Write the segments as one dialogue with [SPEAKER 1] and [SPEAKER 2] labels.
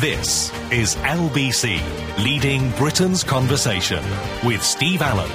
[SPEAKER 1] This is LBC, leading Britain's conversation with Steve Allen.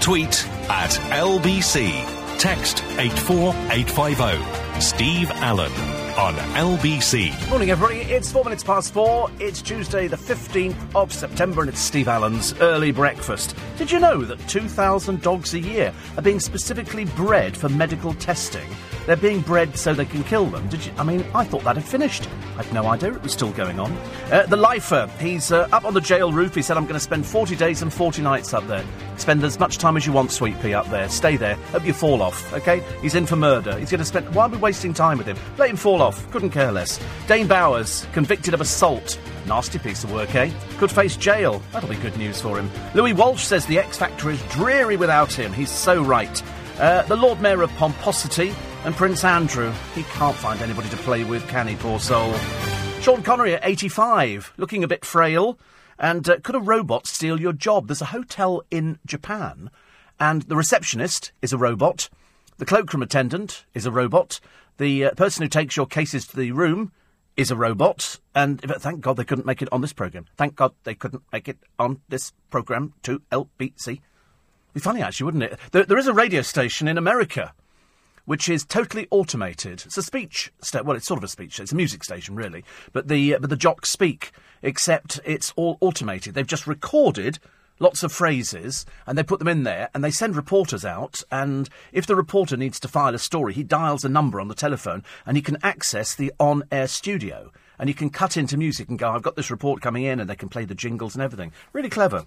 [SPEAKER 1] Tweet at LBC. Text 84850. Steve Allen on LBC.
[SPEAKER 2] Morning, everybody. It's four minutes past four. It's Tuesday, the 15th of September, and it's Steve Allen's early breakfast. Did you know that 2,000 dogs a year are being specifically bred for medical testing? They're being bred so they can kill them. Did you? I mean, I thought that had finished. I had no idea it was still going on. Uh, the lifer, he's uh, up on the jail roof. He said, I'm going to spend 40 days and 40 nights up there. Spend as much time as you want, Sweet Pea, up there. Stay there. Hope you fall off, okay? He's in for murder. He's going to spend. Why are we wasting time with him? Let him fall off. Couldn't care less. Dane Bowers, convicted of assault. Nasty piece of work, eh? Could face jail. That'll be good news for him. Louis Walsh says the X Factor is dreary without him. He's so right. Uh, the Lord Mayor of Pomposity and Prince Andrew. He can't find anybody to play with, can he, poor soul? Sean Connery at 85, looking a bit frail. And uh, could a robot steal your job? There's a hotel in Japan, and the receptionist is a robot. The cloakroom attendant is a robot. The uh, person who takes your cases to the room is a robot. And thank God they couldn't make it on this programme. Thank God they couldn't make it on this programme to LBC. Be funny, actually, wouldn't it? There, there is a radio station in America which is totally automated. It's a speech sta- well, it's sort of a speech. It's a music station, really, but the uh, but the jocks speak, except it's all automated. They've just recorded lots of phrases and they put them in there and they send reporters out and if the reporter needs to file a story he dials a number on the telephone and he can access the on-air studio and he can cut into music and go i've got this report coming in and they can play the jingles and everything really clever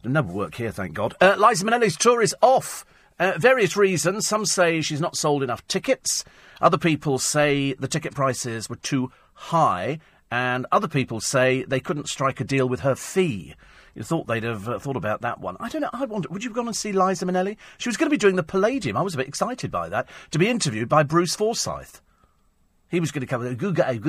[SPEAKER 2] It'll never work here thank god uh, liza minnelli's tour is off uh, various reasons. Some say she's not sold enough tickets. Other people say the ticket prices were too high. And other people say they couldn't strike a deal with her fee. You thought they'd have uh, thought about that one. I don't know. I wonder, would you have gone and see Liza Minnelli? She was going to be doing the Palladium. I was a bit excited by that. To be interviewed by Bruce Forsyth. He was going to come,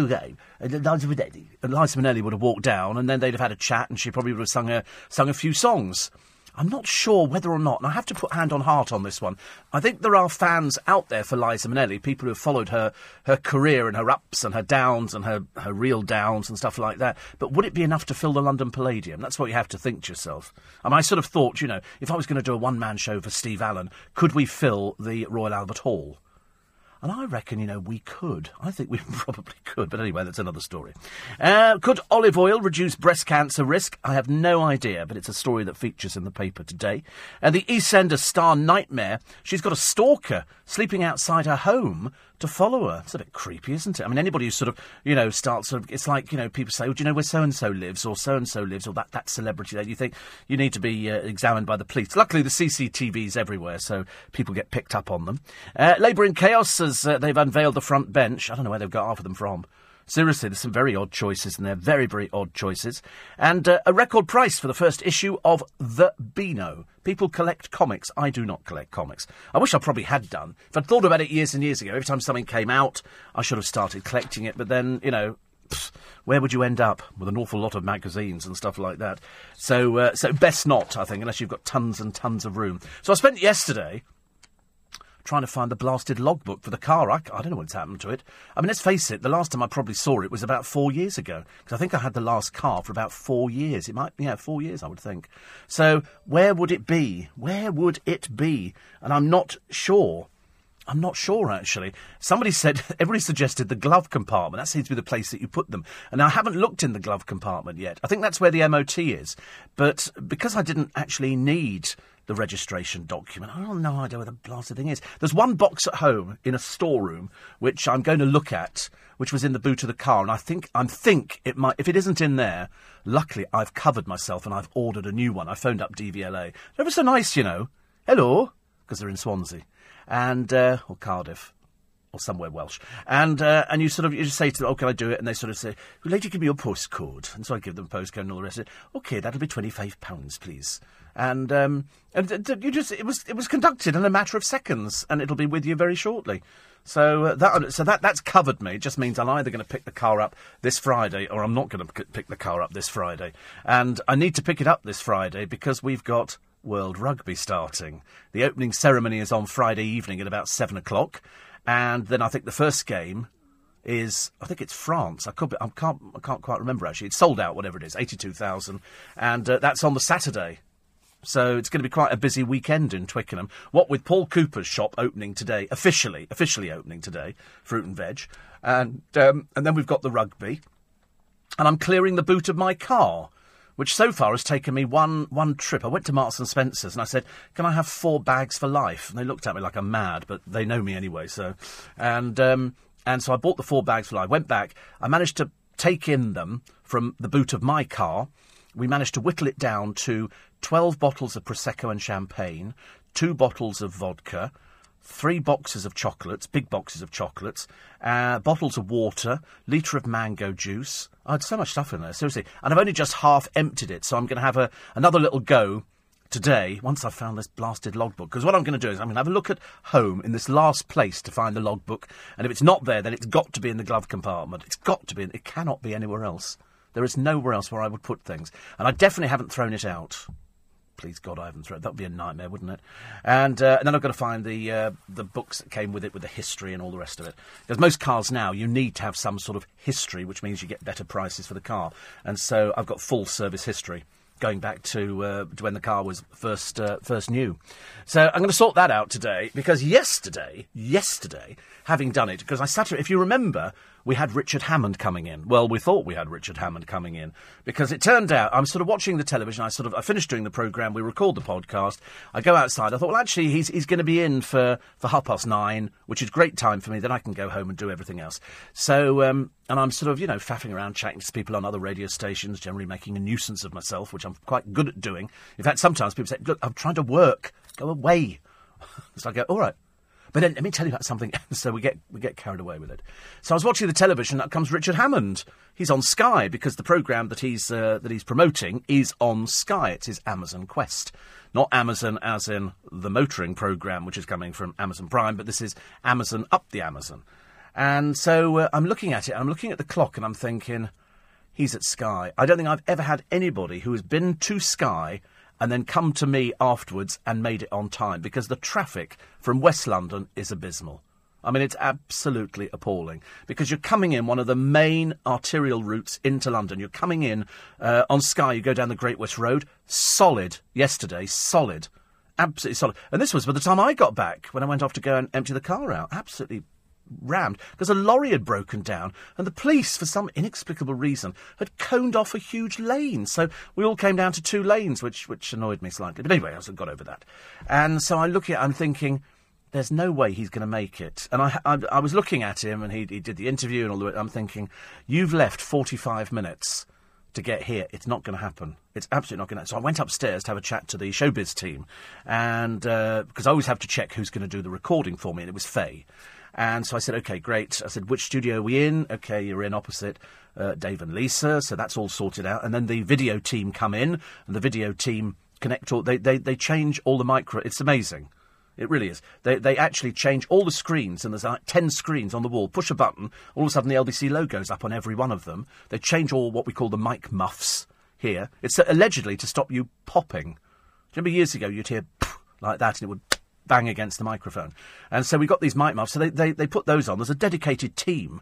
[SPEAKER 2] game. And Liza Minnelli, and Liza Minnelli would have walked down, and then they'd have had a chat, and she probably would have sung a, sung a few songs. I'm not sure whether or not, and I have to put hand on heart on this one. I think there are fans out there for Liza Minnelli, people who have followed her her career and her ups and her downs and her, her real downs and stuff like that. But would it be enough to fill the London Palladium? That's what you have to think to yourself. And I sort of thought, you know, if I was going to do a one man show for Steve Allen, could we fill the Royal Albert Hall? And I reckon, you know, we could. I think we probably could. But anyway, that's another story. Uh, could olive oil reduce breast cancer risk? I have no idea, but it's a story that features in the paper today. And the EastEnders star Nightmare, she's got a stalker sleeping outside her home to follow her. It's a bit creepy, isn't it? I mean, anybody who sort of, you know, starts sort of, it's like, you know, people say, oh, do you know where so and so lives, or so and so lives, or that, that celebrity there? You think you need to be uh, examined by the police. Luckily, the CCTV's everywhere, so people get picked up on them. Uh, Labour in chaos as uh, they've unveiled the front bench. I don't know where they've got half of them from. Seriously, there's some very odd choices in there, very, very odd choices. And uh, a record price for the first issue of The Beano. People collect comics. I do not collect comics. I wish I probably had done. If I'd thought about it years and years ago, every time something came out, I should have started collecting it. But then, you know, where would you end up with an awful lot of magazines and stuff like that? So, uh, so best not, I think, unless you've got tons and tons of room. So I spent yesterday trying to find the blasted logbook for the car. I, I, don't know what's happened to it. I mean, let's face it, the last time I probably saw it was about four years ago. Because I think I had the last car for about four years. It might, yeah, four years, I would think. So, where would it be? Where would it be? And I'm not sure. I'm not sure, actually. Somebody said, everybody suggested the glove compartment. That seems to be the place that you put them. And I haven't looked in the glove compartment yet. I think that's where the MOT is. But because I didn't actually need the registration document. I have no idea where the blasted thing is. There's one box at home in a storeroom which I'm going to look at, which was in the boot of the car, and I think I think it might. If it isn't in there, luckily I've covered myself and I've ordered a new one. I phoned up DVLA. They're so nice, you know. Hello, because they're in Swansea and uh, or Cardiff or somewhere Welsh. And uh, and you sort of you just say to them, "Oh, can I do it?" And they sort of say, "Would you like to give me your postcode?" And so I give them postcode and all the rest of it. Okay, that'll be twenty five pounds, please. And um, and you just it was it was conducted in a matter of seconds, and it'll be with you very shortly. So uh, that so that that's covered me. It just means I'm either going to pick the car up this Friday, or I'm not going to pick the car up this Friday. And I need to pick it up this Friday because we've got World Rugby starting. The opening ceremony is on Friday evening at about seven o'clock, and then I think the first game is I think it's France. I could be, I can't I can't quite remember actually. It's sold out, whatever it is, eighty two thousand, and uh, that's on the Saturday. So it's going to be quite a busy weekend in Twickenham. What with Paul Cooper's shop opening today, officially, officially opening today, fruit and veg, and um, and then we've got the rugby, and I'm clearing the boot of my car, which so far has taken me one one trip. I went to Marks and Spencers and I said, "Can I have four bags for life?" And they looked at me like I'm mad, but they know me anyway. So, and um, and so I bought the four bags for life. Went back. I managed to take in them from the boot of my car. We managed to whittle it down to 12 bottles of Prosecco and champagne, two bottles of vodka, three boxes of chocolates, big boxes of chocolates, uh, bottles of water, litre of mango juice. I had so much stuff in there, seriously. And I've only just half emptied it, so I'm going to have a, another little go today once I've found this blasted logbook. Because what I'm going to do is I'm going to have a look at home in this last place to find the logbook. And if it's not there, then it's got to be in the glove compartment. It's got to be. It cannot be anywhere else. There is nowhere else where I would put things. And I definitely haven't thrown it out please God, I haven't thrown. That would be a nightmare, wouldn't it? And, uh, and then I've got to find the uh, the books that came with it, with the history and all the rest of it. Because most cars now, you need to have some sort of history, which means you get better prices for the car. And so I've got full service history going back to, uh, to when the car was first uh, first new. So I'm going to sort that out today because yesterday, yesterday, having done it, because I sat. If you remember, we had Richard Hammond coming in. Well, we thought we had Richard Hammond coming in because it turned out I'm sort of watching the television. I sort of I finished doing the program. We record the podcast. I go outside. I thought, well, actually, he's he's going to be in for for half past nine, which is great time for me. Then I can go home and do everything else. So. Um, and I'm sort of, you know, faffing around, chatting to people on other radio stations, generally making a nuisance of myself, which I'm quite good at doing. In fact, sometimes people say, "Look, I'm trying to work. Go away." so I go, "All right." But then let me tell you about something. so we get we get carried away with it. So I was watching the television. Up comes Richard Hammond. He's on Sky because the program that he's uh, that he's promoting is on Sky. It's his Amazon Quest, not Amazon as in the motoring program, which is coming from Amazon Prime, but this is Amazon up the Amazon. And so uh, I'm looking at it. I'm looking at the clock, and I'm thinking, he's at Sky. I don't think I've ever had anybody who has been to Sky and then come to me afterwards and made it on time because the traffic from West London is abysmal. I mean, it's absolutely appalling because you're coming in one of the main arterial routes into London. You're coming in uh, on Sky, you go down the Great West Road, solid yesterday, solid, absolutely solid. And this was by the time I got back when I went off to go and empty the car out. Absolutely rammed because a lorry had broken down and the police, for some inexplicable reason, had coned off a huge lane. So we all came down to two lanes, which which annoyed me slightly. But anyway, I got over that. And so I look at, I'm thinking, there's no way he's going to make it. And I, I, I, was looking at him, and he, he did the interview and all the. I'm thinking, you've left 45 minutes to get here. It's not going to happen. It's absolutely not going to. So I went upstairs to have a chat to the showbiz team, and uh, because I always have to check who's going to do the recording for me, and it was Faye. And so I said, okay, great. I said, which studio are we in? Okay, you're in opposite uh, Dave and Lisa, so that's all sorted out. And then the video team come in, and the video team connect all. They they they change all the micro. It's amazing. It really is. They they actually change all the screens, and there's like ten screens on the wall. Push a button, all of a sudden the LBC logo's up on every one of them. They change all what we call the mic muffs here. It's uh, allegedly to stop you popping. Do you remember years ago you'd hear like that, and it would bang against the microphone. And so we got these mic muffs. So they, they, they put those on. There's a dedicated team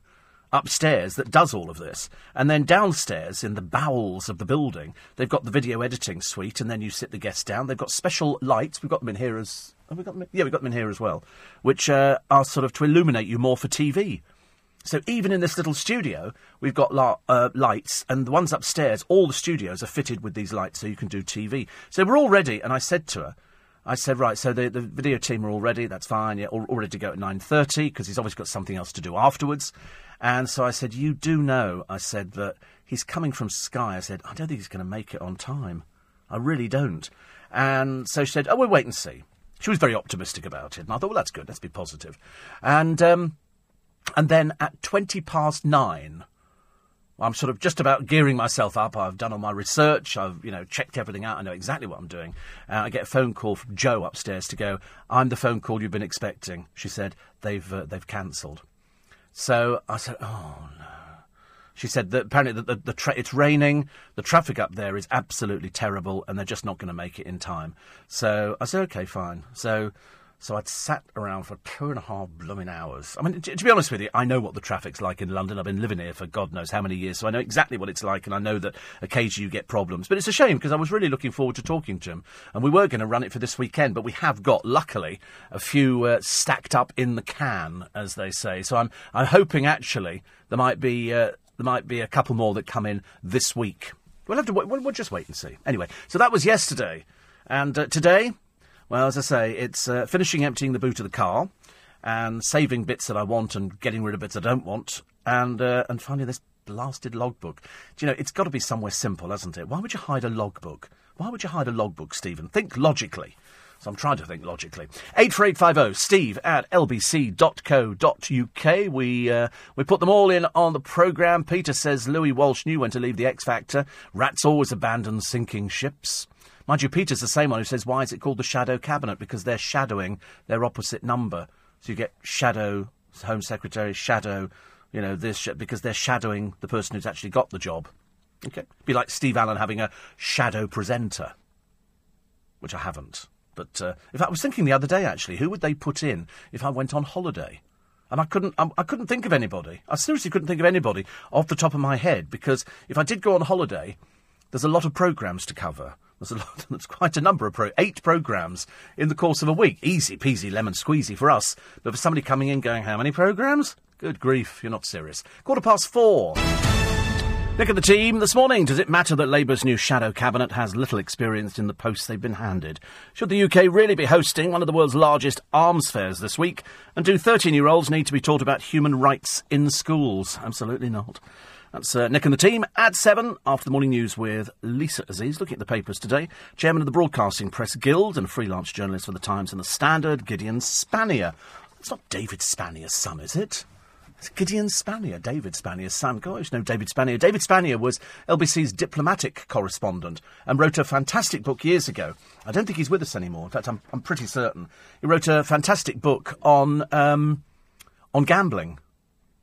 [SPEAKER 2] upstairs that does all of this. And then downstairs in the bowels of the building, they've got the video editing suite, and then you sit the guests down. They've got special lights. We've got them in here as. Have we got them in? Yeah, we've got them in here as well, which uh, are sort of to illuminate you more for TV. So even in this little studio, we've got la- uh, lights, and the ones upstairs, all the studios are fitted with these lights so you can do TV. So we're all ready, and I said to her, I said, right, so the, the video team are all ready. That's fine. Yeah, all, all ready to go at 9.30 because he's obviously got something else to do afterwards. And so I said, you do know, I said, that he's coming from Sky. I said, I don't think he's going to make it on time. I really don't. And so she said, oh, we'll wait and see. She was very optimistic about it. And I thought, well, that's good. Let's be positive. And, um, and then at 20 past nine, I'm sort of just about gearing myself up. I've done all my research. I've, you know, checked everything out. I know exactly what I'm doing. Uh, I get a phone call from Joe upstairs to go, I'm the phone call you've been expecting. She said, they've, uh, they've cancelled. So I said, oh, no. She said that apparently the, the, the tra- it's raining, the traffic up there is absolutely terrible, and they're just not going to make it in time. So I said, okay, fine. So So I'd sat around for two and a half blooming hours. I mean, t- to be honest with you, I know what the traffic's like in London. I've been living here for God knows how many years, so I know exactly what it's like, and I know that occasionally you get problems. But it's a shame because I was really looking forward to talking to him, and we were going to run it for this weekend, but we have got, luckily, a few uh, stacked up in the can, as they say. So I'm I'm hoping actually there might be uh, there might be a couple more that come in this week. We'll have to wait. We'll, we'll just wait and see. Anyway, so that was yesterday, and uh, today. Well, as I say, it's uh, finishing emptying the boot of the car and saving bits that I want and getting rid of bits I don't want, and uh, and finding this blasted logbook. Do you know, it's got to be somewhere simple, hasn't it? Why would you hide a logbook? Why would you hide a logbook, Stephen? Think logically. So I'm trying to think logically. 84850 steve at lbc.co.uk. We, uh, we put them all in on the programme. Peter says Louis Walsh knew when to leave the X Factor. Rats always abandon sinking ships. Mind you, Peter's the same one who says, why is it called the Shadow Cabinet? Because they're shadowing their opposite number. So you get Shadow Home Secretary, Shadow, you know, this, because they're shadowing the person who's actually got the job. Okay. Be like Steve Allen having a shadow presenter, which I haven't. But uh, fact, I was thinking the other day actually, who would they put in if I went on holiday? And I couldn't, I, I couldn't think of anybody. I seriously couldn't think of anybody off the top of my head because if I did go on holiday, there's a lot of programmes to cover. There's a lot. Quite a number of pro, eight programmes in the course of a week. Easy peasy lemon squeezy for us, but for somebody coming in going, how many programmes? Good grief, you're not serious. Quarter past four. Look at the team this morning. Does it matter that Labour's new shadow cabinet has little experience in the posts they've been handed? Should the UK really be hosting one of the world's largest arms fairs this week? And do 13 year olds need to be taught about human rights in schools? Absolutely not. That's uh, Nick and the team at seven after the morning news with Lisa Aziz. Looking at the papers today, chairman of the Broadcasting Press Guild and freelance journalist for the Times and the Standard, Gideon Spanier. It's not David Spanier's son, is it? It's Gideon Spanier, David Spanier's son. Gosh, no, David Spanier. David Spanier was LBC's diplomatic correspondent and wrote a fantastic book years ago. I don't think he's with us anymore. In fact, I'm, I'm pretty certain. He wrote a fantastic book on, um, on gambling.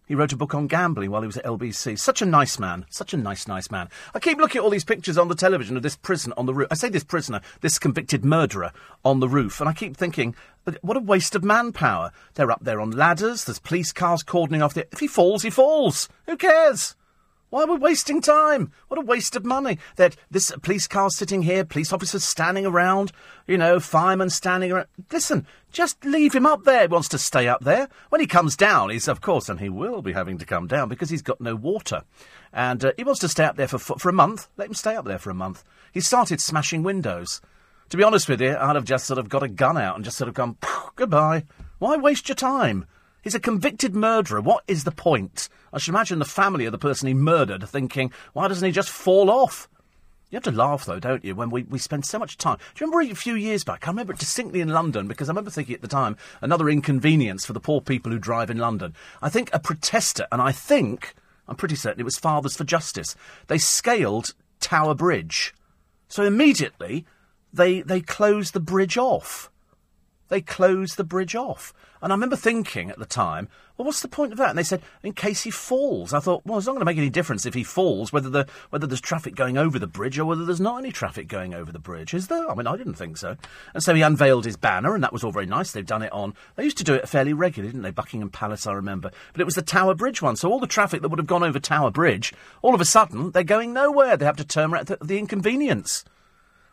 [SPEAKER 2] He wrote a book on gambling while he was at LBC. Such a nice man. Such a nice, nice man. I keep looking at all these pictures on the television of this prisoner on the roof. I say this prisoner, this convicted murderer on the roof, and I keep thinking, what a waste of manpower. They're up there on ladders, there's police cars cordoning off there. If he falls, he falls. Who cares? Why are we wasting time? What a waste of money. That this police car sitting here, police officers standing around, you know, firemen standing around. Listen, just leave him up there. He wants to stay up there. When he comes down, he's, of course, and he will be having to come down because he's got no water. And uh, he wants to stay up there for, for, for a month. Let him stay up there for a month. He started smashing windows. To be honest with you, I'd have just sort of got a gun out and just sort of gone, goodbye. Why waste your time? He's a convicted murderer. What is the point? I should imagine the family of the person he murdered thinking, why doesn't he just fall off? You have to laugh, though, don't you, when we, we spend so much time. Do you remember a few years back? I remember it distinctly in London because I remember thinking at the time, another inconvenience for the poor people who drive in London. I think a protester, and I think, I'm pretty certain it was Fathers for Justice, they scaled Tower Bridge. So immediately, they, they closed the bridge off. They closed the bridge off. And I remember thinking at the time, well, what's the point of that? And they said, in case he falls. I thought, well, it's not going to make any difference if he falls, whether the whether there's traffic going over the bridge or whether there's not any traffic going over the bridge, is there? I mean, I didn't think so. And so he unveiled his banner, and that was all very nice. They've done it on. They used to do it fairly regularly, didn't they? Buckingham Palace, I remember. But it was the Tower Bridge one. So all the traffic that would have gone over Tower Bridge, all of a sudden, they're going nowhere. They have to turn around the, the inconvenience.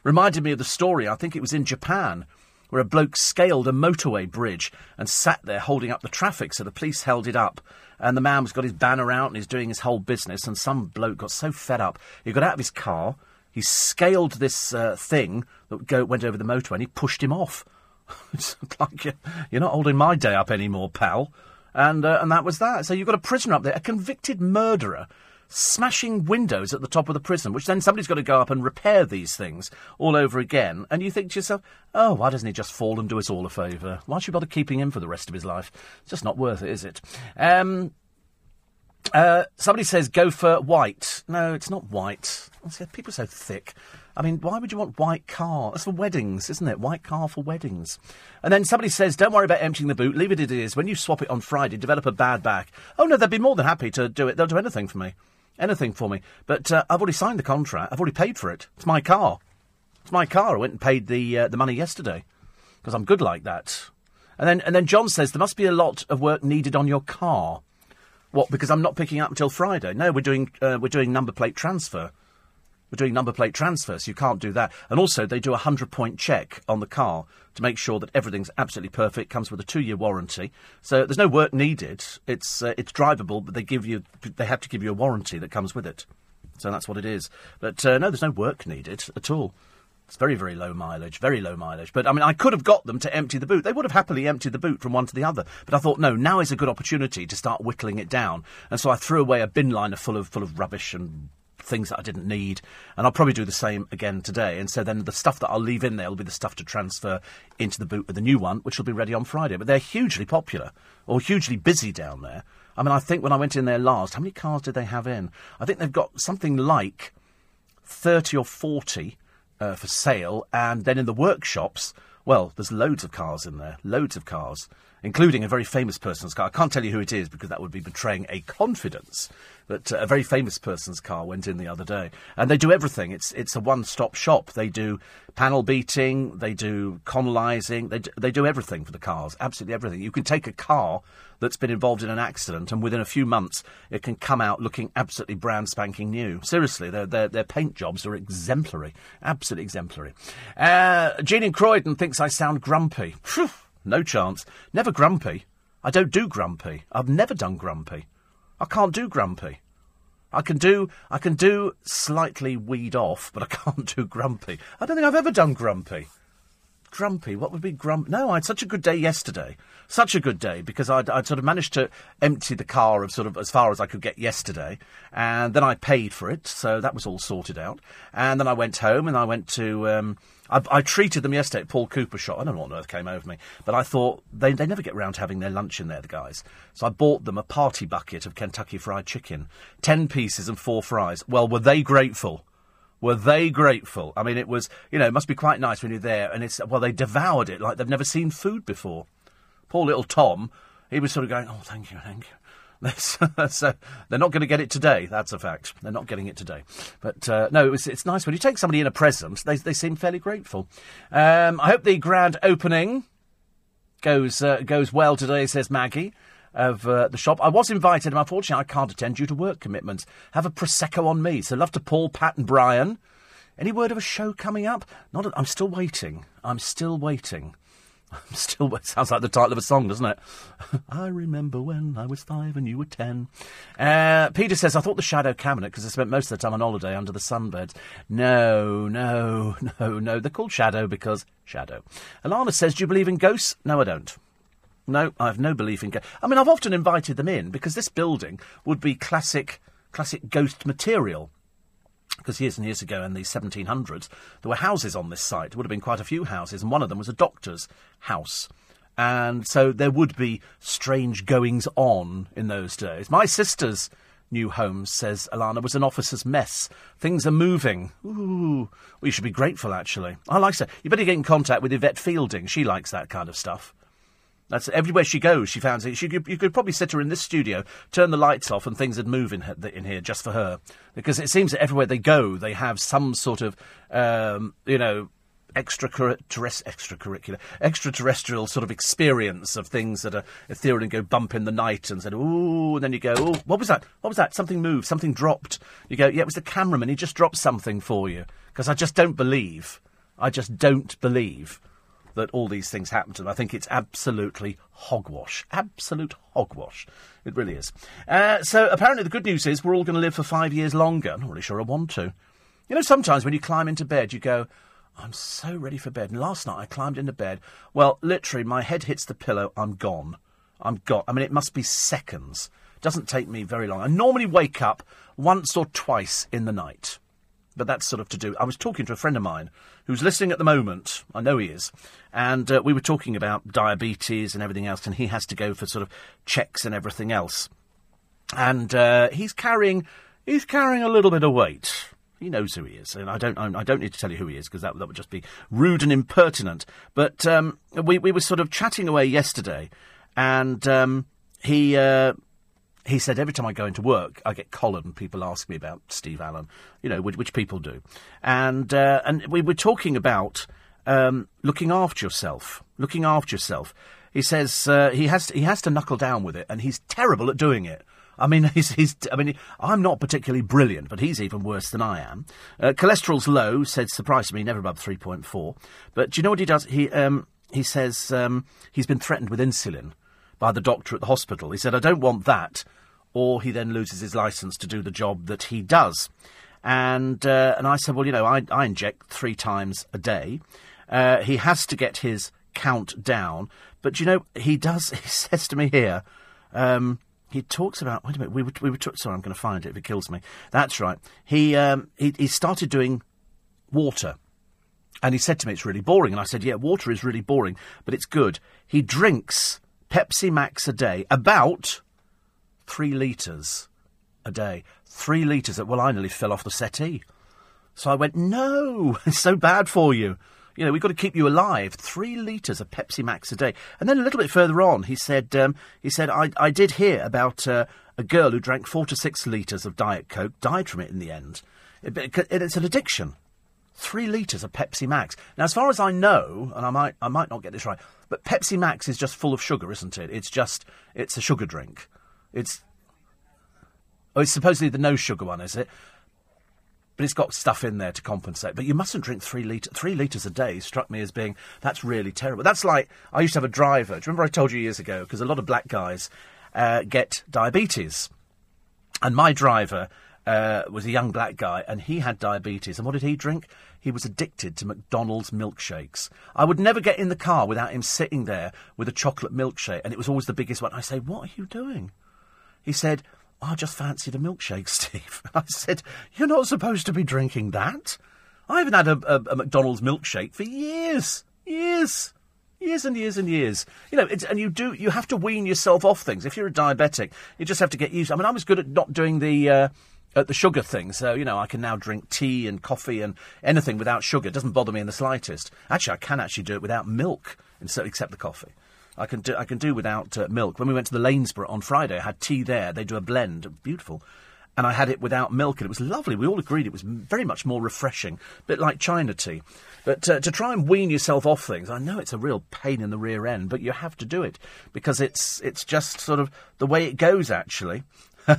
[SPEAKER 2] Reminded me of the story. I think it was in Japan where a bloke scaled a motorway bridge and sat there holding up the traffic, so the police held it up. And the man was got his banner out and he's doing his whole business. And some bloke got so fed up, he got out of his car, he scaled this uh, thing that go, went over the motorway, and he pushed him off. it's like you're, you're, not holding my day up anymore, pal. And uh, and that was that. So you've got a prisoner up there, a convicted murderer, smashing windows at the top of the prison, which then somebody's got to go up and repair these things all over again. And you think to yourself, oh, why doesn't he just fall and do us all a favour? Why should you bother keeping him for the rest of his life? It's just not worth it, is it? Um, uh, somebody says go for white. No, it's not white. People are so thick. I mean, why would you want white car? That's for weddings, isn't it? White car for weddings. And then somebody says, don't worry about emptying the boot, leave it as it is. When you swap it on Friday, develop a bad back. Oh no, they'd be more than happy to do it. They'll do anything for me anything for me. But uh, I've already signed the contract. I've already paid for it. It's my car. It's my car. I went and paid the uh, the money yesterday because I'm good like that. And then, and then John says there must be a lot of work needed on your car. What? Because I'm not picking up until Friday. No, we're doing uh, we're doing number plate transfer. Doing number plate transfers. you can't do that. And also, they do a hundred point check on the car to make sure that everything's absolutely perfect. Comes with a two year warranty, so there's no work needed. It's uh, it's drivable, but they give you they have to give you a warranty that comes with it. So that's what it is. But uh, no, there's no work needed at all. It's very, very low mileage, very low mileage. But I mean, I could have got them to empty the boot. They would have happily emptied the boot from one to the other. But I thought, no, now is a good opportunity to start whittling it down. And so I threw away a bin liner full of full of rubbish and things that I didn't need. And I'll probably do the same again today. And so then the stuff that I'll leave in there will be the stuff to transfer into the boot with the new one, which will be ready on Friday. But they're hugely popular or hugely busy down there. I mean, I think when I went in there last, how many cars did they have in? I think they've got something like 30 or 40 uh, for sale, and then in the workshops, well, there's loads of cars in there, loads of cars, including a very famous person's car. I can't tell you who it is because that would be betraying a confidence. But uh, a very famous person's car went in the other day, and they do everything. It's it's a one-stop shop. They do panel beating, they do conalising, they do, they do everything for the cars, absolutely everything. You can take a car that's been involved in an accident, and within a few months, it can come out looking absolutely brand spanking new. Seriously, their their, their paint jobs are exemplary, absolutely exemplary. Uh, Jean in Croydon thinks I sound grumpy. Phew, no chance. Never grumpy. I don't do grumpy. I've never done grumpy. I can't do grumpy. I can do I can do slightly weed off, but I can't do grumpy. I don't think I've ever done grumpy. Grumpy, what would be grump? No, I had such a good day yesterday. Such a good day because I'd, I'd sort of managed to empty the car of sort of as far as I could get yesterday, and then I paid for it, so that was all sorted out. And then I went home and I went to um, I, I, treated them yesterday at Paul Cooper shop. I don't know what on earth came over me, but I thought they, they never get round to having their lunch in there, the guys. So I bought them a party bucket of Kentucky Fried Chicken, ten pieces and four fries. Well, were they grateful? Were they grateful? I mean, it was, you know, it must be quite nice when you're there, and it's, well, they devoured it like they've never seen food before. Poor little Tom, he was sort of going, oh, thank you, thank you. so they're not going to get it today. That's a fact. They're not getting it today. But uh, no, it was, it's nice when you take somebody in a present. They they seem fairly grateful. Um, I hope the grand opening goes uh, goes well today. Says Maggie of uh, the shop. I was invited, and unfortunately, I can't attend due to work commitments. Have a prosecco on me. So love to Paul, Pat, and Brian. Any word of a show coming up? Not. A, I'm still waiting. I'm still waiting. Still. It sounds like the title of a song, doesn't it? I remember when I was five and you were ten. Uh, Peter says, I thought the shadow cabinet because I spent most of the time on holiday under the sunbeds. No, no, no, no. They're called shadow because shadow. Alana says, Do you believe in ghosts? No, I don't. No, I have no belief in ghosts. I mean, I've often invited them in because this building would be classic, classic ghost material because years and years ago in the 1700s, there were houses on this site. There would have been quite a few houses, and one of them was a doctor's house. And so there would be strange goings on in those days. My sister's new home, says Alana, was an officer's mess. Things are moving. Ooh, we should be grateful, actually. I like that. You better get in contact with Yvette Fielding. She likes that kind of stuff. That's everywhere she goes. She found it. She could, you could probably sit her in this studio, turn the lights off, and things would move in, her, in here just for her. Because it seems that everywhere they go, they have some sort of, um, you know, extracurricular, extraterrestrial sort of experience of things that are ethereal and go bump in the night and said, ooh, and then you go, what was that? What was that? Something moved, something dropped. You go, yeah, it was the cameraman. He just dropped something for you. Because I just don't believe, I just don't believe that all these things happen to them. I think it's absolutely hogwash. Absolute hogwash. It really is. Uh, so apparently the good news is we're all going to live for five years longer. I'm not really sure I want to. You know, sometimes when you climb into bed, you go, I'm so ready for bed. And last night I climbed into bed. Well, literally, my head hits the pillow. I'm gone. I'm gone. I mean, it must be seconds. It doesn't take me very long. I normally wake up once or twice in the night but that's sort of to do. I was talking to a friend of mine who's listening at the moment. I know he is, and uh, we were talking about diabetes and everything else, and he has to go for sort of checks and everything else, and uh, he's carrying he's carrying a little bit of weight. He knows who he is, and I don't. I don't need to tell you who he is because that, that would just be rude and impertinent. But um, we we were sort of chatting away yesterday, and um, he uh, he said every time I go into work, I get collared and people ask me about Steve Allen, you know, which, which people do. And, uh, and we were talking about um, looking after yourself, looking after yourself. He says uh, he has to, he has to knuckle down with it, and he's terrible at doing it. I mean, he's, he's I mean, I'm not particularly brilliant, but he's even worse than I am. Uh, cholesterol's low, said surprisingly, never above 3.4. But do you know what he does? He um, he says um, he's been threatened with insulin by the doctor at the hospital. He said, "I don't want that," or he then loses his license to do the job that he does. And uh, and I said, well, you know, I, I inject three times a day. Uh, he has to get his count down, but you know, he does. He says to me here. Um, he talks about. Wait a minute. We were. We were. Sorry, I'm going to find it if it kills me. That's right. He. Um, he. He started doing water, and he said to me, "It's really boring." And I said, "Yeah, water is really boring, but it's good." He drinks Pepsi Max a day, about three litres a day. Three litres. That well, I nearly fell off the settee. So I went, "No, it's so bad for you." You know, we've got to keep you alive. Three litres of Pepsi Max a day. And then a little bit further on, he said, um, he said, I, I did hear about uh, a girl who drank four to six litres of Diet Coke, died from it in the end. It, it, it's an addiction. Three litres of Pepsi Max. Now, as far as I know, and I might, I might not get this right, but Pepsi Max is just full of sugar, isn't it? It's just, it's a sugar drink. It's, oh, it's supposedly the no sugar one, is it? but it's got stuff in there to compensate. But you mustn't drink three litre, three litres a day. Struck me as being that's really terrible. That's like I used to have a driver. Do you remember I told you years ago? Because a lot of black guys uh, get diabetes, and my driver. Uh, was a young black guy, and he had diabetes. And what did he drink? He was addicted to McDonald's milkshakes. I would never get in the car without him sitting there with a chocolate milkshake, and it was always the biggest one. I say, "What are you doing?" He said, I just fancied a milkshake, Steve. I said, You're not supposed to be drinking that. I haven't had a, a, a McDonald's milkshake for years. Years. Years and years and years. You know, and you do, you have to wean yourself off things. If you're a diabetic, you just have to get used. I mean, I was good at not doing the, uh, at the sugar thing. So, you know, I can now drink tea and coffee and anything without sugar. It doesn't bother me in the slightest. Actually, I can actually do it without milk, except the coffee. I can do I can do without uh, milk. When we went to the Lanesborough on Friday, I had tea there. They do a blend, beautiful, and I had it without milk, and it was lovely. We all agreed it was very much more refreshing, a bit like China tea. But uh, to try and wean yourself off things, I know it's a real pain in the rear end, but you have to do it because it's it's just sort of the way it goes. Actually.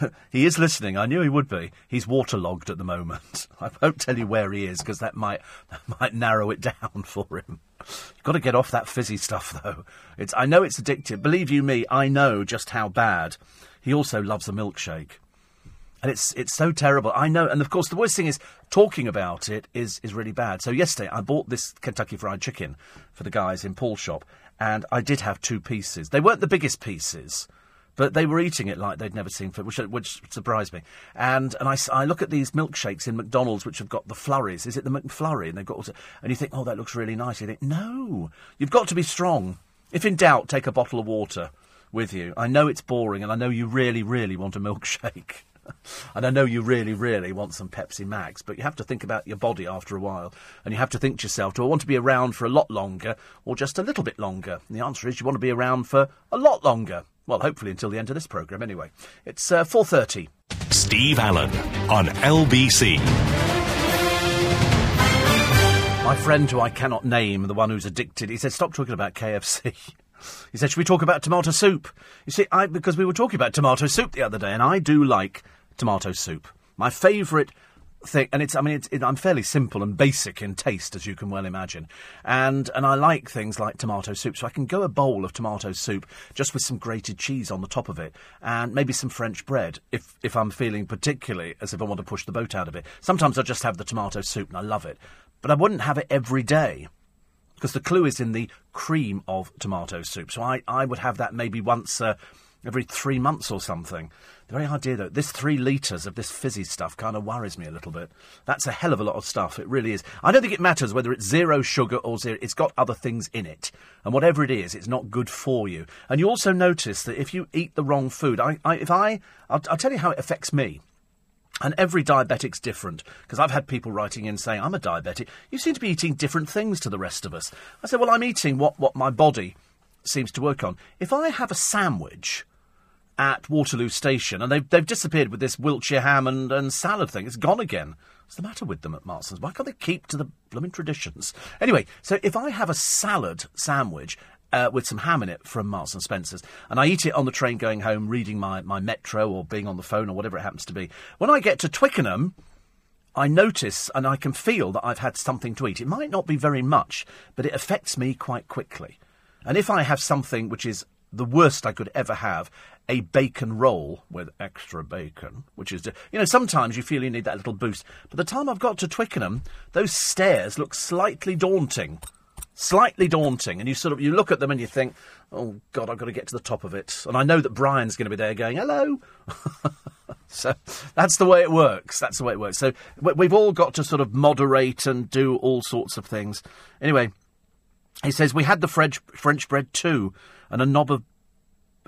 [SPEAKER 2] he is listening. I knew he would be. He's waterlogged at the moment. I won't tell you where he is because that might that might narrow it down for him. You've got to get off that fizzy stuff, though. It's, I know it's addictive. Believe you me, I know just how bad. He also loves a milkshake. And it's it's so terrible. I know, and of course, the worst thing is talking about it is is really bad. So yesterday, I bought this Kentucky Fried Chicken for the guys in Paul's shop, and I did have two pieces. They weren't the biggest pieces, but they were eating it like they'd never seen food, which, which surprised me. And and I, I look at these milkshakes in McDonald's, which have got the flurries. Is it the McFlurry? And they've got, and you think, oh, that looks really nice. You think, no, you've got to be strong. If in doubt, take a bottle of water with you. I know it's boring, and I know you really, really want a milkshake. and I know you really, really want some Pepsi Max, but you have to think about your body after a while. And you have to think to yourself, do I want to be around for a lot longer or just a little bit longer? And the answer is you want to be around for a lot longer. Well, hopefully until the end of this programme, anyway. It's uh, 4.30.
[SPEAKER 1] Steve Allen on LBC.
[SPEAKER 2] My friend who I cannot name, the one who's addicted, he said, stop talking about KFC. he said, should we talk about tomato soup? You see, I, because we were talking about tomato soup the other day, and I do like tomato soup. My favourite thing, and it's I mean it's, it, I'm fairly simple and basic in taste, as you can well imagine, and and I like things like tomato soup, so I can go a bowl of tomato soup just with some grated cheese on the top of it, and maybe some French bread if if I'm feeling particularly as if I want to push the boat out of it. Sometimes I just have the tomato soup and I love it, but I wouldn't have it every day. Because the clue is in the cream of tomato soup. So I, I would have that maybe once uh, every three months or something. The very idea, that this three litres of this fizzy stuff kind of worries me a little bit. That's a hell of a lot of stuff. It really is. I don't think it matters whether it's zero sugar or zero. It's got other things in it. And whatever it is, it's not good for you. And you also notice that if you eat the wrong food, I, I if I, I'll, I'll tell you how it affects me. And every diabetic's different, because I've had people writing in saying, I'm a diabetic. You seem to be eating different things to the rest of us. I said, well, I'm eating what, what my body seems to work on. If I have a sandwich at Waterloo Station, and they've, they've disappeared with this Wiltshire ham and, and salad thing. It's gone again. What's the matter with them at Marston's? Why can't they keep to the blooming traditions? Anyway, so if I have a salad sandwich uh, with some ham in it from Marks and Spencer's, and I eat it on the train going home, reading my, my metro or being on the phone or whatever it happens to be. When I get to Twickenham, I notice and I can feel that I've had something to eat. It might not be very much, but it affects me quite quickly. And if I have something which is the worst I could ever have, a bacon roll with extra bacon, which is, you know, sometimes you feel you need that little boost. By the time I've got to Twickenham, those stairs look slightly daunting slightly daunting, and you sort of you look at them and you think, "Oh God, I've got to get to the top of it." And I know that Brian's going to be there going, "Hello." so that's the way it works. That's the way it works. So we've all got to sort of moderate and do all sorts of things. Anyway, he says we had the French French bread too, and a knob of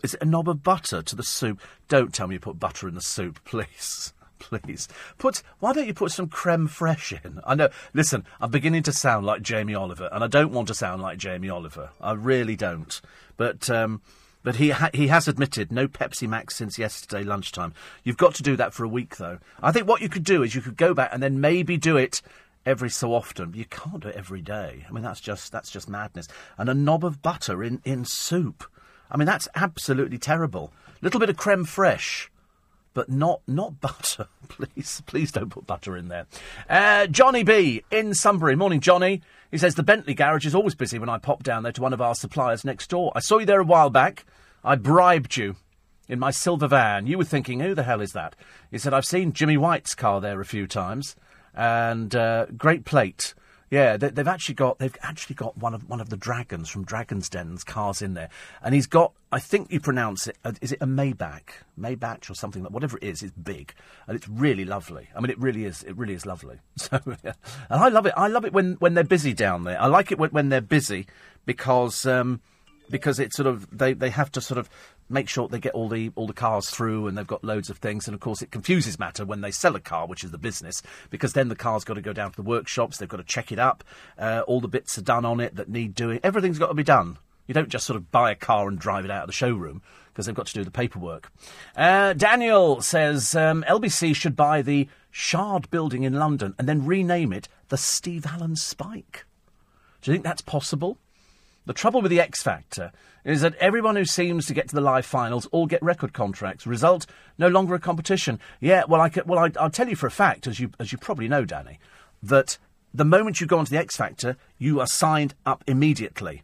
[SPEAKER 2] is it a knob of butter to the soup? Don't tell me you put butter in the soup, please please. Put why don't you put some creme fraiche in? I know. Listen, I'm beginning to sound like Jamie Oliver, and I don't want to sound like Jamie Oliver. I really don't. But um, but he ha- he has admitted no Pepsi Max since yesterday lunchtime. You've got to do that for a week, though. I think what you could do is you could go back and then maybe do it every so often. You can't do it every day. I mean, that's just that's just madness. And a knob of butter in in soup. I mean, that's absolutely terrible. Little bit of creme fraiche but not not butter. please, please don't put butter in there. Uh, Johnny B in Sunbury. Morning, Johnny. He says the Bentley garage is always busy when I pop down there to one of our suppliers next door. I saw you there a while back. I bribed you in my silver van. You were thinking, who the hell is that? He said, I've seen Jimmy White's car there a few times, and uh, great plate. Yeah, they, have actually got they've actually got one of one of the dragons from Dragon's Den's cars in there, and he's got I think you pronounce it uh, is it a Maybach, Maybach or something like whatever it is. It's big and it's really lovely. I mean, it really is. It really is lovely. So, yeah. and I love it. I love it when when they're busy down there. I like it when, when they're busy because. Um, because it's sort of they, they have to sort of make sure they get all the all the cars through and they've got loads of things. And of course it confuses matter when they sell a car which is the business because then the car's got to go down to the workshops they've got to check it up uh, all the bits are done on it that need doing. Everything's got to be done. You don't just sort of buy a car and drive it out of the showroom because they've got to do the paperwork. Uh, daniel says um, lbc should buy the shard building in london and then rename it the steve allen spike. Do you think that's possible the trouble with the X Factor is that everyone who seems to get to the live finals all get record contracts. Result: no longer a competition. Yeah, well, I can, well, I, will tell you for a fact, as you as you probably know, Danny, that the moment you go onto the X Factor, you are signed up immediately.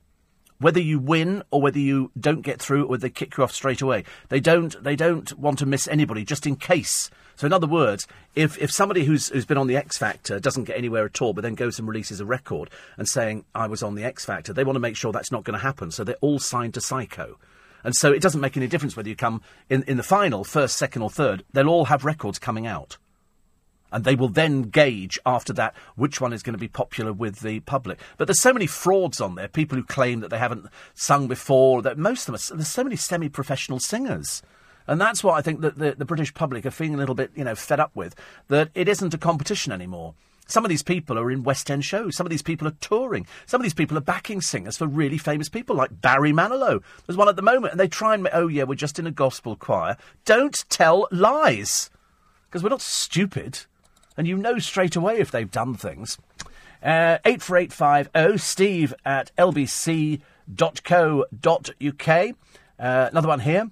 [SPEAKER 2] Whether you win or whether you don't get through, or they kick you off straight away, they don't. They don't want to miss anybody, just in case so, in other words, if, if somebody who's, who's been on the X Factor doesn't get anywhere at all, but then goes and releases a record and saying, I was on the X Factor, they want to make sure that's not going to happen. So, they're all signed to Syco. And so, it doesn't make any difference whether you come in, in the final, first, second, or third, they'll all have records coming out. And they will then gauge after that which one is going to be popular with the public. But there's so many frauds on there, people who claim that they haven't sung before, that most of them are, there's so many semi professional singers and that's what I think that the, the British public are feeling a little bit, you know, fed up with, that it isn't a competition anymore. Some of these people are in West End shows. Some of these people are touring. Some of these people are backing singers for really famous people like Barry Manilow. There's one at the moment, and they try and, oh yeah, we're just in a gospel choir. Don't tell lies, because we're not stupid, and you know straight away if they've done things. Uh, eight four eight five oh Steve at lbc.co.uk. Uh, another one here.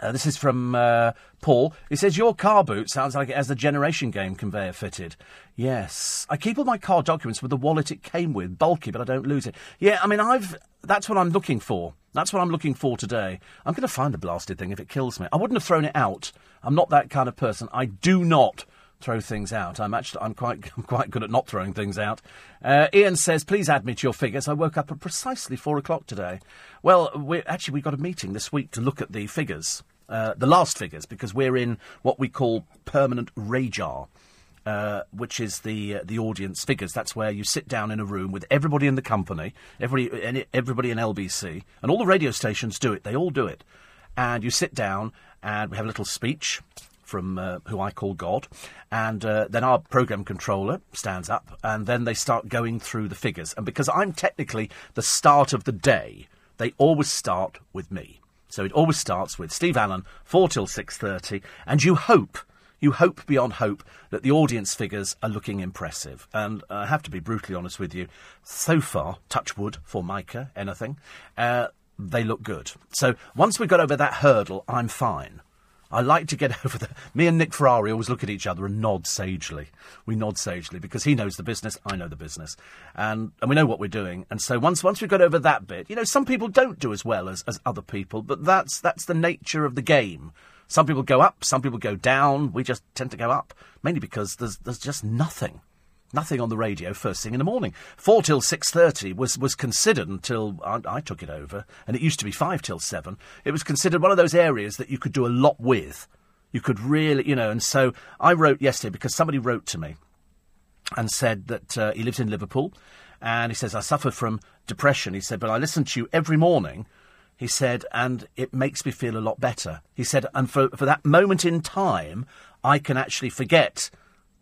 [SPEAKER 2] Uh, this is from uh, Paul. He says, Your car boot sounds like it has the generation game conveyor fitted. Yes. I keep all my car documents with the wallet it came with, bulky, but I don't lose it. Yeah, I mean, I've. That's what I'm looking for. That's what I'm looking for today. I'm going to find the blasted thing if it kills me. I wouldn't have thrown it out. I'm not that kind of person. I do not throw things out. I'm actually I'm quite I'm quite good at not throwing things out. Uh, Ian says, please add me to your figures. I woke up at precisely four o'clock today. Well, we actually we got a meeting this week to look at the figures, uh, the last figures, because we're in what we call permanent RAJAR. Uh, which is the uh, the audience figures. That's where you sit down in a room with everybody in the company, everybody everybody in LBC, and all the radio stations do it. They all do it, and you sit down and we have a little speech from uh, who I call God, and uh, then our program controller stands up, and then they start going through the figures. And because I'm technically the start of the day, they always start with me. So it always starts with Steve Allen, 4 till 6.30, and you hope, you hope beyond hope that the audience figures are looking impressive. And I have to be brutally honest with you, so far, touch wood Formica, anything, uh, they look good. So once we've got over that hurdle, I'm fine. I like to get over the. Me and Nick Ferrari always look at each other and nod sagely. We nod sagely because he knows the business, I know the business, and and we know what we're doing. And so once once we've got over that bit, you know, some people don't do as well as, as other people, but that's that's the nature of the game. Some people go up, some people go down. We just tend to go up, mainly because there's there's just nothing. Nothing on the radio first thing in the morning. Four till six thirty was, was considered until I, I, took it over, and it used to be five till seven. It was considered one of those areas that you could do a lot with. You could really, you know, and so I wrote yesterday because somebody wrote to me and said that uh, he lives in Liverpool, and he says I suffer from depression. He said, but I listen to you every morning. He said, and it makes me feel a lot better. He said, and for for that moment in time, I can actually forget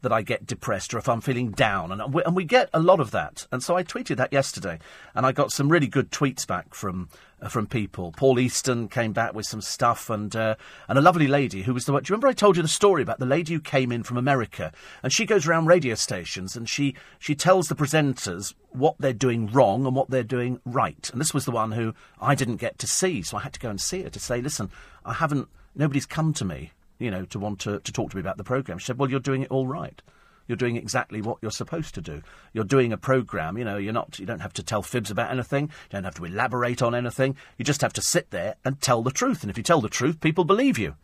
[SPEAKER 2] that I get depressed or if I'm feeling down. And we, and we get a lot of that. And so I tweeted that yesterday, and I got some really good tweets back from uh, from people. Paul Easton came back with some stuff, and uh, and a lovely lady who was the. One. Do you remember I told you the story about the lady who came in from America, and she goes around radio stations and she she tells the presenters what they're doing wrong and what they're doing right. And this was the one who I didn't get to see, so I had to go and see her to say, listen, I haven't. Nobody's come to me you know, to want to, to talk to me about the programme. She said, well, you're doing it all right. You're doing exactly what you're supposed to do. You're doing a programme, you know, you're not, you don't have to tell fibs about anything. You don't have to elaborate on anything. You just have to sit there and tell the truth. And if you tell the truth, people believe you.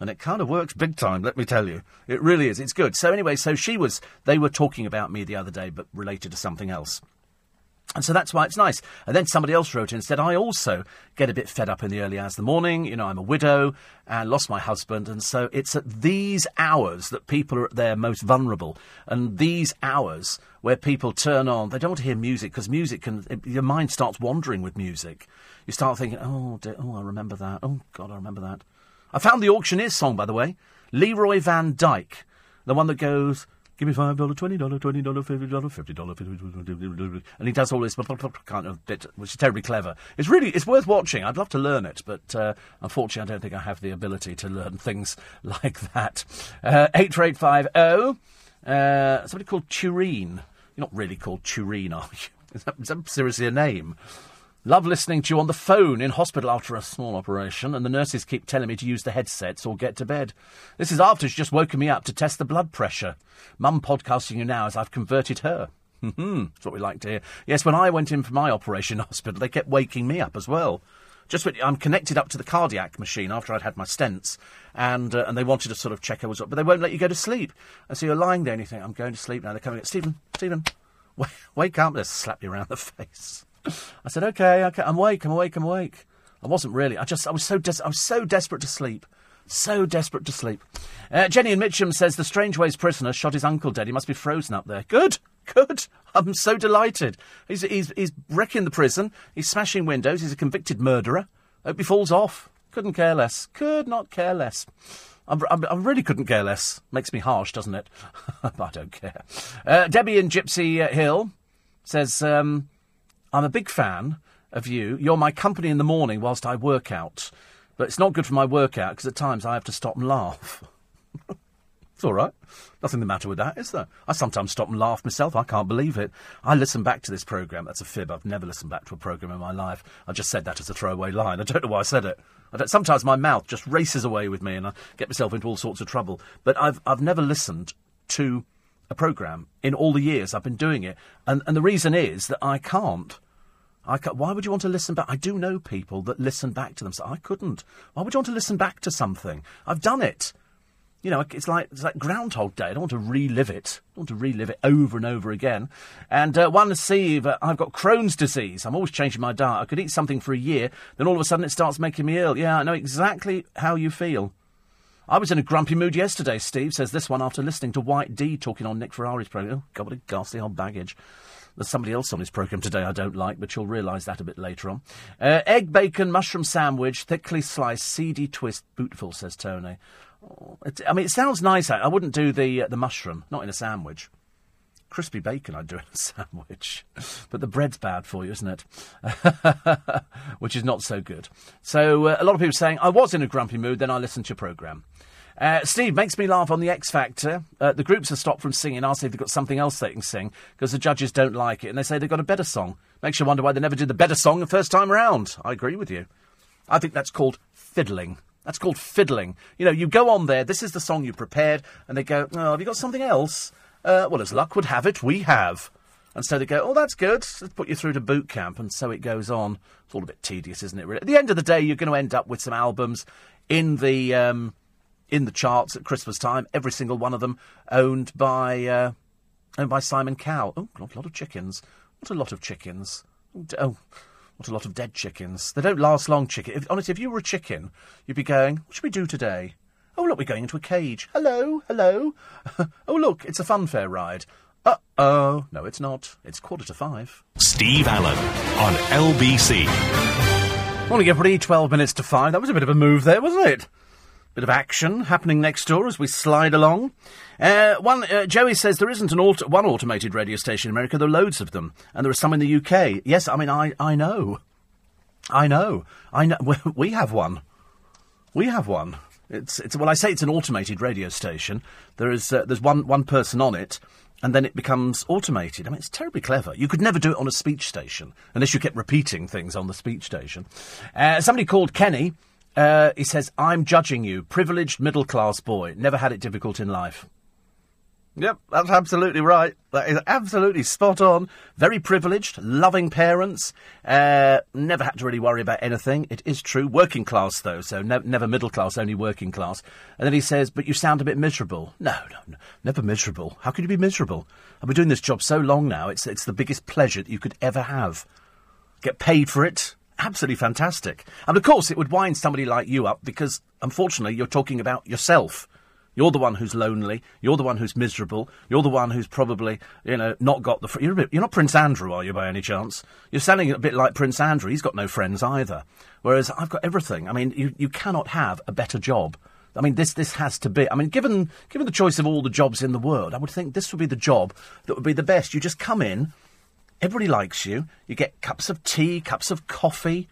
[SPEAKER 2] And it kind of works big time, let me tell you. It really is. It's good. So anyway, so she was, they were talking about me the other day, but related to something else. And so that's why it's nice. And then somebody else wrote in and said, I also get a bit fed up in the early hours of the morning. You know, I'm a widow and lost my husband. And so it's at these hours that people are at their most vulnerable. And these hours where people turn on, they don't want to hear music because music can, it, your mind starts wandering with music. You start thinking, oh, dear, oh, I remember that. Oh, God, I remember that. I found the Auctioneer's song, by the way. Leroy Van Dyke. The one that goes, Give me five dollar, twenty dollar, twenty dollar, fifty dollar, fifty dollar, and he does all this kind of bit, which is terribly clever. It's really it's worth watching. I'd love to learn it, but uh, unfortunately, I don't think I have the ability to learn things like that. Uh, eight four eight five zero. Uh, somebody called Tureen. You're not really called Tureen, are you? Is that, is that seriously a name? Love listening to you on the phone in hospital after a small operation, and the nurses keep telling me to use the headsets or get to bed. This is after she's just woken me up to test the blood pressure. Mum podcasting you now as I've converted her. Hmm, that's what we like to hear. Yes, when I went in for my operation in hospital, they kept waking me up as well. Just when I'm connected up to the cardiac machine after I'd had my stents, and uh, and they wanted to sort of check I was up, but they won't let you go to sleep. And so you're lying there and you think, I'm going to sleep now. They're coming, Stephen, Stephen, wake, wake up. They slap you around the face. I said, okay, okay, I'm awake, I'm awake, I'm awake. I wasn't really. I just, I was so, des- I was so desperate to sleep. So desperate to sleep. Uh, Jenny and Mitcham says the Strangeways prisoner shot his uncle dead. He must be frozen up there. Good, good. I'm so delighted. He's, he's, he's wrecking the prison. He's smashing windows. He's a convicted murderer. Hope he falls off. Couldn't care less. Could not care less. I'm, I'm, i really couldn't care less. Makes me harsh, doesn't it? I don't care. Uh, Debbie and Gypsy Hill says, um, I'm a big fan of you. You're my company in the morning whilst I work out. But it's not good for my workout because at times I have to stop and laugh. it's all right. Nothing the matter with that, is there? I sometimes stop and laugh myself. I can't believe it. I listen back to this programme. That's a fib. I've never listened back to a programme in my life. I just said that as a throwaway line. I don't know why I said it. I sometimes my mouth just races away with me and I get myself into all sorts of trouble. But I've, I've never listened to a programme in all the years I've been doing it. And, and the reason is that I can't. I can't, why would you want to listen back? I do know people that listen back to them. So I couldn't. Why would you want to listen back to something? I've done it. You know, it's like it's like Groundhog Day. I don't want to relive it. I want to relive it over and over again. And uh, one see that I've got Crohn's disease. I'm always changing my diet. I could eat something for a year, then all of a sudden it starts making me ill. Yeah, I know exactly how you feel. I was in a grumpy mood yesterday, Steve says this one after listening to White D talking on Nick Ferrari's programme. Oh, God, what a ghastly old baggage. There's somebody else on his programme today I don't like, but you'll realise that a bit later on. Uh, egg, bacon, mushroom sandwich, thickly sliced, seedy twist, bootful, says Tony. Oh, I mean, it sounds nice. I wouldn't do the uh, the mushroom, not in a sandwich. Crispy bacon I'd do in a sandwich. But the bread's bad for you, isn't it? Which is not so good. So uh, a lot of people saying, I was in a grumpy mood, then I listened to your programme. Uh, Steve makes me laugh on the X Factor. Uh, the groups are stopped from singing. See if they've got something else they can sing because the judges don't like it and they say they've got a better song. Makes you wonder why they never did the better song the first time around. I agree with you. I think that's called fiddling. That's called fiddling. You know, you go on there, this is the song you prepared, and they go, Oh, have you got something else? Uh, well, as luck would have it, we have. And so they go, Oh, that's good. Let's put you through to boot camp. And so it goes on. It's all a bit tedious, isn't it? Really? At the end of the day, you're going to end up with some albums in the. Um, in the charts at Christmas time, every single one of them owned by uh, owned by Simon Cowell. Oh, a lot of chickens. What a lot of chickens. Oh, what a lot of dead chickens. They don't last long, chicken. If, honestly, if you were a chicken, you'd be going, what should we do today? Oh, look, we're going into a cage. Hello, hello. oh, look, it's a funfair ride. Uh oh. No, it's not. It's quarter to five.
[SPEAKER 1] Steve Allen on LBC.
[SPEAKER 2] Morning, everybody. 12 minutes to five. That was a bit of a move there, wasn't it? Bit of action happening next door as we slide along. Uh, one, uh, Joey says there isn't an one automated radio station in America. There are loads of them, and there are some in the UK. Yes, I mean I, I know, I know, I know. We have one. We have one. It's, it's well, I say it's an automated radio station. There is uh, there's one one person on it, and then it becomes automated. I mean, it's terribly clever. You could never do it on a speech station unless you kept repeating things on the speech station. Uh, somebody called Kenny. Uh, he says, I'm judging you. Privileged middle class boy. Never had it difficult in life. Yep, that's absolutely right. That is absolutely spot on. Very privileged, loving parents. Uh, never had to really worry about anything. It is true. Working class, though, so ne- never middle class, only working class. And then he says, But you sound a bit miserable. No, no, no, never miserable. How could you be miserable? I've been doing this job so long now, it's, it's the biggest pleasure that you could ever have. Get paid for it, absolutely fantastic. And of course, it would wind somebody like you up because, unfortunately, you're talking about yourself. You're the one who's lonely. You're the one who's miserable. You're the one who's probably, you know, not got the. Fr- you're, bit, you're not Prince Andrew, are you, by any chance? You're sounding a bit like Prince Andrew. He's got no friends either. Whereas I've got everything. I mean, you, you cannot have a better job. I mean, this this has to be. I mean, given given the choice of all the jobs in the world, I would think this would be the job that would be the best. You just come in, everybody likes you. You get cups of tea, cups of coffee.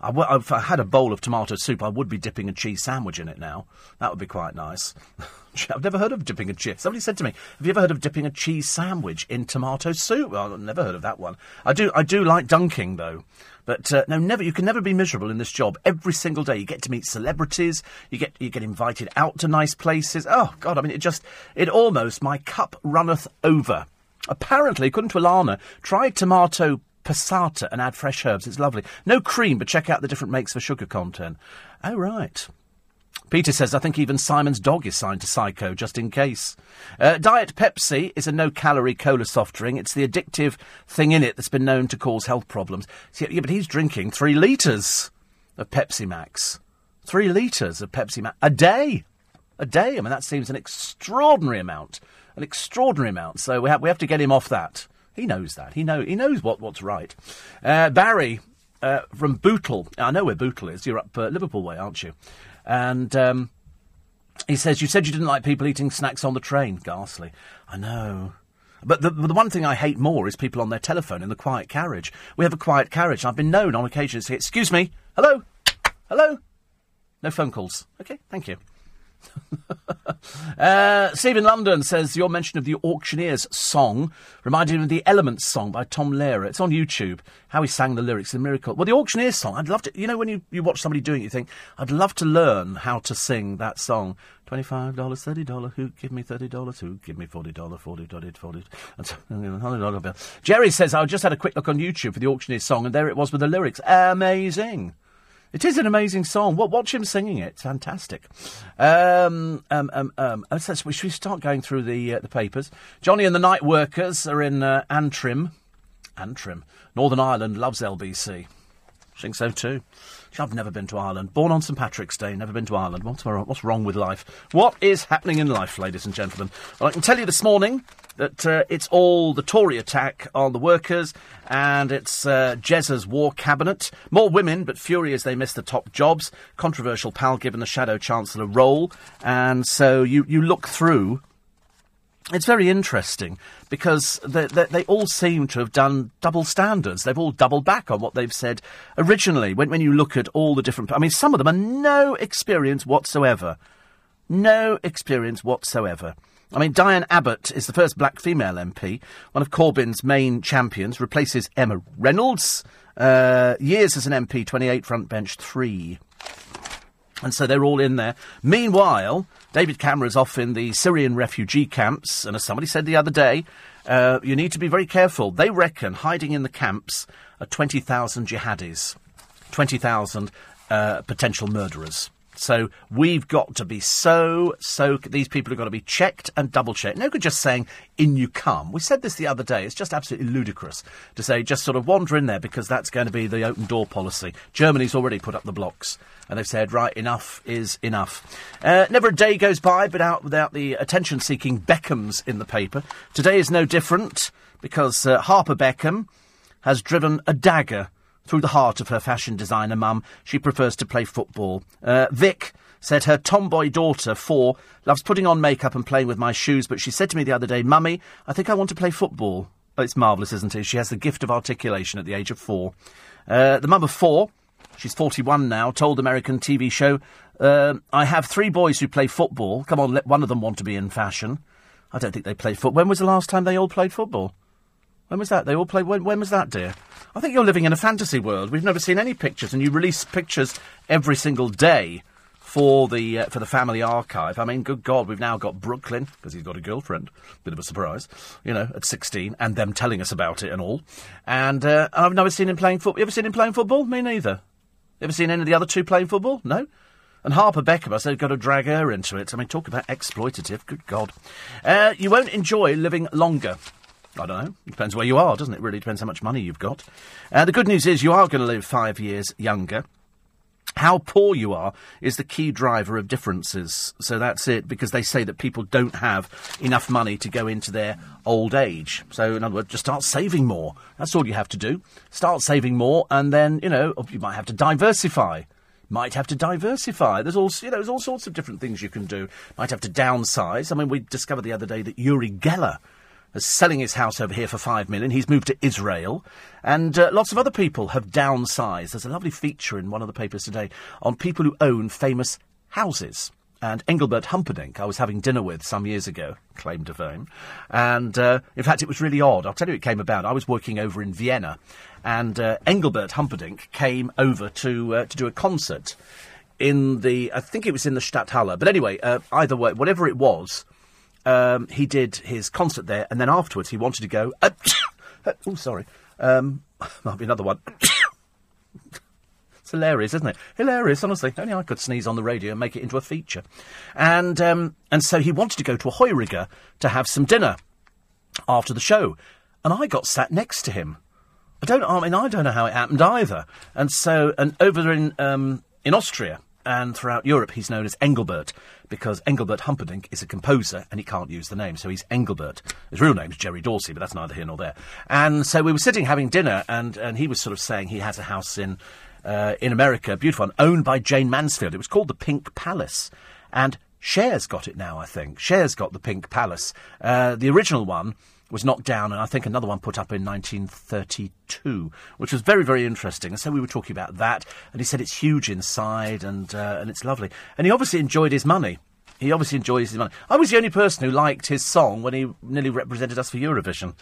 [SPEAKER 2] I w- if I had a bowl of tomato soup, I would be dipping a cheese sandwich in it now. That would be quite nice. I've never heard of dipping a cheese. Somebody said to me, "Have you ever heard of dipping a cheese sandwich in tomato soup?" Well, I've never heard of that one. I do. I do like dunking though. But uh, no, never. You can never be miserable in this job. Every single day, you get to meet celebrities. You get you get invited out to nice places. Oh God, I mean, it just it almost my cup runneth over. Apparently, according to Alana, try tomato passata and add fresh herbs. It's lovely. No cream, but check out the different makes for sugar content. Oh, right. Peter says, I think even Simon's dog is signed to Syco, just in case. Uh, Diet Pepsi is a no calorie cola soft drink. It's the addictive thing in it that's been known to cause health problems. See, yeah, but he's drinking three litres of Pepsi Max. Three litres of Pepsi Max a day. A day. I mean, that seems an extraordinary amount. An extraordinary amount. So we have, we have to get him off that. He knows that. He know he knows what, what's right. Uh, Barry uh, from Bootle. I know where Bootle is. You're up uh, Liverpool way, aren't you? And um, he says you said you didn't like people eating snacks on the train. Ghastly. I know. But the, the one thing I hate more is people on their telephone in the quiet carriage. We have a quiet carriage. I've been known on occasion to say, "Excuse me, hello, hello." No phone calls. Okay, thank you. uh, Stephen London says your mention of the Auctioneers song reminded him of the Elements song by Tom Lehrer. It's on YouTube. How he sang the lyrics, the miracle. Well, the Auctioneers song, I'd love to. You know, when you, you watch somebody doing it, you think, I'd love to learn how to sing that song. Twenty-five dollars, thirty dollars. Who give me thirty dollars? Who give me forty dollars? Forty dollars, forty. Hundred dollar bill. Jerry says I just had a quick look on YouTube for the Auctioneers song, and there it was with the lyrics. Amazing. It is an amazing song. Watch him singing it. It's fantastic. Um, um, um, um, oh, so should we start going through the uh, the papers? Johnny and the Night Workers are in uh, Antrim. Antrim. Northern Ireland loves LBC. I think so too. I've never been to Ireland. Born on St Patrick's Day, never been to Ireland. What's, what's wrong with life? What is happening in life, ladies and gentlemen? Well, I can tell you this morning that uh, it's all the Tory attack on the workers and it's uh, Jezza's war cabinet. More women, but fury as they miss the top jobs. Controversial pal given the Shadow Chancellor role. And so you, you look through it's very interesting because they, they, they, all seem to have done double standards. They've all doubled back on what they've said originally. When, when you look at all the different, I mean, some of them are no experience whatsoever. No experience whatsoever. I mean, Diane Abbott is the first black female MP, one of Corbyn's main champions, replaces Emma Reynolds. Uh, years as an MP, 28 front bench, 3. And so they're all in there. Meanwhile, David Cameron's off in the Syrian refugee camps, and as somebody said the other day, uh, you need to be very careful. They reckon hiding in the camps are 20,000 jihadis, 20,000 uh, potential murderers. So we've got to be so, so. These people have got to be checked and double checked. No good just saying, in you come. We said this the other day. It's just absolutely ludicrous to say, just sort of wander in there because that's going to be the open door policy. Germany's already put up the blocks and they've said, right, enough is enough. Uh, never a day goes by without, without the attention seeking Beckhams in the paper. Today is no different because uh, Harper Beckham has driven a dagger through the heart of her fashion designer mum. She prefers to play football. Uh, Vic said her tomboy daughter, four, loves putting on makeup and playing with my shoes, but she said to me the other day, Mummy, I think I want to play football. It's marvellous, isn't it? She has the gift of articulation at the age of four. Uh, the mum of four, she's 41 now, told American TV show, uh, I have three boys who play football. Come on, let one of them want to be in fashion. I don't think they play football. When was the last time they all played football? When was that? They all played. When, when was that, dear? I think you're living in a fantasy world. We've never seen any pictures, and you release pictures every single day for the uh, for the family archive. I mean, good God, we've now got Brooklyn because he's got a girlfriend. Bit of a surprise, you know, at sixteen, and them telling us about it and all. And uh, I've never seen him playing football. You ever seen him playing football? Me neither. Ever seen any of the other two playing football? No. And Harper Beckham, I said, got to drag her into it. I mean, talk about exploitative. Good God. Uh, you won't enjoy living longer. I don't know. It depends where you are, doesn't it? Really depends how much money you've got. Uh, the good news is you are going to live five years younger. How poor you are is the key driver of differences. So that's it, because they say that people don't have enough money to go into their old age. So, in other words, just start saving more. That's all you have to do. Start saving more, and then, you know, you might have to diversify. Might have to diversify. There's all, you know, there's all sorts of different things you can do. Might have to downsize. I mean, we discovered the other day that Uri Geller is selling his house over here for five million. He's moved to Israel, and uh, lots of other people have downsized. There's a lovely feature in one of the papers today on people who own famous houses. And Engelbert Humperdinck, I was having dinner with some years ago, claim to fame. And uh, in fact, it was really odd. I'll tell you, it came about. I was working over in Vienna, and uh, Engelbert Humperdinck came over to uh, to do a concert in the. I think it was in the Stadthalle. But anyway, uh, either way, whatever it was, um, he did his concert there, and then afterwards he wanted to go. Uh, oh, sorry. Um, might be another one. it's hilarious, isn't it? Hilarious, honestly. Only I could sneeze on the radio and make it into a feature. And um, and so he wanted to go to a Heuriger to have some dinner after the show, and I got sat next to him. I don't. I mean, I don't know how it happened either. And so, and over in um, in Austria, and throughout Europe he's known as Engelbert because Engelbert Humperdinck is a composer and he can't use the name, so he's Engelbert. His real name's Jerry Dorsey, but that's neither here nor there. And so we were sitting having dinner, and, and he was sort of saying he has a house in uh, in America, beautiful one, owned by Jayne Mansfield. It was called the Pink Palace, and Cher's got it now. I think Cher's got the Pink Palace. Uh, the original one was knocked down, and I think another one put up in 1932, which was very, very interesting. And so we were talking about that, and he said it's huge inside and uh, and it's lovely. And he obviously enjoyed his money. He obviously enjoys his money. I was the only person who liked his song when he nearly represented us for Eurovision.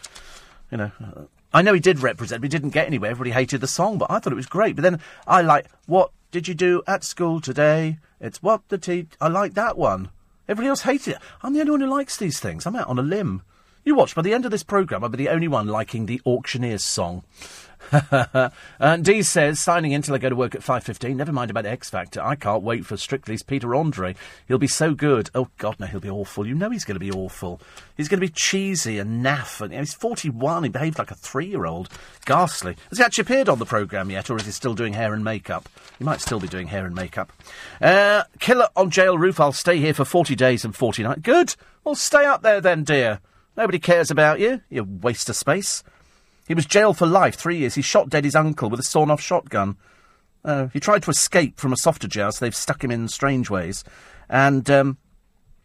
[SPEAKER 2] You know, uh, I know he did represent, but he didn't get anywhere. Everybody hated the song, but I thought it was great. But then I like, what did you do at school today? It's what the tea. I like that one. Everybody else hated it. I'm the only one who likes these things. I'm out on a limb. You watch, by the end of this programme, I'll be the only one liking the Auctioneer's song. and Dee says, signing in till I go to work at 5.15. Never mind about X Factor. I can't wait for Strictly's Peter Andre. He'll be so good. Oh, God, no, he'll be awful. You know he's going to be awful. He's going to be cheesy and naff. And, you know, he's 41. He behaved like a three-year-old. Ghastly. Has he actually appeared on the programme yet, or is he still doing hair and makeup? He might still be doing hair and makeup. Uh, killer on jail roof. I'll stay here for 40 days and 40 nights. Good. Well, stay up there then, dear. Nobody cares about you, you waste of space. He was jailed for life, three years. He shot dead his uncle with a sawn off shotgun. Uh, he tried to escape from a softer jail, so they've stuck him in Strangeways. And um,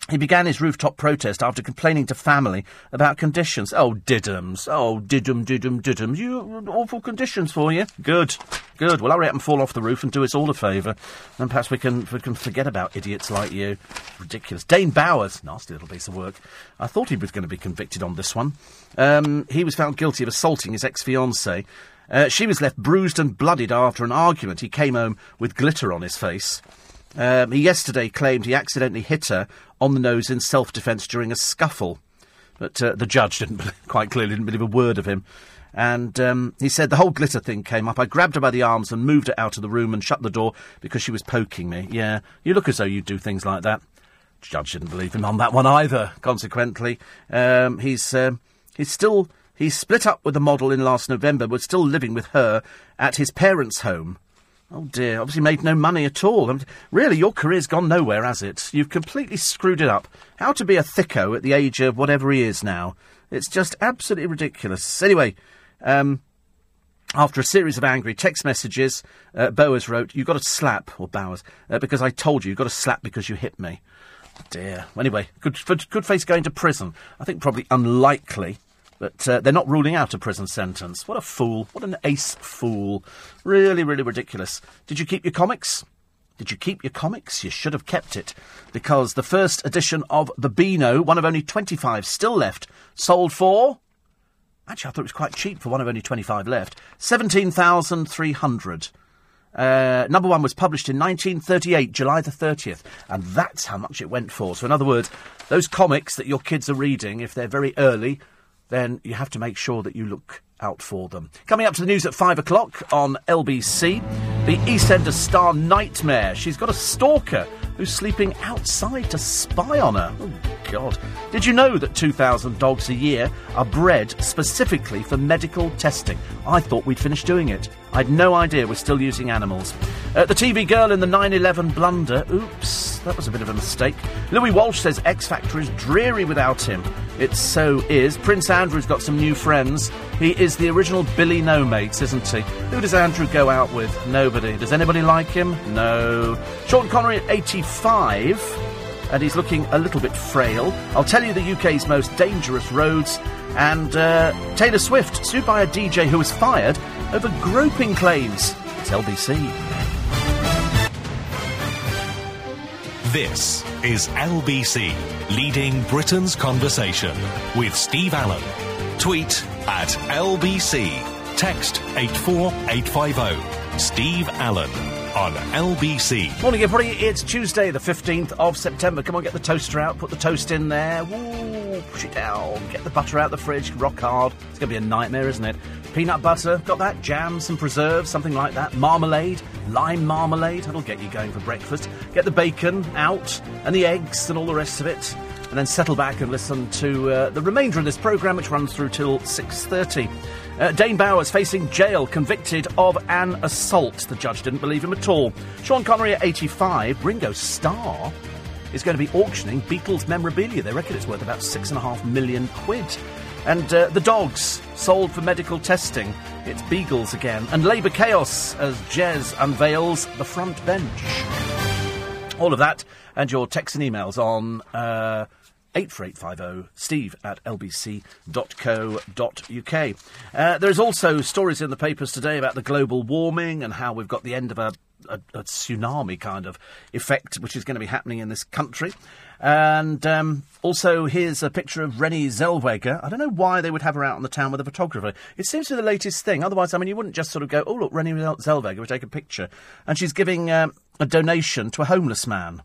[SPEAKER 2] He began his rooftop protest after complaining to family about conditions. Oh, diddums. Oh, diddum, diddum, diddum. You awful conditions for you. Good, good. Well, hurry up and fall off the roof and do us all a favour. Then perhaps we can we can forget about idiots like you. Ridiculous. Dane Bowers, nasty little piece of work. I thought he was going to be convicted on this one. Um, he was found guilty of assaulting his ex-fiancée. Uh, she was left bruised and bloodied after an argument. He came home with glitter on his face. Um, he yesterday claimed he accidentally hit her on the nose in self defence during a scuffle. But uh, the judge didn't quite clearly didn't believe a word of him. And um, he said the whole glitter thing came up. I grabbed her by the arms and moved her out of the room and shut the door because she was poking me. Yeah, you look as though you do things like that. Judge didn't believe him on that one either. Consequently, um, he's um, he's still he's split up with the model in last November, but still living with her at his parents' home. Oh dear, obviously made no money at all. I mean, really, your career's gone nowhere, has it? You've completely screwed it up. How to be a thicko at the age of whatever he is now? It's just absolutely ridiculous. Anyway, um, after a series of angry text messages, uh, wrote, "You've got to slap, or Bowers, uh, because I told you, you've got to slap because you hit me. Dear. Anyway, good, good face going to prison. I think probably unlikely. But uh, they're not ruling out a prison sentence. What a fool. What an ace fool. Really, really ridiculous. Did you keep your comics? Did you keep your comics? You should have kept it. Because the first edition of The Beano, one of only 25 still left, sold for. Actually, I thought it was quite cheap for one of only 25 left. 17,300. Uh, number one was published in 1938, July the 30th, and that's how much it went for. So, in other words, those comics that your kids are reading, if they're very early, then you have to make sure that you look out for them. Coming up to the news at five o'clock on LBC, the EastEnders star Nightmare. She's got a stalker who's sleeping outside to spy on her. Oh, God. Did you know that 2,000 dogs a year are bred specifically for medical testing? I thought we'd finished doing it. I had no idea we're still using animals. Uh, the TV girl in the 9 11 blunder. Oops, that was a bit of a mistake. Louis Walsh says X Factor is dreary without him. It so is. Prince Andrew's got some new friends. He is the original Billy No Mates, isn't he? Who does Andrew go out with? Nobody. Does anybody like him? No. Sean Connery at 85 and he's looking a little bit frail. I'll tell you the UK's most dangerous roads, and uh, Taylor Swift sued by a DJ who was fired over groping claims. It's LBC.
[SPEAKER 1] This is LBC, leading Britain's conversation with Steve Allen. Tweet at LBC. Text 84850. Steve Allen on LBC.
[SPEAKER 2] Morning, everybody. It's Tuesday, the 15th of September. Come on, get the toaster out, put the toast in there. Woo, push it down. Get the butter out the fridge, rock hard. It's going to be a nightmare, isn't it? Peanut butter, got that? Jam, some preserves, something like that. Marmalade, lime marmalade. That'll get you going for breakfast. Get the bacon out, and the eggs, and all the rest of it. And then settle back and listen to uh, the remainder of this programme, which runs through till 6.30. Uh, Dane Bowers facing jail, convicted of an assault. The judge didn't believe him at all. Sean Connery at 85. Ringo Starr is going to be auctioning Beatles memorabilia. They reckon it's worth about six and a half million quid. And uh, the dogs sold for medical testing. It's Beagles again. And Labour chaos as Jez unveils the front bench. All of that and your texts and emails on uh, 84850 steve at lbc.co.uk. Uh, there's also stories in the papers today about the global warming and how we've got the end of a, a, a tsunami kind of effect which is going to be happening in this country. And um, also, here's a picture of Renée Zellweger. I don't know why they would have her out on the town with a photographer. It seems to be the latest thing. Otherwise, I mean, you wouldn't just sort of go, oh, look, Renée Zellweger would take a picture. And she's giving um, a donation to a homeless man.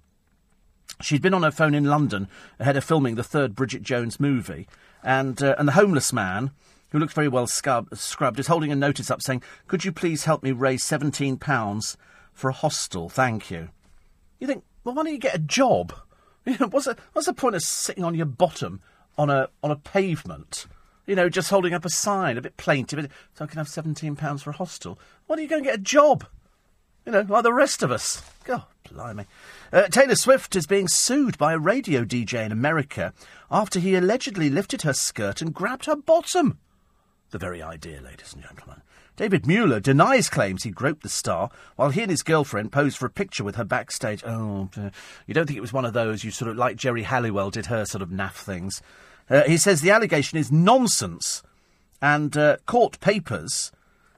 [SPEAKER 2] She'd been on her phone in London ahead of filming the third Bridget Jones movie, and uh, and the homeless man, who looks very well scrub- scrubbed, is holding a notice up saying, "Could you please help me raise seventeen pounds for a hostel? Thank you." You think, well, why don't you get a job? What's the, what's the point of sitting on your bottom on a on a pavement? You know, just holding up a sign, a bit plaintive. So I can have seventeen pounds for a hostel. Why don't you go and get a job? You know, like the rest of us. God, blimey. Uh, Taylor Swift is being sued by a radio DJ in America after he allegedly lifted her skirt and grabbed her bottom. The very idea, ladies and gentlemen. David Mueller denies claims he groped the star while he and his girlfriend posed for a picture with her backstage. Oh, you don't think it was one of those you sort of like Geri Halliwell did her sort of naff things. Uh, he says the allegation is nonsense, and uh, court papers.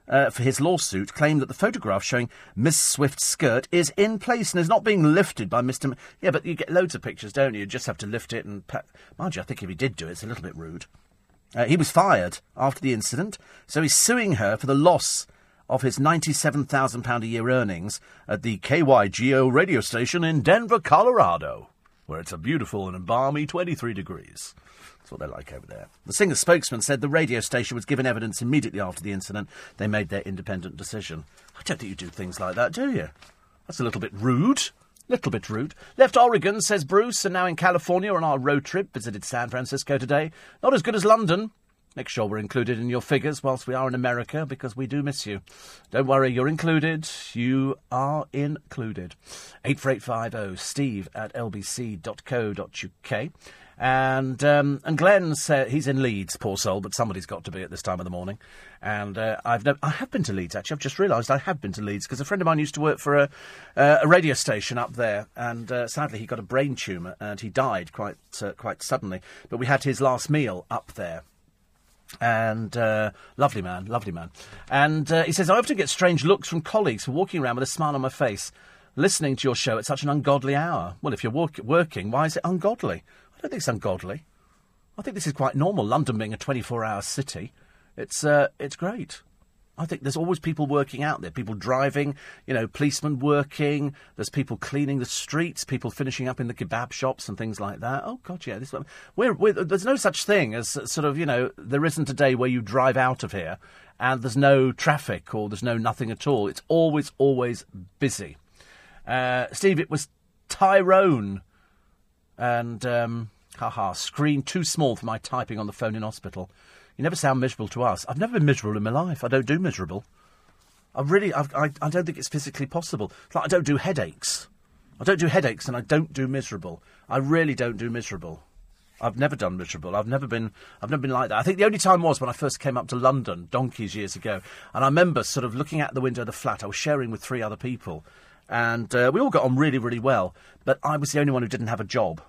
[SPEAKER 2] Uh, for his lawsuit, claim that the photograph showing Miss Swift's skirt is in place and is not being lifted by Mr. M- yeah, but you get loads of pictures, don't you? You just have to lift it and. Pa- Mind you, I think if he did do it, it's a little bit rude. Uh, he was fired after the incident, so he's suing her for the loss of his £97,000 a year earnings at the KYGO radio station in Denver, Colorado, where it's a beautiful and balmy 23 degrees. That's what they're like over there. The singer's spokesman said the radio station was given evidence immediately after the incident. They made their independent decision. I don't think you do things like that, do you? That's a little bit rude. Little bit rude. Left Oregon, says Bruce, and now in California on our road trip. Visited San Francisco today. Not as good as London. Make sure we're included in your figures whilst we are in America because we do miss you. Don't worry, you're included. You are included. 84850 steve at lbc.co.uk. And um, and Glenn said he's in Leeds, poor soul, but somebody's got to be at this time of the morning. And uh, I've I have been to Leeds actually. I've just realised I have been to Leeds because a friend of mine used to work for a uh, a radio station up there, and uh, sadly he got a brain tumour and he died quite uh, quite suddenly. But we had his last meal up there. And uh, lovely man, lovely man. And uh, he says, I often get strange looks from colleagues for walking around with a smile on my face, listening to your show at such an ungodly hour. Well, if you're work- working, why is it ungodly? I don't think it's ungodly. I think this is quite normal. London being a 24-hour city, it's uh, it's great. I think there's always people working out there, people driving, you know, policemen working. There's people cleaning the streets, people finishing up in the kebab shops and things like that. Oh God, yeah, this we're, we're, there's no such thing as sort of you know there isn't a day where you drive out of here and there's no traffic or there's no nothing at all. It's always always busy. Uh, Steve, it was Tyrone and um, haha, screen too small for my typing on the phone in hospital. You never sound miserable to us. I've never been miserable in my life. I don't do miserable. I really, I've, I, I don't think it's physically possible. It's like I don't do headaches. I don't do headaches, and I don't do miserable. I really don't do miserable. I've never done miserable. I've never been. I've never been like that. I think the only time was when I first came up to London, donkeys years ago, and I remember sort of looking out the window of the flat. I was sharing with three other people, and uh, we all got on really, really well. But I was the only one who didn't have a job.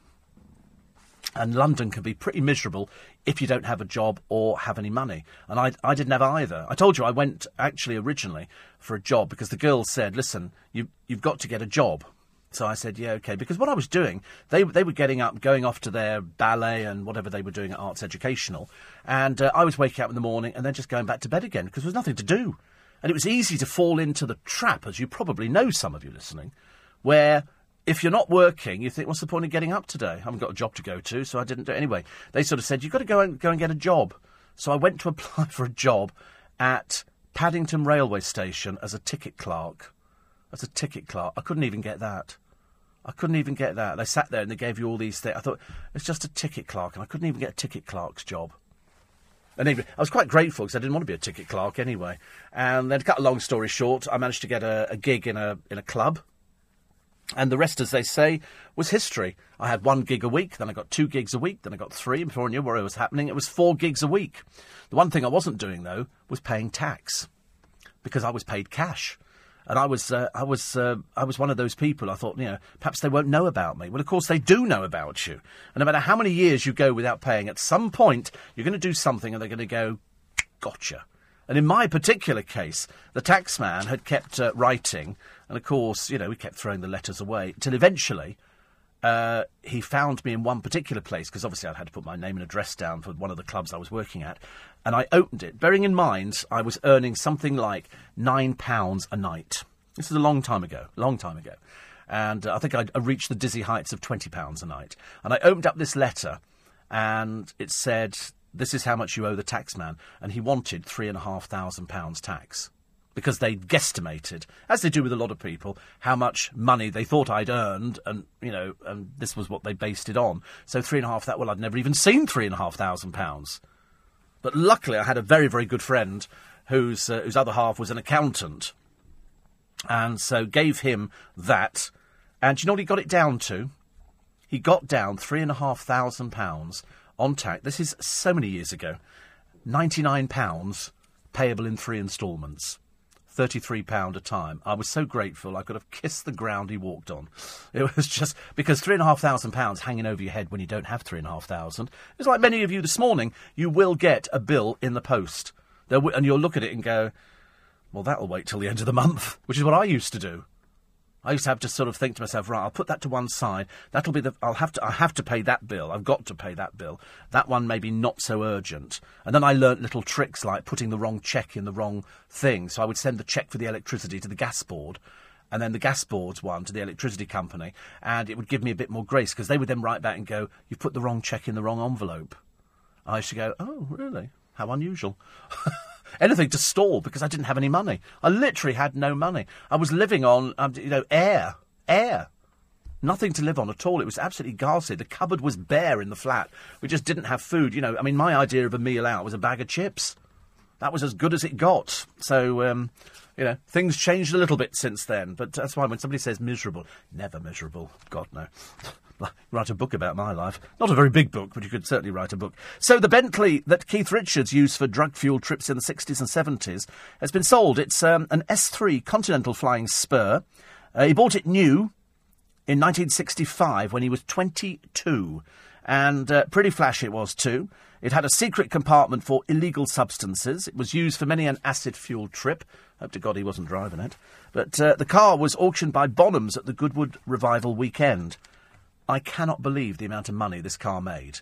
[SPEAKER 2] And London can be pretty miserable if you don't have a job or have any money. And I, I didn't have either. I told you I went actually originally for a job because the girl said, listen, you, you've got to get a job. So I said, yeah, okay. Because what I was doing, they, they were getting up, going off to their ballet and whatever they were doing at Arts Educational. And uh, I was waking up in the morning and then just going back to bed again because there was nothing to do. And it was easy to fall into the trap, as you probably know, some of you listening, where if you're not working, you think, what's the point of getting up today? I haven't got a job to go to, so I didn't do it anyway. They sort of said, you've got to go and go and get a job. So I went to apply for a job at Paddington Railway Station as a ticket clerk. As a ticket clerk. I couldn't even get that. I couldn't even get that. They sat there and they gave you all these things. I thought, it's just a ticket clerk, and I couldn't even get a ticket clerk's job. And even, I was quite grateful because I didn't want to be a ticket clerk anyway. And then, to cut a long story short, I managed to get a, a gig in a in a club and the rest, as they say, was history. I had one gig a week, then I got two gigs a week, then I got three, before I knew what it was happening, it was four gigs a week. The one thing I wasn't doing, though, was paying tax. Because I was paid cash. And I was, uh, I was, uh, I was one of those people. I thought, you know, perhaps they won't know about me. Well, of course they do know about you. And no matter how many years you go without paying, at some point you're going to do something, and they're going to go, "Gotcha." And in my particular case, the taxman had kept uh, writing, and of course, you know, we kept throwing the letters away till eventually uh, he found me in one particular place because obviously I'd had to put my name and address down for one of the clubs I was working at, and I opened it, bearing in mind I was earning something like nine pounds a night. This is a long time ago, long time ago, and uh, I think I reached the dizzy heights of twenty pounds a night. And I opened up this letter, and it said, "This is how much you owe the taxman," and he wanted three and a half thousand pounds tax because they guesstimated, as they do with a lot of people, how much money they thought I'd earned, and you know, and this was what they based it on. So three and a half that well, I'd never even seen three and a half thousand pounds. But luckily, I had a very, very good friend whose uh, whose other half was an accountant, and so gave him that. And you know what he got it down to? He got down three and a half thousand pounds on tax. This is so many years ago. Ninety nine pounds payable in three instalments. £33 a time. I was so grateful I could have kissed the ground he walked on. It was just because £3,500 hanging over your head when you don't have £3,500. It's like many of you this morning, you will get a bill in the post. And you'll look at it and go, well, that'll wait till the end of the month, which is what I used to do. I used to have to sort of think to myself, right, I'll put that to one side. That'll be the. I'll have to. I have to pay that bill. I've got to pay that bill. That one maybe not so urgent. And then I learnt little tricks like putting the wrong check in the wrong thing. So I would send the check for the electricity to the gas board, and then the gas board's one to the electricity company, and it would give me a bit more grace because they would then write back and go, "You've put the wrong check in the wrong envelope." I used to go, "Oh, really? How unusual." anything to stall because I didn't have any money. I literally had no money. I was living on, um, you know, air, air. Nothing to live on at all. It was absolutely ghastly. The cupboard was bare in the flat. We just didn't have food. You know, I mean, my idea of a meal out was a bag of chips. That was as good as it got. So, um, you know, things changed a little bit since then. But that's why when somebody says miserable, never miserable. God, no. write a book about my life. Not a very big book, but you could certainly write a book. So the Bentley that Keith Richards used for drug-fueled trips in the 60s and 70s has been sold. It's um, an S3 Continental Flying Spur. Uh, he bought it new in 1965 when he was 22. And uh, pretty flash it was too. It had a secret compartment for illegal substances. It was used for many an acid-fueled trip. Hope to God he wasn't driving it. But uh, the car was auctioned by Bonhams at the Goodwood Revival weekend. I cannot believe the amount of money this car made.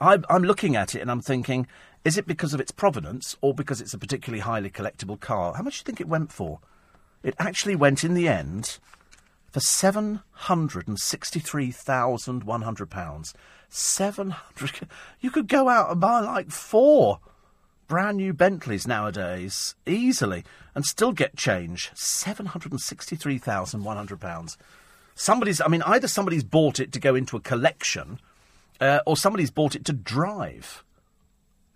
[SPEAKER 2] I, I'm looking at it and I'm thinking, is it because of its provenance or because it's a particularly highly collectible car? How much do you think it went for? It actually went in the end for seven hundred and sixty-three thousand one hundred pounds. Seven hundred. You could go out and buy like four brand new Bentleys nowadays easily and still get change. Seven hundred and sixty-three thousand one hundred pounds somebody's, I mean, either somebody's bought it to go into a collection, uh, or somebody's bought it to drive.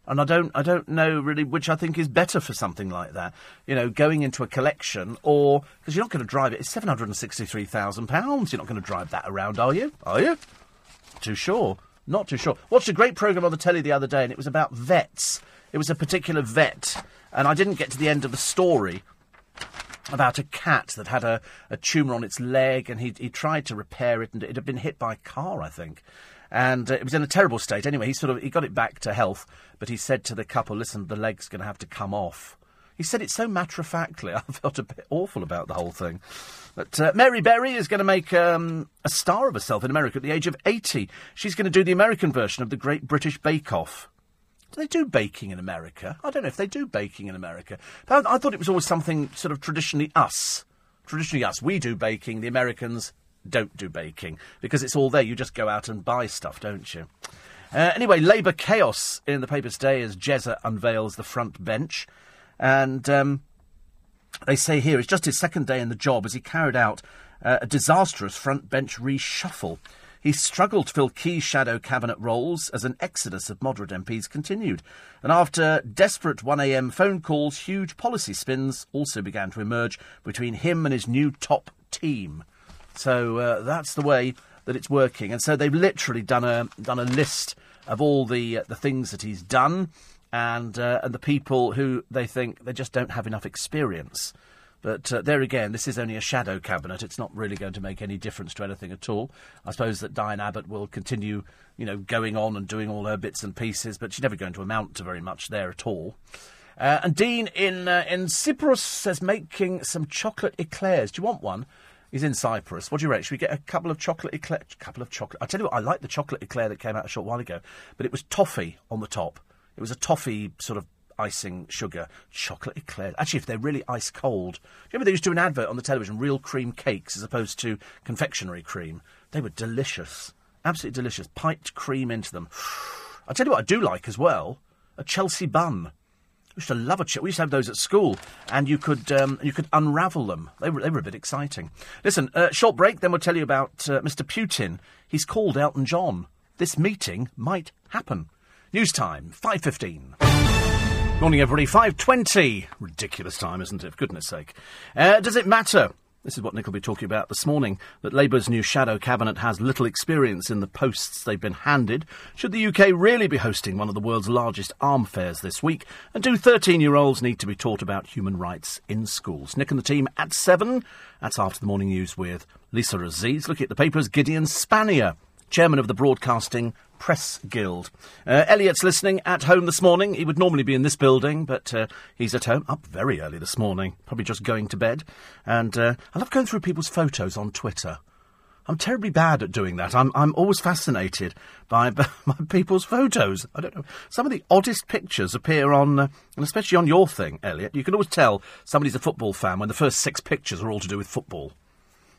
[SPEAKER 2] And I don't, I don't know really which I think is better for something like that. You know, going into a collection, or because you're not going to drive it. It's seven hundred and sixty-three thousand pounds. You're not going to drive that around, are you? Are you? Too sure. Not too sure. Watched a great program on the telly the other day, and it was about vets. It was a particular vet, and I didn't get to the end of the story about a cat that had a, a tumour on its leg, and he he tried to repair it, and it had been hit by a car, I think, and uh, it was in a terrible state. Anyway, he sort of he got it back to health, but he said to the couple, "Listen, the leg's going to have to come off." He said it so matter of factly. I felt a bit awful about the whole thing. But uh, Mary Berry is going to make um, a star of herself in America at the age of 80. She's going to do the American version of the Great British Bake Off. Do they do baking in America? I don't know if they do baking in America. I, I thought it was always something sort of traditionally us. Traditionally us. We do baking. The Americans don't do baking because it's all there. You just go out and buy stuff, don't you? Uh, anyway, Labour chaos in the papers today as Jezza unveils the front bench. And um, they say here it's just his second day in the job as he carried out uh, a disastrous front bench reshuffle. He struggled to fill key shadow cabinet roles as an exodus of moderate MPs continued. And after desperate 1am phone calls, huge policy spins also began to emerge between him and his new top team. So uh, that's the way that it's working. And so they've literally done a done a list of all the uh, the things that he's done and uh, and the people who they think they just don't have enough experience. But uh, there again, this is only a shadow cabinet. It's not really going to make any difference to anything at all. I suppose that Diane Abbott will continue, you know, going on and doing all her bits and pieces, but she's never going to amount to very much there at all. Uh, and Dean in uh, in Cyprus says making some chocolate eclairs. Do you want one? He's in Cyprus. What do you reckon? Should we get a couple of chocolate eclair? Couple of chocolate. I tell you what, I like the chocolate eclair that came out a short while ago, but it was toffee on the top. It was a toffee sort of icing, sugar, chocolate eclairs. Actually, if they're really ice cold, do you remember they used to do an advert on the television, real cream cakes as opposed to confectionery cream? They were delicious, absolutely delicious. Piped cream into them. I tell you what, I do like as well a Chelsea bun. We used to love a ch- We used to have those at school, and you could um, you could unravel them. They were they were a bit exciting. Listen, uh, short break. Then we'll tell you about uh, Mr. Putin. He's called Elton John. This meeting might happen. News time, 5.15. Morning, everybody. 5.20. Ridiculous time, isn't it? For goodness sake. Uh, does it matter? This is what Nick will be talking about this morning. That Labour's new shadow cabinet has little experience in the posts they've been handed. Should the UK really be hosting one of the world's largest arm fairs this week? And do 13 year olds need to be taught about human rights in schools? Nick and the team at 7. That's after the morning news with Lisa Aziz. Looking at the papers, Gideon Spanier, chairman of the Broadcasting Press Guild. Uh, Elliot's listening at home this morning. He would normally be in this building, but uh, he's at home, up very early this morning, probably just going to bed. And uh, I love going through people's photos on Twitter. I'm terribly bad at doing that. I'm, I'm always fascinated by, by people's photos. I don't know. Some of the oddest pictures appear on, uh, and especially on your thing, Elliot. You can always tell somebody's a football fan when the first six pictures are all to do with football.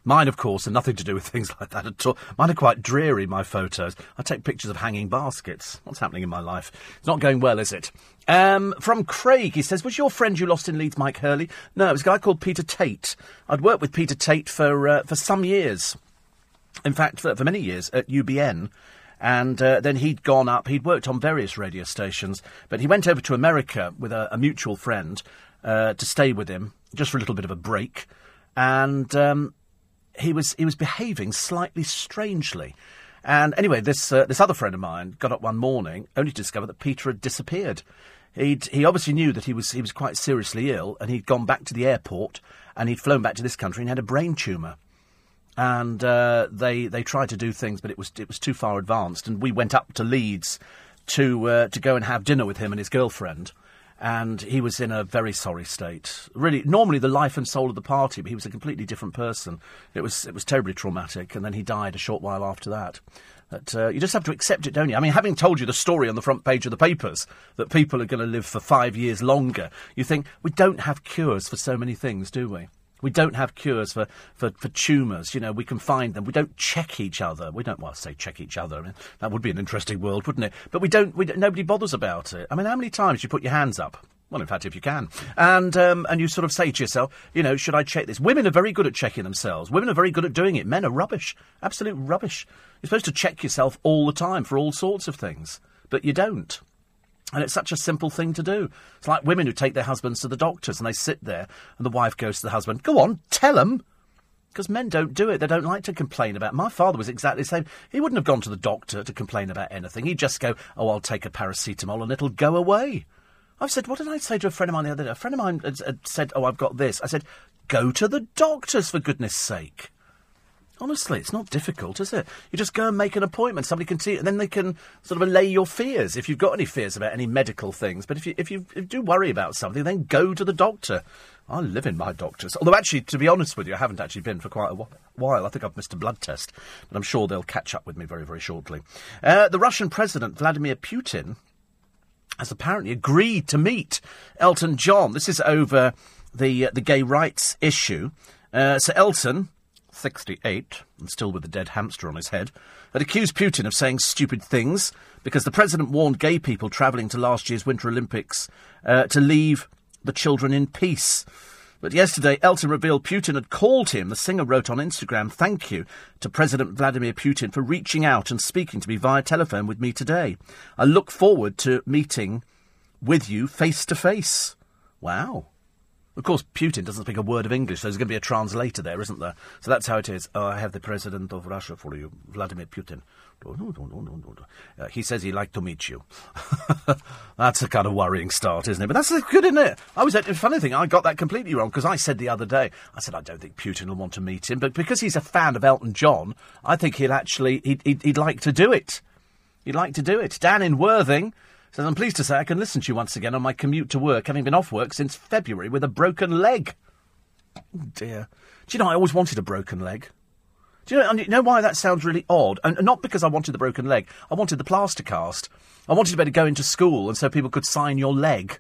[SPEAKER 2] Mine, of course, are nothing to do with things like that at all. Mine are quite dreary, my photos. I take pictures of hanging baskets. What's happening in my life? It's not going well, is it? Um, from Craig, he says, Was your friend you lost in Leeds Mike Hurley? No, it was a guy called Peter Tate. I'd worked with Peter Tate for, uh, for some years. In fact, for, for many years at UBN. And uh, then he'd gone up, he'd worked on various radio stations, but he went over to America with a, a mutual friend uh, to stay with him, just for a little bit of a break. And um, he was he was behaving slightly strangely. And anyway, this uh, this other friend of mine got up one morning only to discover that Peter had disappeared. He'd, he obviously knew that he was he was quite seriously ill, and he'd gone back to the airport, and he'd flown back to this country and had a brain tumour. And uh, they they tried to do things, but it was it was too far advanced. And we went up to Leeds to uh, to go and have dinner with him and his girlfriend and he was in a very sorry state. Really, normally the life and soul of the party, but he was a completely different person. It was it was terribly traumatic, and then he died a short while after that. But uh, you just have to accept it, don't you? I mean, having told you the story on the front page of the papers that people are going to live for five years longer, you think we don't have cures for so many things, do we? We don't have cures for, for, for tumours. You know, we can find them. We don't check each other. We don't, well, say check each other. I mean, that would be an interesting world, wouldn't it? But we don't, we nobody bothers about it. I mean, how many times do you put your hands up? Well, in fact, if you can. And, um, and you sort of say to yourself, you know, should I check this? Women are very good at checking themselves. Women are very good at doing it. Men are rubbish. Absolute rubbish. You're supposed to check yourself all the time for all sorts of things. But you don't. And it's such a simple thing to do. It's like women who take their husbands to the doctors and they sit there and the wife goes to the husband, Go on, tell them. Because men don't do it. They don't like to complain about. It. My father was exactly the same. He wouldn't have gone to the doctor to complain about anything. He'd just go, "Oh, I'll take a paracetamol and it'll go away." I've said, what did I say to a friend of mine the other day? A friend of mine had, had said, "Oh, I've got this." I said, "Go to the doctors for goodness' sake." Honestly, it's not difficult, is it? You just go and make an appointment. Somebody can see and then they can sort of allay your fears if you've got any fears about any medical things. But if you, if you, if you do worry about something, then go to the doctor. I live in my doctor's. Although, actually, to be honest with you, I haven't actually been for quite a while. I think I've missed a blood test, but I'm sure they'll catch up with me very, very shortly. Uh, the Russian President, Vladimir Putin, has apparently agreed to meet Elton John. This is over the, uh, the gay rights issue. Uh, so, Elton 68, and still with a dead hamster on his head, had accused Putin of saying stupid things because the president warned gay people travelling to last year's Winter Olympics uh, to leave the children in peace. But yesterday, Elton revealed Putin had called him. The singer wrote on Instagram, Thank you to President Vladimir Putin for reaching out and speaking to me via telephone with me today. I look forward to meeting with you face to face. Wow. Of course, Putin doesn't speak a word of English, so there's going to be a translator there, isn't there? So that's how it is. Oh, I have the president of Russia for you, Vladimir Putin. Uh, he says he'd like to meet you. that's a kind of worrying start, isn't it? But that's good, isn't it? I was. The funny thing, I got that completely wrong because I said the other day, I said I don't think Putin will want to meet him, but because he's a fan of Elton John, I think he'll actually he'd, he'd, he'd like to do it. He'd like to do it. Dan in Worthing says, I'm pleased to say I can listen to you once again on my commute to work, having been off work since February with a broken leg. Oh dear. Do you know, I always wanted a broken leg. Do you know, you know why that sounds really odd? And not because I wanted the broken leg. I wanted the plaster cast. I wanted to be able to go into school and so people could sign your leg.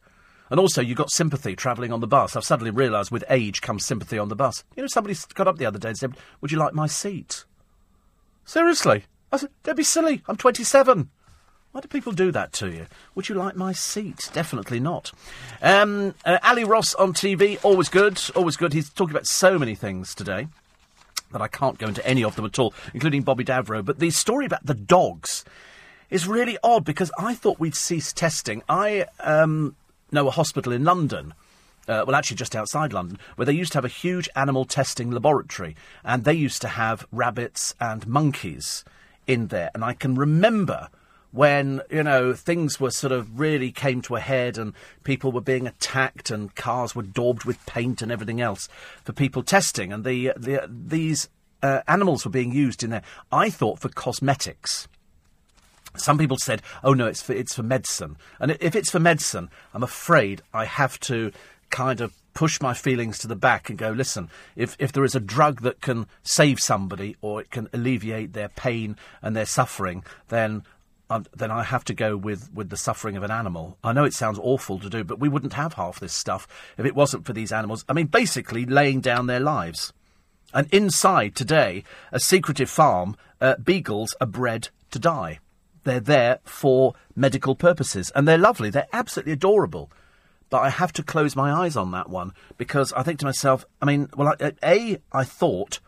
[SPEAKER 2] And also, you got sympathy travelling on the bus. I've suddenly realised with age comes sympathy on the bus. You know, somebody got up the other day and said, Would you like my seat? Seriously? I said, Don't be silly. I'm 27. Why do people do that to you? Would you like my seat? Definitely not. Um, uh, Ally Ross on TV, always good, always good. He's talking about so many things today that I can't go into any of them at all, including Bobby Davro. But the story about the dogs is really odd because I thought we'd cease testing. I um, know a hospital in London uh, well, actually, just outside London, where they used to have a huge animal testing laboratory, and they used to have rabbits and monkeys in there. And I can remember when you know things were sort of really came to a head and people were being attacked and cars were daubed with paint and everything else for people testing and the, the these uh, animals were being used in there i thought for cosmetics. Some people said oh no it's for it's for medicine. And if it's for medicine i'm afraid i have to kind of push my feelings to the back and go, listen, if, if there is a drug that can save somebody or it can alleviate their pain and their suffering, then um, then I have to go with, with the suffering of an animal. I know it sounds awful to do, but we wouldn't have half this stuff if it wasn't for these animals. I mean, basically laying down their lives. And inside today, a secretive farm, uh, beagles are bred to die. They're there for medical purposes, and they're lovely. They're absolutely adorable. But I have to close my eyes on that one because I think to myself, I mean, well, I, A, I thought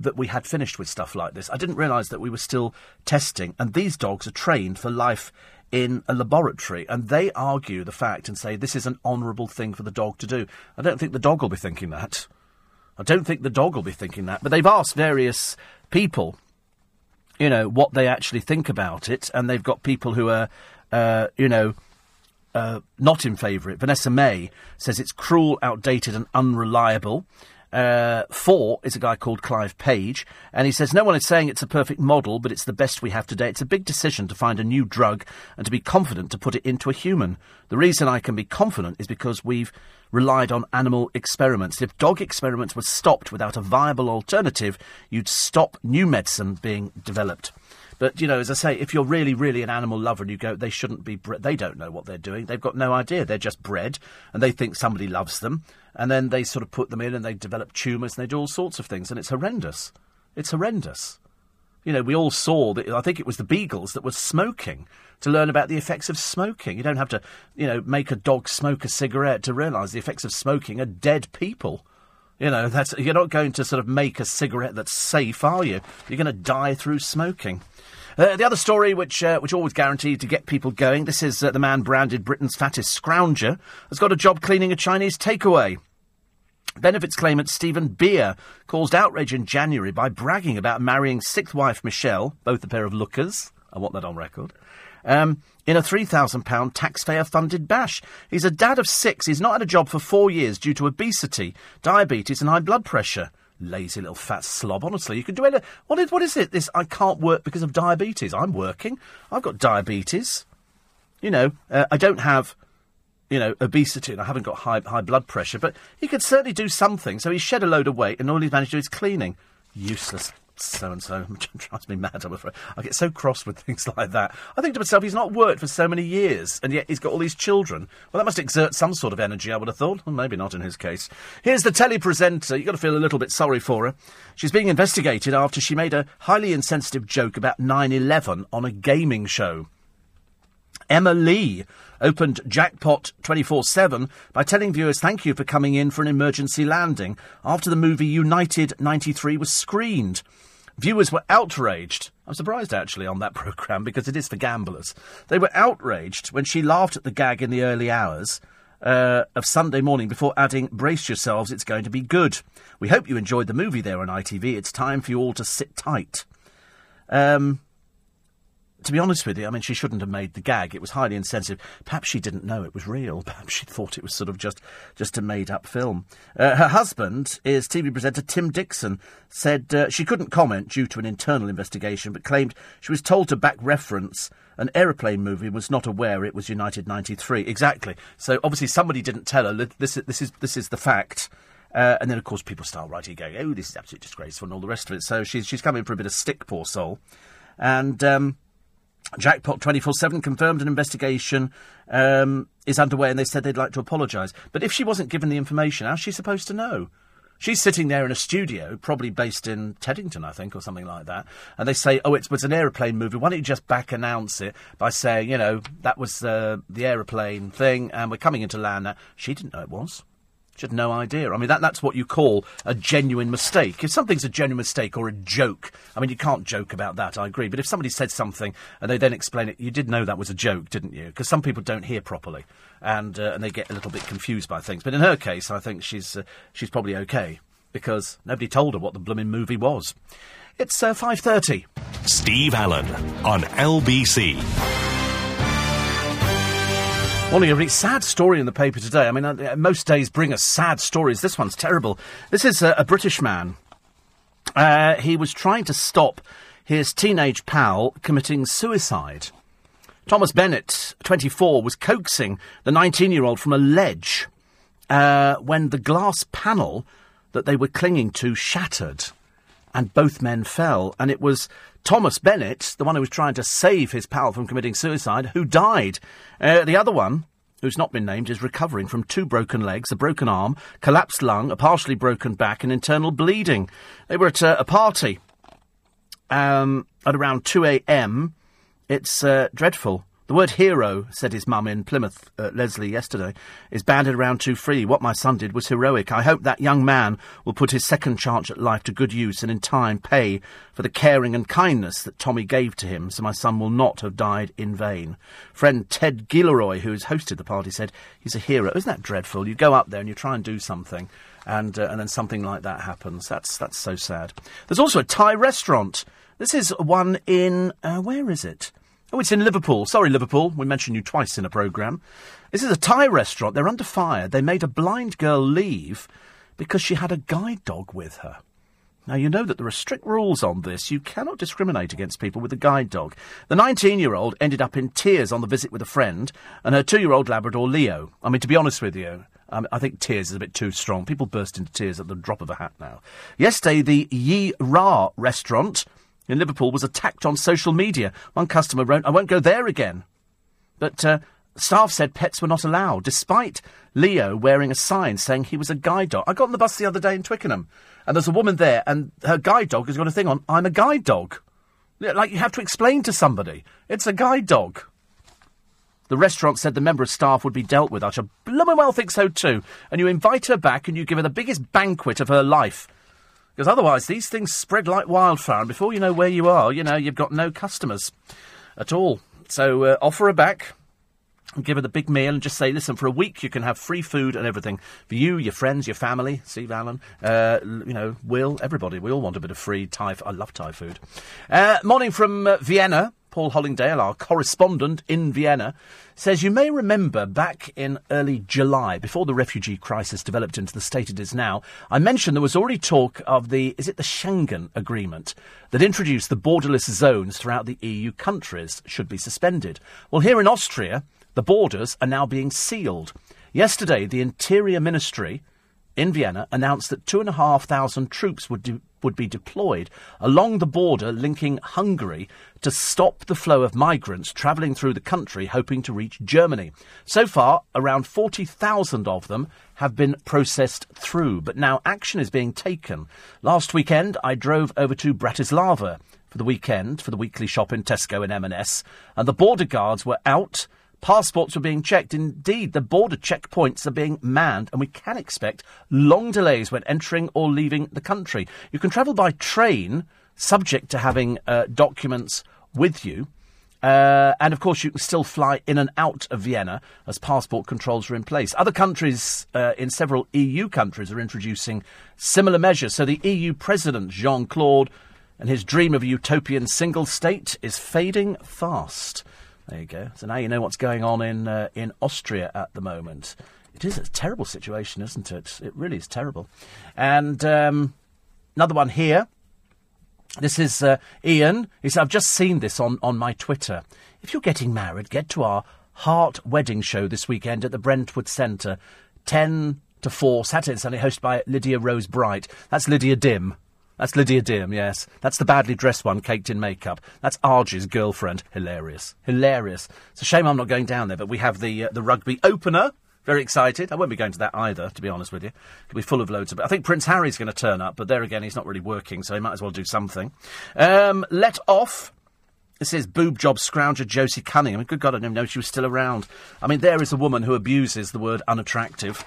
[SPEAKER 2] that we had finished with stuff like this. I didn't realise that we were still testing, and these dogs are trained for life in a laboratory, and they argue the fact and say this is an honourable thing for the dog to do. I don't think the dog will be thinking that. I don't think the dog will be thinking that. But they've asked various people, you know, what they actually think about it, and they've got people who are, uh, you know, uh, not in favour it. Vanessa May says it's cruel, outdated, and unreliable. Uh, four is a guy called Clive Page, and he says, No one is saying it's a perfect model, but it's the best we have today. It's a big decision to find a new drug and to be confident to put it into a human. The reason I can be confident is because we've relied on animal experiments. If dog experiments were stopped without a viable alternative, you'd stop new medicine being developed. But you know, as I say, if you're really, really an animal lover and you go, they shouldn't be. Bre- they don't know what they're doing. They've got no idea. They're just bred, and they think somebody loves them, and then they sort of put them in, and they develop tumours, and they do all sorts of things, and it's horrendous. It's horrendous. You know, we all saw that. I think it was the beagles that were smoking to learn about the effects of smoking. You don't have to, you know, make a dog smoke a cigarette to realise the effects of smoking are dead people. You know, that's you're not going to sort of make a cigarette that's safe, are you? You're going to die through smoking. Uh, the other story, which uh, which always guaranteed to get people going, this is uh, the man branded Britain's fattest scrounger has got a job cleaning a Chinese takeaway. Benefits claimant Stephen Beer caused outrage in January by bragging about marrying sixth wife Michelle, both a pair of lookers. I want that on record. Um, in a £3,000 taxpayer funded bash. He's a dad of six. He's not had a job for four years due to obesity, diabetes, and high blood pressure. Lazy little fat slob. Honestly, you can do it. What is, what is it? This I can't work because of diabetes. I'm working. I've got diabetes. You know, uh, I don't have, you know, obesity and I haven't got high high blood pressure. But he could certainly do something. So he shed a load of weight, and all he's managed to do is cleaning. Useless so and so drives me mad. I'm afraid I get so cross with things like that. I think to myself, he's not worked for so many years, and yet he's got all these children. Well, that must exert some sort of energy. I would have thought. Well, maybe not in his case. Here's the telly presenter. You've got to feel a little bit sorry for her. She's being investigated after she made a highly insensitive joke about 9/11 on a gaming show. Emma Lee opened Jackpot 24 7 by telling viewers thank you for coming in for an emergency landing after the movie United 93 was screened. Viewers were outraged. I'm surprised actually on that programme because it is for gamblers. They were outraged when she laughed at the gag in the early hours. Uh, of Sunday morning before adding, Brace yourselves, it's going to be good. We hope you enjoyed the movie there on ITV. It's time for you all to sit tight. Um, to be honest with you, I mean, she shouldn't have made the gag. It was highly insensitive. Perhaps she didn't know it was real. Perhaps she thought it was sort of just, just a made up film. Uh, her husband is TV presenter Tim Dixon. Said uh, she couldn't comment due to an internal investigation, but claimed she was told to back reference an aeroplane movie was not aware it was United 93. Exactly. So obviously somebody didn't tell her. This, this, is, this is the fact. Uh, and then, of course, people start writing, going, oh, this is absolutely disgraceful and all the rest of it. So she's, she's coming for a bit of stick, poor soul. And... Um, Jackpot 24 7 confirmed an investigation um, is underway and they said they'd like to apologise. But if she wasn't given the information, how's she supposed to know? She's sitting there in a studio, probably based in Teddington, I think, or something like that. And they say, oh, it's, it's an aeroplane movie. Why don't you just back announce it by saying, you know, that was uh, the aeroplane thing and we're coming into land now? She didn't know it was. She had no idea. I mean, that, that's what you call a genuine mistake. If something's a genuine mistake or a joke, I mean, you can't joke about that, I agree. But if somebody said something and they then explain it, you did know that was a joke, didn't you? Because some people don't hear properly and, uh, and they get a little bit confused by things. But in her case, I think she's, uh, she's probably okay because nobody told her what the blooming movie was. It's uh, 5.30.
[SPEAKER 1] Steve Allen on LBC.
[SPEAKER 2] Morning, everybody. Sad story in the paper today. I mean, uh, most days bring us sad stories. This one's terrible. This is a, a British man. Uh, he was trying to stop his teenage pal committing suicide. Thomas Bennett, 24, was coaxing the 19 year old from a ledge uh, when the glass panel that they were clinging to shattered and both men fell. And it was Thomas Bennett, the one who was trying to save his pal from committing suicide, who died. Uh, the other one, who's not been named, is recovering from two broken legs, a broken arm, collapsed lung, a partially broken back, and internal bleeding. They were at uh, a party um, at around 2 a.m. It's uh, dreadful. The word hero, said his mum in Plymouth, uh, Leslie, yesterday, is banded around too free. What my son did was heroic. I hope that young man will put his second chance at life to good use and in time pay for the caring and kindness that Tommy gave to him, so my son will not have died in vain. Friend Ted Gilroy, who has hosted the party, said he's a hero. Isn't that dreadful? You go up there and you try and do something, and uh, and then something like that happens. That's that's so sad. There's also a Thai restaurant. This is one in uh, where is it? Oh, it's in Liverpool. Sorry, Liverpool. We mentioned you twice in a programme. This is a Thai restaurant. They're under fire. They made a blind girl leave because she had a guide dog with her. Now, you know that there are strict rules on this. You cannot discriminate against people with a guide dog. The 19 year old ended up in tears on the visit with a friend and her two year old Labrador Leo. I mean, to be honest with you, um, I think tears is a bit too strong. People burst into tears at the drop of a hat now. Yesterday, the Yi Ra restaurant in Liverpool was attacked on social media. One customer wrote, I won't go there again. But uh, staff said pets were not allowed, despite Leo wearing a sign saying he was a guide dog. I got on the bus the other day in Twickenham, and there's a woman there, and her guide dog has got a thing on, I'm a guide dog. Like you have to explain to somebody. It's a guide dog. The restaurant said the member of staff would be dealt with. I should blooming well think so too. And you invite her back and you give her the biggest banquet of her life. Because otherwise, these things spread like wildfire, and before you know where you are, you know, you've got no customers at all. So uh, offer her back and give her the big meal and just say, listen, for a week you can have free food and everything for you, your friends, your family, Steve Allen, uh, you know, Will, everybody. We all want a bit of free Thai. I love Thai food. Uh, morning from uh, Vienna. Paul Hollingdale, our correspondent in Vienna, says you may remember back in early July, before the refugee crisis developed into the state it is now, I mentioned there was already talk of the, is it the Schengen Agreement, that introduced the borderless zones throughout the EU countries should be suspended. Well, here in Austria, the borders are now being sealed. Yesterday, the Interior Ministry in Vienna announced that two and a half thousand troops would, de- would be deployed along the border linking Hungary to stop the flow of migrants travelling through the country hoping to reach Germany. So far, around 40,000 of them have been processed through, but now action is being taken. Last weekend, I drove over to Bratislava for the weekend for the weekly shop in Tesco and M&S, and the border guards were out Passports are being checked. Indeed, the border checkpoints are being manned, and we can expect long delays when entering or leaving the country. You can travel by train, subject to having uh, documents with you. Uh, and of course, you can still fly in and out of Vienna as passport controls are in place. Other countries, uh, in several EU countries, are introducing similar measures. So the EU President, Jean Claude, and his dream of a utopian single state is fading fast. There you go. So now you know what's going on in uh, in Austria at the moment. It is a terrible situation, isn't it? It really is terrible. And um, another one here. This is uh, Ian. He said, I've just seen this on, on my Twitter. If you're getting married, get to our Heart Wedding Show this weekend at the Brentwood Centre. 10 to 4, Saturday and Sunday, hosted by Lydia Rose Bright. That's Lydia Dim. That's Lydia Dim, yes. That's the badly dressed one, caked in makeup. That's Argie's girlfriend. Hilarious. Hilarious. It's a shame I'm not going down there, but we have the, uh, the rugby opener. Very excited. I won't be going to that either, to be honest with you. It'll be full of loads of. I think Prince Harry's going to turn up, but there again, he's not really working, so he might as well do something. Um, let off This is boob job scrounger Josie Cunningham. I mean, good God, I didn't know she was still around. I mean, there is a woman who abuses the word unattractive.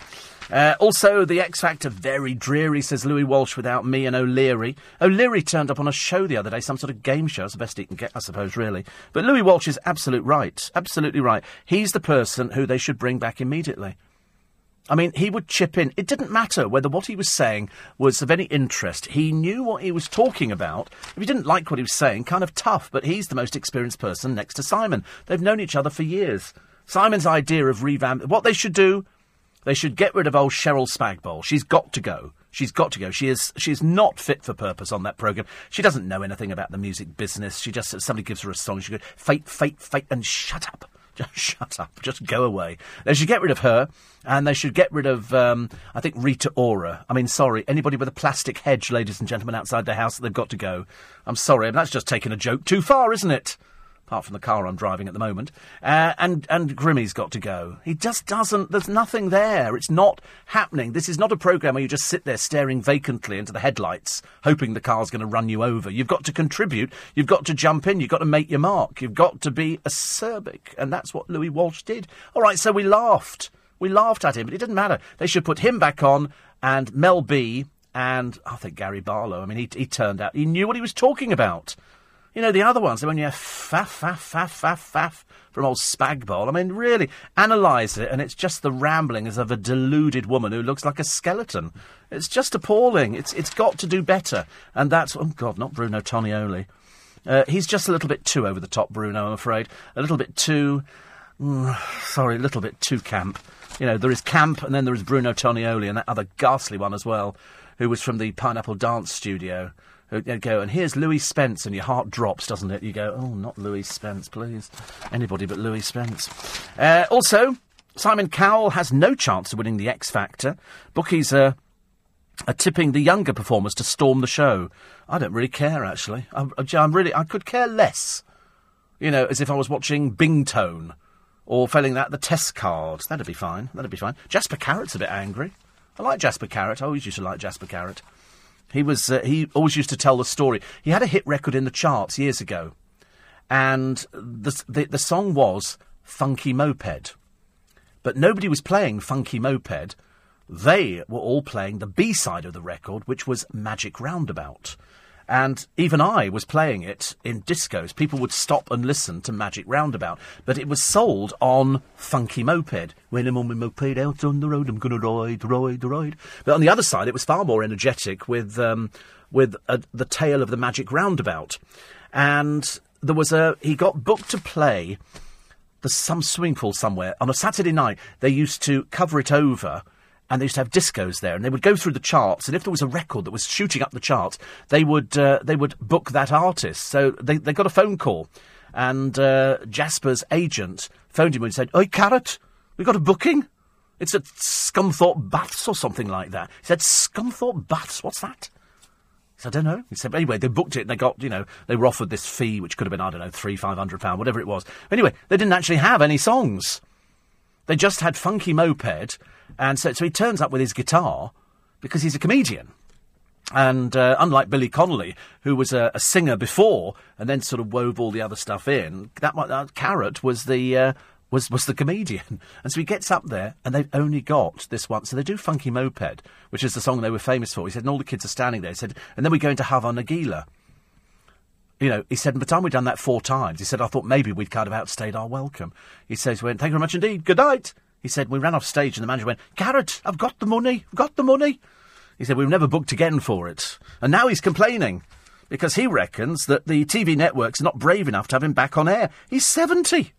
[SPEAKER 2] Uh, also, the X Factor, very dreary, says Louis Walsh without me and O'Leary. O'Leary turned up on a show the other day, some sort of game show. It's the best he can get, I suppose, really. But Louis Walsh is absolute right. Absolutely right. He's the person who they should bring back immediately. I mean, he would chip in. It didn't matter whether what he was saying was of any interest. He knew what he was talking about. If he didn't like what he was saying, kind of tough, but he's the most experienced person next to Simon. They've known each other for years. Simon's idea of revamp, what they should do, they should get rid of old Cheryl Spagbol. She's got to go. She's got to go. She is she is not fit for purpose on that program. She doesn't know anything about the music business. She just somebody gives her a song. She goes fate, fate, fate, and shut up. Just shut up. Just go away. They should get rid of her, and they should get rid of, um, I think, Rita Ora. I mean, sorry, anybody with a plastic hedge, ladies and gentlemen, outside their house, they've got to go. I'm sorry, that's just taking a joke too far, isn't it? Apart from the car I'm driving at the moment. Uh, and and Grimmy's got to go. He just doesn't. There's nothing there. It's not happening. This is not a program where you just sit there staring vacantly into the headlights, hoping the car's going to run you over. You've got to contribute. You've got to jump in. You've got to make your mark. You've got to be acerbic, and that's what Louis Walsh did. All right, so we laughed. We laughed at him, but it didn't matter. They should put him back on, and Mel B. And I think Gary Barlow. I mean, he, he turned out he knew what he was talking about. You know, the other ones, when you faff, faff, faff, faff, faff from old Spagbol. I mean, really, analyse it, and it's just the ramblings of a deluded woman who looks like a skeleton. It's just appalling. It's It's got to do better. And that's, oh God, not Bruno Tonioli. Uh, he's just a little bit too over the top, Bruno, I'm afraid. A little bit too, mm, sorry, a little bit too camp. You know, there is camp, and then there is Bruno Tonioli, and that other ghastly one as well, who was from the Pineapple Dance Studio. You go, and here's Louie Spence, and your heart drops, doesn't it? You go, oh, not Louie Spence, please. Anybody but Louie Spence. Uh, also, Simon Cowell has no chance of winning the X Factor. Bookies are, are tipping the younger performers to storm the show. I don't really care, actually. I'm, I'm really, I could care less. You know, as if I was watching Bing Tone or failing that, the test cards. That'd be fine. That'd be fine. Jasper Carrott's a bit angry. I like Jasper Carrott. I always used to like Jasper Carrott. He was uh, he always used to tell the story. He had a hit record in the charts years ago, and the the, the song was Funky Moped, but nobody was playing Funky Moped. They were all playing the B side of the record, which was Magic Roundabout. And even I was playing it in discos. People would stop and listen to Magic Roundabout. But it was sold on Funky Moped. When I'm on my moped out on the road, I'm going to ride, ride, ride. But on the other side, it was far more energetic with, um, with a, the tale of the Magic Roundabout. And there was a. He got booked to play there's some swimming pool somewhere. On a Saturday night, they used to cover it over and they used to have discos there, and they would go through the charts, and if there was a record that was shooting up the charts, they would uh, they would book that artist. So they they got a phone call, and uh, Jasper's agent phoned him and said, "Oi, Carrott, we got a booking. It's at Scunthorpe Baths or something like that." He said, "Scunthorpe Baths, what's that?" He said, I don't know. He said, anyway, they booked it and they got, you know, they were offered this fee, which could have been, I don't know, three, five hundred pounds, whatever it was. Anyway, they didn't actually have any songs. They just had Funky Moped and so, so he turns up with his guitar because he's a comedian. And uh, unlike Billy Connolly, who was a, a, singer before and then sort of wove all the other stuff in, that uh, Carrott was the uh, was was the comedian. And so he gets up there, and they've only got this one. So they do Funky Moped, which is the song they were famous for. He said, and all the kids are standing there. He said, and then we go into Hava Nagila. You know, he said, by the time we'd done that four times, he said, I thought maybe we'd kind of outstayed our welcome. He says, went, thank you very much indeed. Good night. He said, We ran off stage and the manager went, Carrott, I've got the money, I've got the money. He said, We've never booked again for it. And now he's complaining because he reckons that the TV network's not brave enough to have him back on air. He's 70.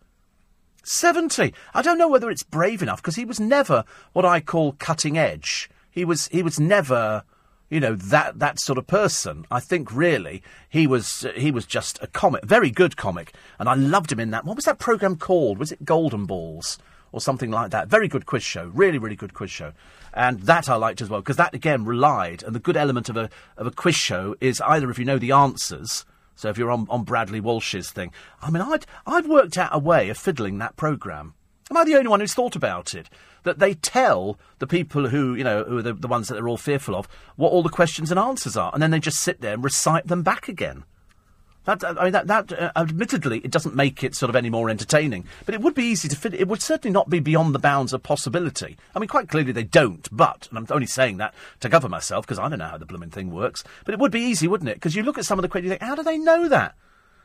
[SPEAKER 2] 70. I don't know whether it's brave enough because he was never what I call cutting edge. He was, he was never, you know, that, that sort of person. I think really he was, he was just a comic, very good comic. And I loved him in that. What was that program called? Was it Golden Balls? Or something like that. Very good quiz show, really, really good quiz show, and that I liked as well because that again relied. And the good element of a of a quiz show is either if you know the answers. So if you're on, on Bradley Walsh's thing, I mean, I'd I'd worked out a way of fiddling that program. Am I the only one who's thought about it? That they tell the people who, you know, who are the, the ones that they're all fearful of, what all the questions and answers are, and then they just sit there and recite them back again. That, I mean, that, that uh, admittedly, it doesn't make it sort of any more entertaining, but it would be easy to fit. It would certainly not be beyond the bounds of possibility. I mean, quite clearly they don't, but, and I'm only saying that to cover myself because I don't know how the blooming thing works, but it would be easy, wouldn't it? Because you look at some of the questions, you think, how do they know that?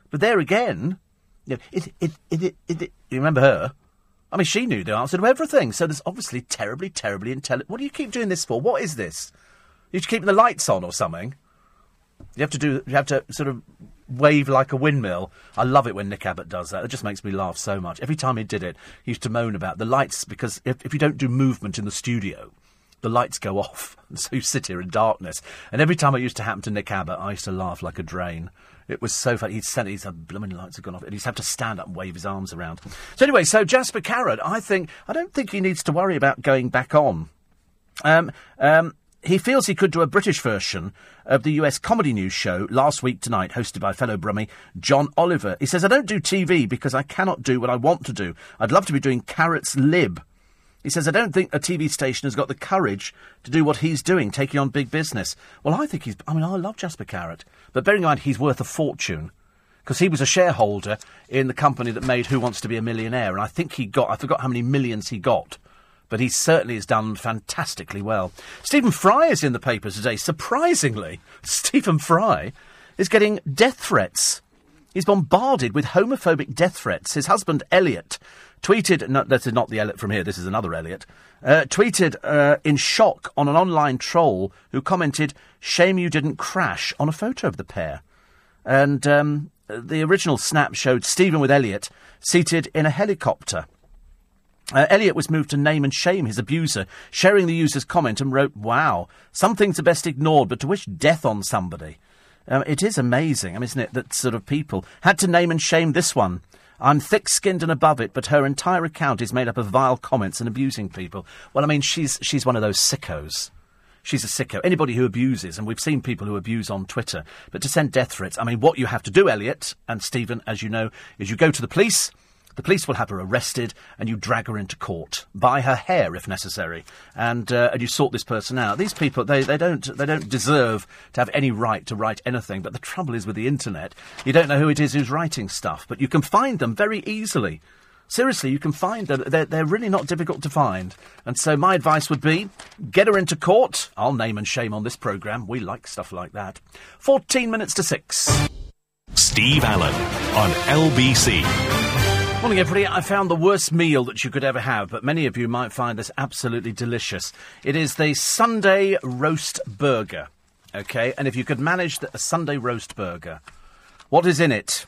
[SPEAKER 2] But there again, you know, it, it, it, it, you remember her? I mean, she knew the answer to everything, so there's obviously terribly, terribly intelligent. What do you keep doing this for? What is this? You keep the lights on or something? You have to do. You have to sort of wave like a windmill. I love it when Nick Abbott does that. It just makes me laugh so much. Every time he did it, he used to moan about the lights because if, if you don't do movement in the studio, the lights go off. So you sit here in darkness. And every time it used to happen to Nick Abbott, I used to laugh like a drain. It was so funny. He'd said his blooming lights had gone off, and he'd have to stand up and wave his arms around. So anyway, so Jasper Carrott, I think I don't think he needs to worry about going back on. Um, um, he feels he could do a British version of the US comedy news show last week tonight, hosted by fellow Brummie John Oliver. He says, I don't do TV because I cannot do what I want to do. I'd love to be doing Carrott's Lib. He says, I don't think a TV station has got the courage to do what he's doing, taking on big business. Well, I think he's. I mean, I love Jasper Carrott, But bearing in mind, he's worth a fortune. Because he was a shareholder in the company that made Who Wants to Be a Millionaire. And I think he got. I forgot how many millions he got but he certainly has done fantastically well. Stephen Fry is in the papers today. Surprisingly, Stephen Fry is getting death threats. He's bombarded with homophobic death threats. His husband, Elliot, tweeted, no, this is not the Elliot from here, this is another Elliot, uh, tweeted uh, in shock on an online troll who commented, Shame you didn't crash on a photo of the pair. And um, the original snap showed Stephen with Elliot seated in a helicopter. Uh, Elliot was moved to name and shame his abuser, sharing the user's comment and wrote, Wow, some things are best ignored, but to wish death on somebody. Um, it is amazing, isn't it, that sort of people had to name and shame this one. I'm thick skinned and above it, but her entire account is made up of vile comments and abusing people. Well, I mean, she's, she's one of those sickos. She's a sicko. Anybody who abuses, and we've seen people who abuse on Twitter, but to send death threats, I mean, what you have to do, Elliot and Stephen, as you know, is you go to the police the police will have her arrested, and you drag her into court by her hair, if necessary, and uh, and you sort this person out. These people, they, they don't they don't deserve to have any right to write anything. But the trouble is with the internet, you don't know who it is who's writing stuff, but you can find them very easily. Seriously, you can find them. They're, they're really not difficult to find. And so my advice would be get her into court. I'll name and shame on this programme. We like stuff like that. 14 minutes to 6.
[SPEAKER 1] Steve Allen on LBC.
[SPEAKER 2] Morning, everybody. I found the worst meal that you could ever have, but many of you might find this absolutely delicious. It is the Sunday roast burger. Okay, and if you could manage the, a Sunday roast burger, what is in it?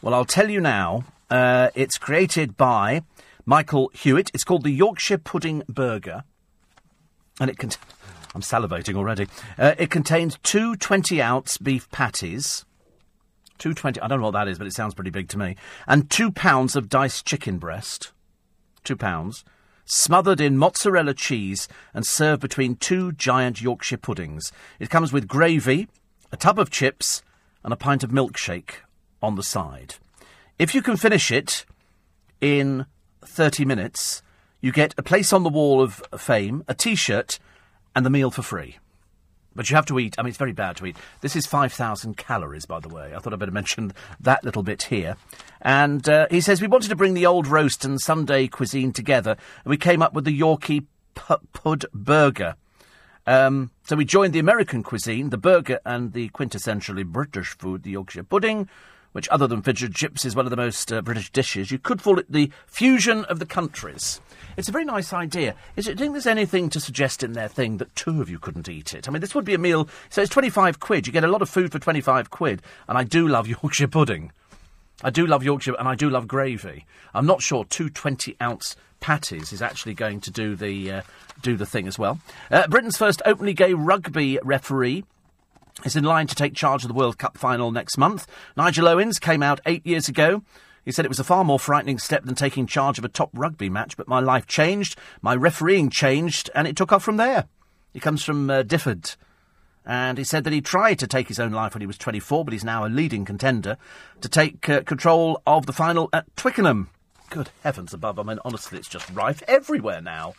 [SPEAKER 2] Well, I'll tell you now. Uh, it's created by Michael Hewitt. It's called the Yorkshire Pudding Burger, and it can. I'm salivating already. Uh, it contains two 20 ounce beef patties. 220, I don't know what that is, but it sounds pretty big to me. And two pounds of diced chicken breast. Two pounds. Smothered in mozzarella cheese and served between two giant Yorkshire puddings. It comes with gravy, a tub of chips, and a pint of milkshake on the side. If you can finish it in 30 minutes, you get a place on the wall of fame, a t shirt, and the meal for free. But you have to eat. I mean, it's very bad to eat. This is 5,000 calories, by the way. I thought I'd better mention that little bit here. And uh, he says, We wanted to bring the old roast and Sunday cuisine together, and we came up with the Yorkie P- Pud Burger. Um, so we joined the American cuisine, the burger, and the quintessentially British food, the Yorkshire pudding, which, other than fish and chips, is one of the most uh, British dishes. You could call it the fusion of the countries. It's a very nice idea. Is it, do you think there's anything to suggest in their thing that two of you couldn't eat it? I mean, this would be a meal. So it's 25 quid. You get a lot of food for 25 quid. And I do love Yorkshire pudding. I do love Yorkshire, and I do love gravy. I'm not sure two 20 ounce patties is actually going to do the uh, do the thing as well. Uh, Britain's first openly gay rugby referee is in line to take charge of the World Cup final next month. Nigel Owens came out eight years ago he said it was a far more frightening step than taking charge of a top rugby match, but my life changed, my refereeing changed, and it took off from there. He comes from uh, Difford. And he said that he tried to take his own life when he was 24, but he's now a leading contender to take uh, control of the final at Twickenham. Good heavens above. I mean, honestly, it's just rife everywhere now.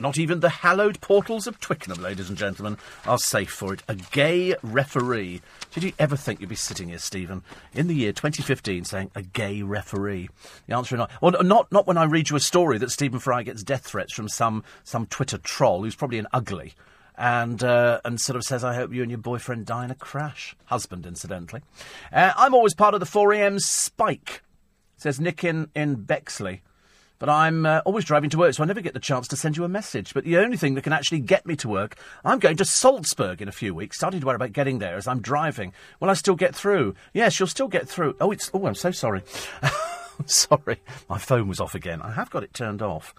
[SPEAKER 2] Not even the hallowed portals of Twickenham, ladies and gentlemen, are safe for it. A gay referee. Did you ever think you'd be sitting here, Stephen, in the year 2015 saying a gay referee? The answer is not. Well, not, not when I read you a story that Stephen Fry gets death threats from some, some Twitter troll who's probably an ugly and uh, and sort of says, "I hope you and your boyfriend die in a crash." Husband, incidentally. Uh, I'm always part of the 4am spike, says Nick in in Bexley. But I'm uh, always driving to work, so I never get the chance to send you a message. But the only thing that can actually get me to work, I'm going to Salzburg in a few weeks. Starting to worry about getting there as I'm driving. Will I still get through? Yes, you'll still get through. Oh, it's. Oh, I'm so sorry. sorry, my phone was off again. I have got it turned off.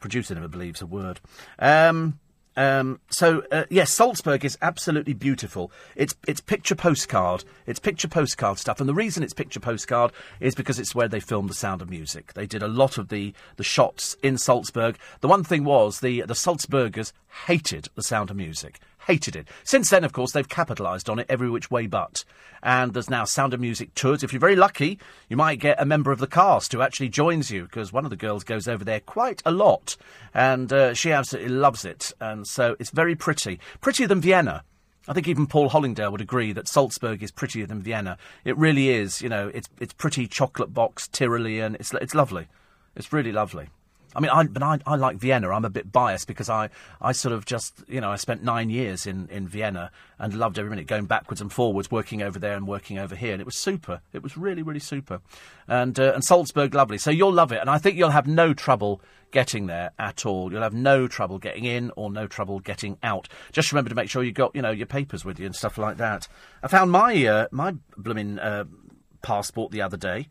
[SPEAKER 2] Producer never believes a word. Um, um, so uh, yes, Salzburg is absolutely beautiful. It's it's picture postcard. It's picture postcard stuff, and the reason it's picture postcard is because it's where they filmed The Sound of Music. They did a lot of the the shots in Salzburg. The one thing was the the Salzburgers hated The Sound of Music hated it. Since then, of course, they've capitalised on it every which way but. And there's now Sound of Music tours. If you're very lucky, you might get a member of the cast who actually joins you, because one of the girls goes over there quite a lot. And uh, she absolutely loves it. And so it's very pretty. Prettier than Vienna. I think even Paul Hollingdale would agree that Salzburg is prettier than Vienna. It really is. You know, it's it's pretty chocolate box Tyrolean. It's it's lovely. It's really lovely. I mean, I, but I, I like Vienna. I'm a bit biased because I, I sort of just, you know, I spent nine years in, in Vienna and loved every minute going backwards and forwards, working over there and working over here. And it was super. It was really, really super. And, uh, and Salzburg, lovely. So you'll love it. And I think you'll have no trouble getting there at all. You'll have no trouble getting in or no trouble getting out. Just remember to make sure you got, you know, your papers with you and stuff like that. I found my, uh, my blooming, uh, passport the other day.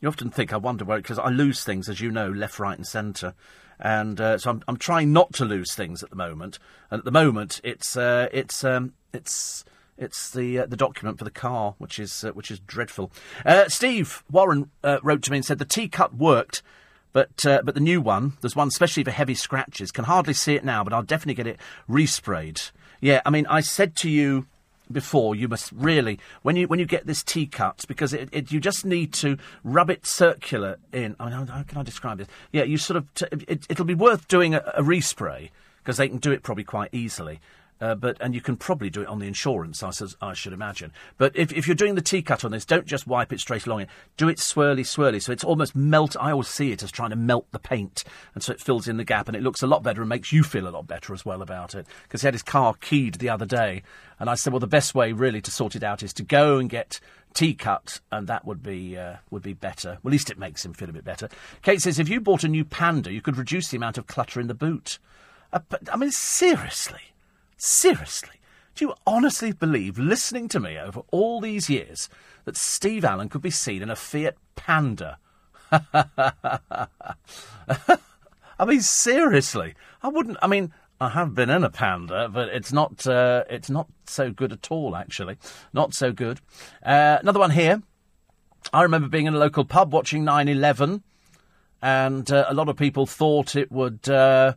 [SPEAKER 2] You often think, I wonder where, because I lose things, as you know, left, right, and centre. And uh, so I'm, I'm trying not to lose things at the moment. And at the moment, it's uh, it's um, it's it's the uh, the document for the car, which is uh, which is dreadful. Uh, Steve Warren uh, wrote to me and said the T cut worked, but but the new one, there's one especially for heavy scratches. Can hardly see it now, but I'll definitely get it resprayed. Yeah, I mean, I said to you before, you must really when you when you get this T cut because it, it, you just need to rub it circular in. I mean, how, can I describe this? Yeah, you sort of t- it, will be worth doing a, a respray because they can do it probably quite easily. Uh, but and you can probably do it on the insurance, I, I should imagine. But if, if you're doing the T cut on this, don't just wipe it straight along it. Do it swirly, swirly, so it's almost melt. I always see it as trying to melt the paint, and so it fills in the gap, and it looks a lot better and makes you feel a lot better as well about it. Because he had his car keyed the other day, and I said, well, the best way really to sort it out is to go and get T cut, and that would be uh, would be better. Well, at least it makes him feel a bit better. Kate says, if you bought a new Panda, you could reduce the amount of clutter in the boot. Uh, but, I mean, seriously. Seriously, do you honestly believe, listening to me over all these years, that Steve Allen could be seen in a Fiat Panda? I mean, seriously, I wouldn't. I mean, I have been in a panda, but it's not. Uh, it's not so good at all. Actually, not so good. Uh, another one here. I remember being in a local pub watching 9/11, and uh, a lot of people thought it would, uh,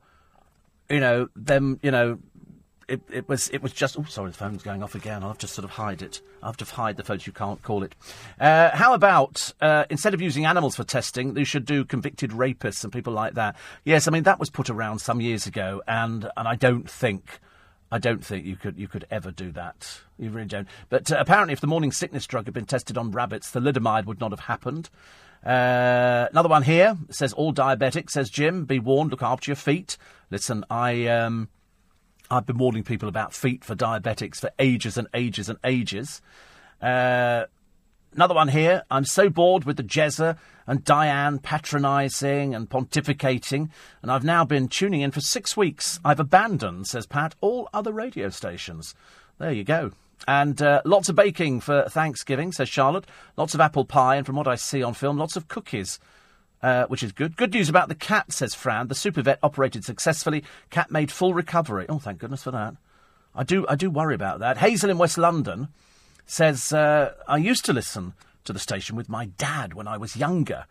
[SPEAKER 2] you know, them, you know, it, it was it was just. Oh, sorry, the phone's going off again. I'll have to sort of hide it. Have to hide the photo. You can't call it. Uh, how about uh, instead of using animals for testing, they should do convicted rapists and people like that. Yes, I mean that was put around some years ago, and and I don't think. I don't think you could you could ever do that. You really don't. But uh, apparently, if the morning sickness drug had been tested on rabbits, thalidomide would not have happened. Uh, another one here says all diabetics. Says Jim, be warned. Look after your feet. Listen, I um, I've been warning people about feet for diabetics for ages and ages and ages. Uh, another one here. I'm so bored with the Jezza and Diane patronising and pontificating, and I've now been tuning in for six weeks. I've abandoned, says Pat, all other radio stations. There you go. And uh, lots of baking for Thanksgiving, says Charlotte. Lots of apple pie, and from what I see on film, lots of cookies. Uh, which is good. Good news about the cat, says Fran. The super vet operated successfully. Cat made full recovery. Oh, thank goodness for that. I do, I do worry about that. Hazel in West London says, uh, I used to listen to the station with my dad when I was younger.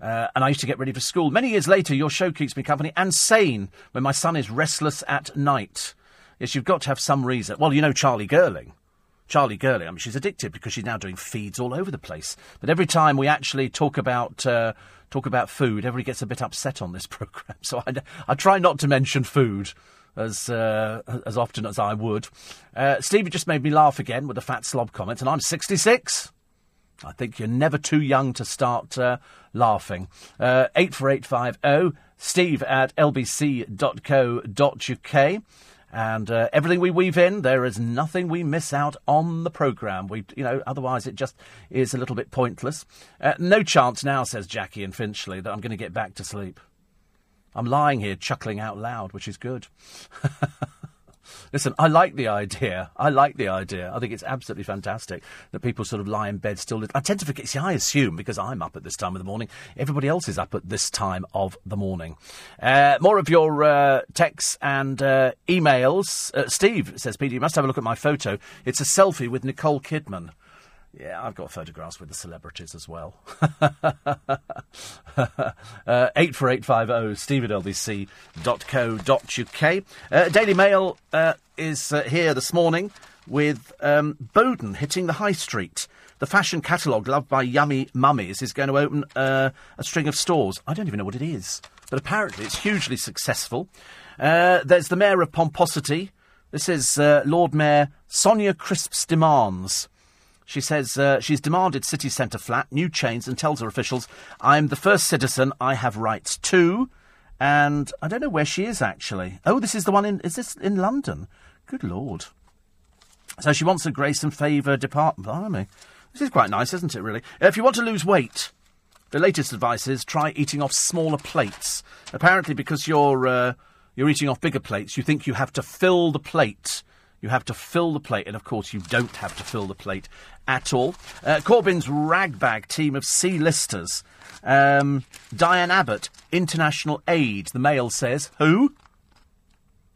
[SPEAKER 2] Uh, and I used to get ready for school. Many years later, your show keeps me company and sane when my son is restless at night. Yes, you've got to have some reason. Well, you know Charlie Girling. Charlie Gurley, I mean, she's addicted because she's now doing feeds all over the place. But every time we actually talk about uh, talk about food, everybody gets a bit upset on this program. So I, I try not to mention food as uh, as often as I would. Uh, Stevie just made me laugh again with the fat slob comment, and I'm 66. I think you're never too young to start uh, laughing. Uh, 84850 steve at lbc.co.uk. And uh, everything we weave in, there is nothing we miss out on the programme. We, you know, otherwise it just is a little bit pointless. Uh, no chance now, says Jackie in Finchley, that I'm going to get back to sleep. I'm lying here chuckling out loud, which is good. Listen, I like the idea. I like the idea. I think it's absolutely fantastic that people sort of lie in bed still. I tend to forget. See, I assume because I'm up at this time of the morning, everybody else is up at this time of the morning. Uh, more of your uh, texts and uh, emails. Uh, Steve says, Peter, you must have a look at my photo. It's a selfie with Nicole Kidman. Yeah, I've got photographs with the celebrities as well. uh, 84850 steve at lbc.co.uk. Uh, Daily Mail uh, is uh, here this morning with um, Boden hitting the high street. The fashion catalogue, loved by yummy mummies, is going to open uh, a string of stores. I don't even know what it is, but apparently it's hugely successful. Uh, there's the Mayor of Pomposity. This is Lord Mayor Sonia Crisp's demands. She says uh, she's demanded city centre flat, new chains, and tells her officials, I'm the first citizen, I have rights too. And I don't know where she is actually. Oh, this is the one in. Is this in London? Good lord. So she wants a grace and favour department. Blimey. This is quite nice, isn't it, really? Uh, if you want to lose weight, the latest advice is try eating off smaller plates. Apparently, because you're, uh, you're eating off bigger plates, you think you have to fill the plate you have to fill the plate, and of course, you don't have to fill the plate at all. Uh, Corbyn's ragbag team of C-listers. Um, Diane Abbott, international aid. The Mail says, who?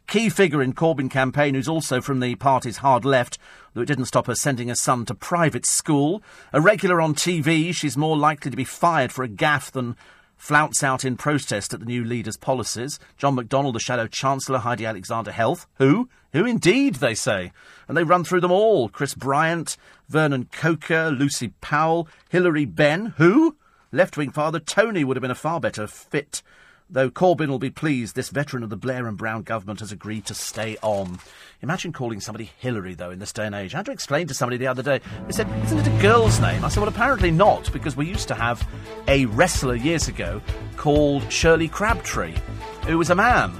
[SPEAKER 2] Key figure in Corbyn campaign, who's also from the party's hard left, though it didn't stop her sending her son to private school. A regular on TV, she's more likely to be fired for a gaffe than flouts out in protest at the new leader's policies. John McDonnell, the Shadow Chancellor, Heidi Alexander Health. Who? Who indeed, they say. And they run through them all. Chris Bryant, Vernon Coaker, Lucy Powell, Hilary Benn. Who? Left wing father Tony would have been a far better fit though Corbyn will be pleased this veteran of the Blair and Brown government has agreed to stay on. Imagine calling somebody Hillary, though, in this day and age. I had to explain to somebody the other day. They said, Isn't it a girl's name? I said, Well, apparently not, because we used to have a wrestler years ago called Shirley Crabtree, who was a man.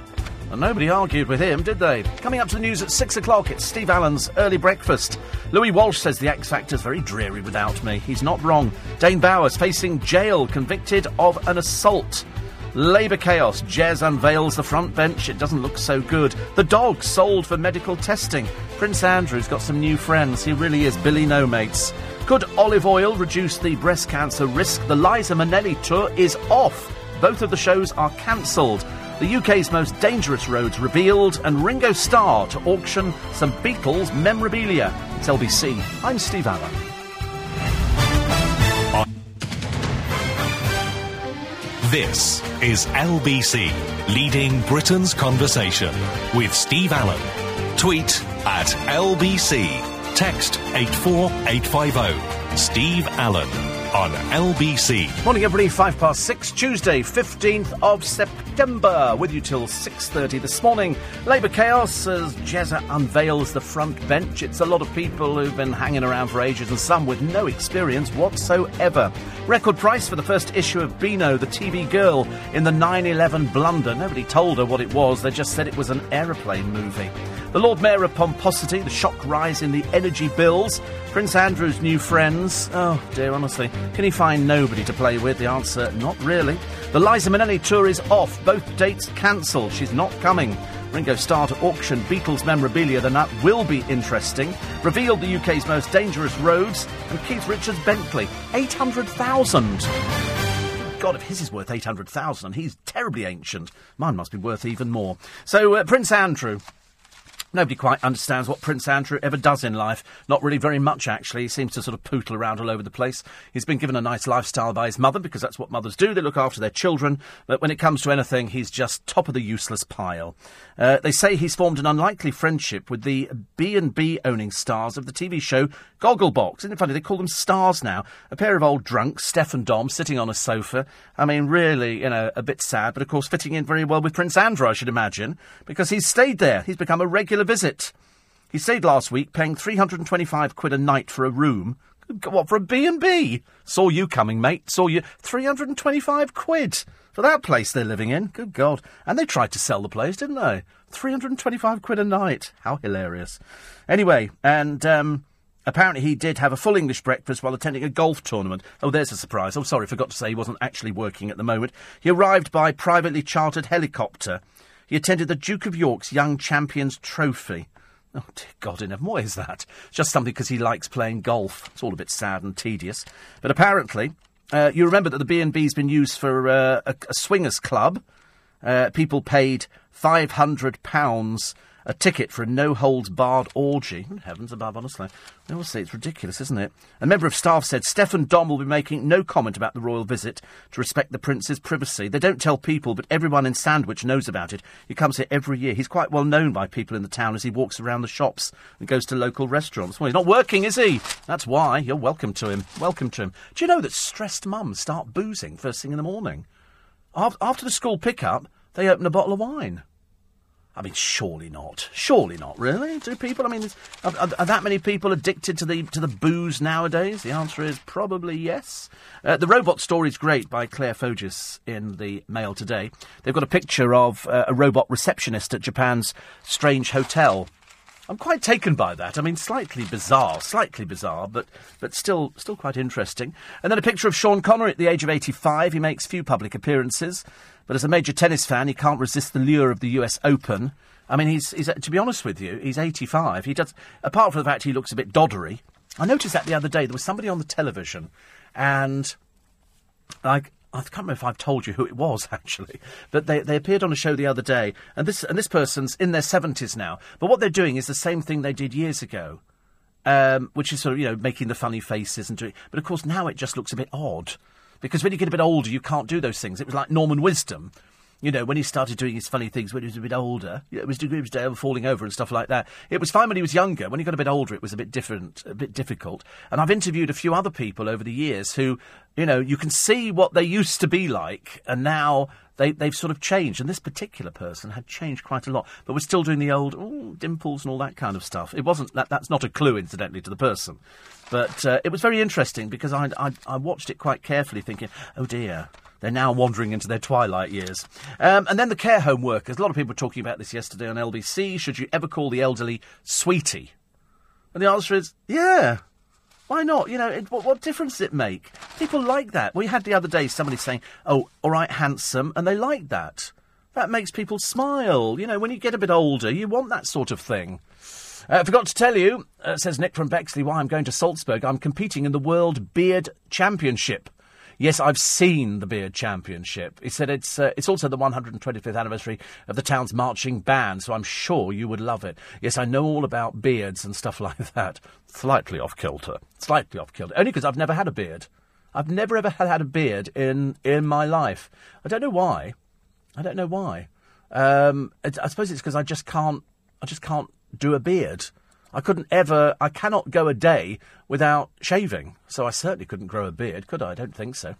[SPEAKER 2] And nobody argued with him, did they? Coming up to the news at six o'clock, it's Steve Allen's early breakfast. Louis Walsh says the X Factor's very dreary without me. He's not wrong. Dane Bowers facing jail, convicted of an assault. Labour chaos. Jez unveils the front bench. It doesn't look so good. The dog sold for medical testing. Prince Andrew's got some new friends. He really is Billy No Mates. Could olive oil reduce the breast cancer risk? The Liza Minnelli tour is off. Both of the shows are cancelled. The UK's most dangerous roads revealed, and Ringo Starr to auction some Beatles memorabilia. It's LBC. I'm Steve Allen.
[SPEAKER 1] This is LBC, leading Britain's conversation with Steve Allen. Tweet at LBC. Text 84850. Steve Allen on LBC.
[SPEAKER 2] Morning, everybody. Five past six, Tuesday, 15th of September. With you till 6.30 this morning. Labour chaos as Jezza unveils the front bench. It's a lot of people who've been hanging around for ages and some with no experience whatsoever. Record price for the first issue of Beano, the TV girl, in the 9-11 blunder. Nobody told her what it was. They just said it was an aeroplane movie. The Lord Mayor of Pomposity, the shock rise in the energy bills, Prince Andrew's new friends. Oh dear, honestly. Can he find nobody to play with? The answer, not really. The Liza Minnelli tour is off, both dates cancelled. She's not coming. Ringo Starr to auction Beatles memorabilia, then that will be interesting. Revealed the UK's most dangerous roads, and Keith Richards Bentley. 800,000. God, if his is worth 800,000 and he's terribly ancient, mine must be worth even more. So, uh, Prince Andrew Nobody quite understands what Prince Andrew ever does in life. Not really very much, actually. He seems to sort of pootle around all over the place. He's been given a nice lifestyle by his mother because that's what mothers do. They look after their children. But when it comes to anything, he's just top of the useless pile. Uh, they say he's formed an unlikely friendship with the B&B owning stars of the TV show Gogglebox. Isn't it funny? They call them stars now. A pair of old drunks, Steph and Dom, sitting on a sofa. I mean, really, you know, a bit sad, but of course fitting in very well with Prince Andrew, I should imagine, because he's stayed there. He's become a regular visit. He stayed last week, paying 325 quid a night for a room. What, for a B&B? Saw you coming, mate. Saw you. 325 quid for that place they're living in. Good God. And they tried to sell the place, didn't they? 325 quid a night. How hilarious. Anyway, and, um, Apparently, he did have a full English breakfast while attending a golf tournament. Oh, there's a surprise. Oh, sorry, forgot to say he wasn't actually working at the moment. He arrived by privately chartered helicopter. He attended the Duke of York's Young Champions Trophy. Oh, dear God in heaven, what is that? Just something because he likes playing golf. It's all a bit sad and tedious. But apparently, uh, you remember that the B&B's been used for uh, a, a, swingers club. Uh, people paid £500 a ticket for a no holds barred orgy. heavens above, honestly. I will say it's ridiculous, isn't it? A member of staff said Steph and Dom will be making no comment about the royal visit to respect the prince's privacy. They don't tell people, but everyone in Sandwich knows about it. He comes here every year. He's quite well known by people in the town as he walks around the shops and goes to local restaurants. Well, he's not working, is he? That's why. You're welcome to him. Welcome to him. Do you know that stressed mums start boozing first thing in the morning? After the school pickup, they open a bottle of wine. I mean, surely not. Surely not. Really? Do people? I mean, are, are, are, that many people addicted to the to the booze nowadays? The answer is probably yes. Uh, the robot story is great by Clare Foges in the Mail today. They've got a picture of uh, a robot receptionist at Japan's strange hotel. I'm quite taken by that. I mean, slightly bizarre, slightly bizarre, but but still still quite interesting. And then a picture of Sean Connery at the age of 85. He makes few public appearances. But as a major tennis fan, he can't resist the lure of the US Open. I mean, he's, he's to be honest with you, he's 85. He does, apart from the fact he looks a bit doddery. I noticed that the other day. There was somebody on the television, and I, I can't remember if I've told you who it was actually, but they, they appeared on a show the other day, and this and this person's in their seventies now. But what they're doing is the same thing they did years ago, um, which is sort of you know making the funny faces and doing. But of course now it just looks a bit odd. Because when you get a bit older, you can't do those things. It was like Norman Wisdom. You know, when he started doing his funny things when he was a bit older, it was Dale uh, falling over and stuff like that. It was fine when he was younger. When he got a bit older, it was a bit different, a bit difficult. And I've interviewed a few other people over the years who, you know, you can see what they used to be like, and now they, they've sort of changed. And this particular person had changed quite a lot, but was still doing the old dimples and all that kind of stuff. It wasn't that. That's not a clue, incidentally, to the person. But uh, it was very interesting because I, I, I, watched it quite carefully, thinking, oh dear. They're now wandering into their twilight years. Um, and then the care home workers. A lot of people were talking about this yesterday on LBC. Should you ever call the elderly sweetie? And the answer is, yeah. Why not? You know, it, what, what, difference does it make? People like that. We had the other day somebody saying, oh, all right, handsome, and they like that. That makes people smile. You know, when you get a bit older, you want that sort of thing. Uh, forgot to tell you, uh, says Nick from Bexley, why I'm going to Salzburg. I'm competing in the World Beard Championship. Yes, I've seen the Beard Championship. He said it's uh, it's also the 125th anniversary of the town's marching band, so I'm sure you would love it. Yes, I know all about beards and stuff like that. Slightly off kilter. Slightly off kilter. Only because I've never had a beard. I've never ever had a beard in in my life. I don't know why. I don't know why. Um, I suppose it's because I just can't. I just can't do a beard. I couldn't ever, I cannot go a day without shaving. So I certainly couldn't grow a beard, could I? I don't think so.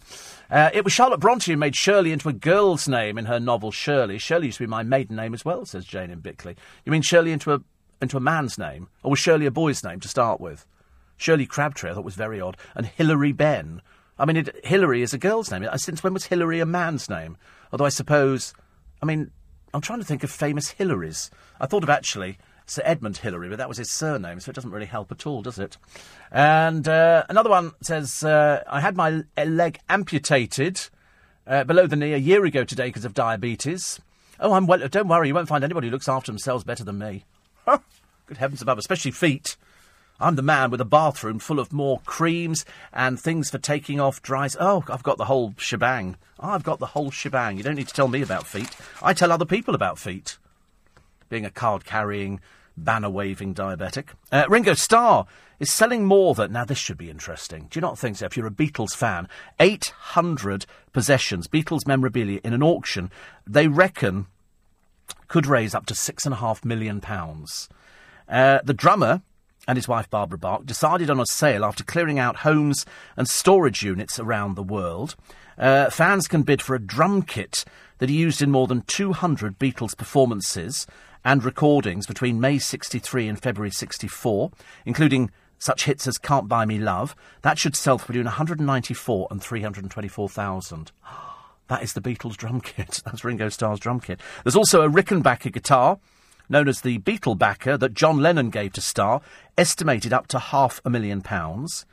[SPEAKER 2] Uh, it was Charlotte Bronte who made Shirley into a girl's name in her novel Shirley. Shirley used to be my maiden name as well, says Jane in Bickley. You mean Shirley into a, into a man's name? Or was Shirley a boy's name to start with? Shirley Crabtree I thought was very odd. And Hilary Benn. I mean, it, Hilary is a girl's name. Since when was Hilary a man's name? Although I suppose, I mean, I'm trying to think of famous Hilarys. I thought of actually Sir Edmund Hillary, but that was his surname, so it doesn't really help at all, does it? And uh, another one says, uh, I had my leg amputated uh, below the knee a year ago today because of diabetes. Oh, I'm well. Don't worry, you won't find anybody who looks after themselves better than me. Good heavens above, especially feet. I'm the man with a bathroom full of more creams and things for taking off dries. Oh, I've got the whole shebang. I've got the whole shebang. You don't need to tell me about feet. I tell other people about feet being a card carrying banner waving diabetic. Uh, Ringo Starr is selling more than. Now, this should be interesting. Do you not think so? If you're a Beatles fan, 800 possessions, Beatles memorabilia in an auction, they reckon could raise up to £6.5 million. Uh, the drummer and his wife Barbara Bach decided on a sale after clearing out homes and storage units around the world. Uh, fans can bid for a drum kit that he used in more than 200 Beatles performances and recordings between May 63 and February 64, including such hits as Can't Buy Me Love. That should sell for between 194 and 324,000. That is the Beatles drum kit. That's Ringo Starr's drum kit. There's also a Rickenbacker guitar known as the Beatlebacker that John Lennon gave to Starr, estimated up to half a million pounds.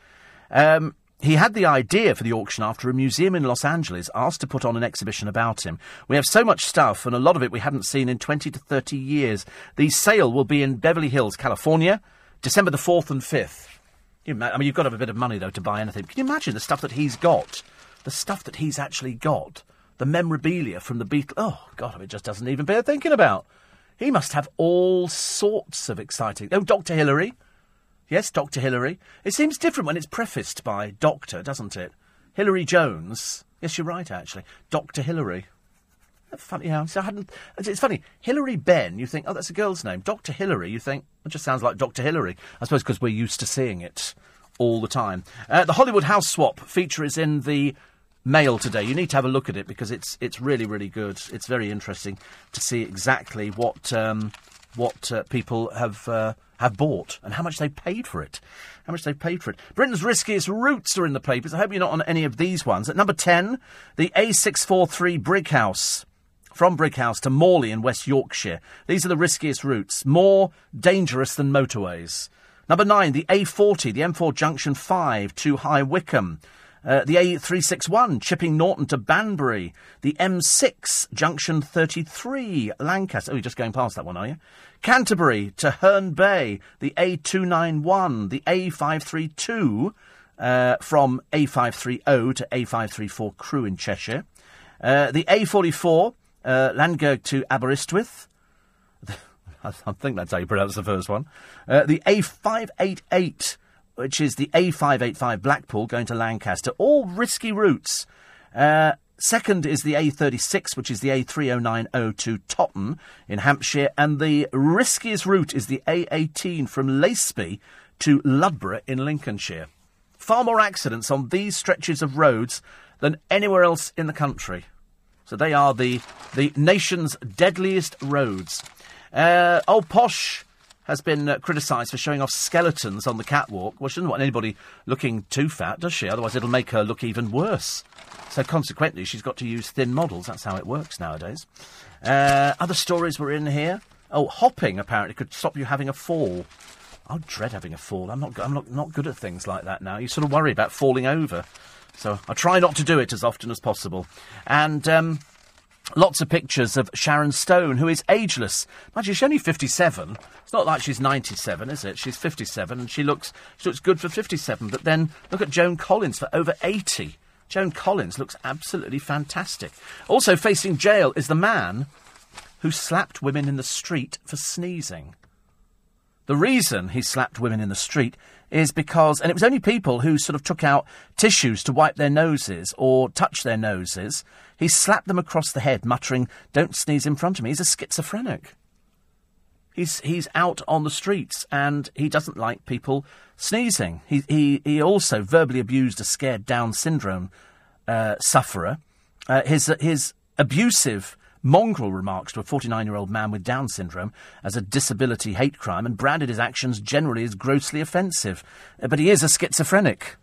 [SPEAKER 2] Um, he had the idea for the auction after a museum in Los Angeles asked to put on an exhibition about him. We have so much stuff, and a lot of it we haven't seen in 20 to 30 years. The sale will be in Beverly Hills, California, December the 4th and 5th. You, I mean, you've got to have a bit of money, though, to buy anything. Can you imagine the stuff that he's got? The stuff that he's actually got. The memorabilia from the Beatles. Oh, God, it just doesn't even bear thinking about. He must have all sorts of exciting. Oh, Dr. Hilary. Yes, Dr. Hilary. It seems different when it's prefaced by Doctor, doesn't it? Hilary Jones. Yes, you're right, actually. Dr. Hilary. Funny how I hadn't. It's funny. Hilary Benn. You think, oh, that's a girl's name. Doctor Hilary, You think it just sounds like Doctor Hilary. I suppose because we're used to seeing it all the time. Uh, the Hollywood House Swap feature is in the Mail today. You need to have a look at it because it's it's really really good. It's very interesting to see exactly what um, what uh, people have uh, have bought and how much they paid for it. How much they paid for it. Britain's riskiest routes are in the papers. I hope you're not on any of these ones. At number ten, the A643 Brighouse. From Brighouse to Morley in West Yorkshire. These are the riskiest routes, more dangerous than motorways. Number nine, the A40, the M4 Junction 5 to High Wycombe. Uh, the A361 Chipping Norton to Banbury. The M6 Junction 33 Lancaster. Oh, you're just going past that one, are you? Canterbury to Herne Bay. The A291. The A532 uh, from A530 to A534 Crewe in Cheshire. Uh, the A44 uh, Llangurig to Aberystwyth. I think that's how you pronounce the first one. Uh, the A588 which is the A585 Blackpool going to Lancaster. All risky routes. Uh, second is the A36, which is the A3090 to Totton in Hampshire. And the riskiest route is the A18 from Laceby to Ludborough in Lincolnshire. Far more accidents on these stretches of roads than anywhere else in the country. So they are the, the nation's deadliest roads. Uh, old Posh has been uh, criticised for showing off skeletons on the catwalk. Well, she doesn't want anybody looking too fat, does she? Otherwise, it'll make her look even worse. So, consequently, she's got to use thin models. That's how it works nowadays. Uh, other stories were in here. Oh, hopping apparently could stop you having a fall. I dread having a fall. I'm not. I'm not, not good at things like that now. You sort of worry about falling over. So I try not to do it as often as possible. And um, Lots of pictures of Sharon Stone, who is ageless. Imagine she's only 57. It's not like she's 97, is it? She's 57 and she looks, she looks good for 57. But then look at Joan Collins for over 80. Joan Collins looks absolutely fantastic. Also facing jail is the man who slapped women in the street for sneezing. The reason he slapped women in the street is because, and it was only people who sort of took out tissues to wipe their noses or touch their noses. He slapped them across the head, muttering, Don't sneeze in front of me. He's a schizophrenic. He's, he's out on the streets and he doesn't like people sneezing. He, he, he also verbally abused a scared Down syndrome uh, sufferer. Uh, his, his abusive mongrel remarks to a 49 year old man with Down syndrome as a disability hate crime and branded his actions generally as grossly offensive. Uh, but he is a schizophrenic.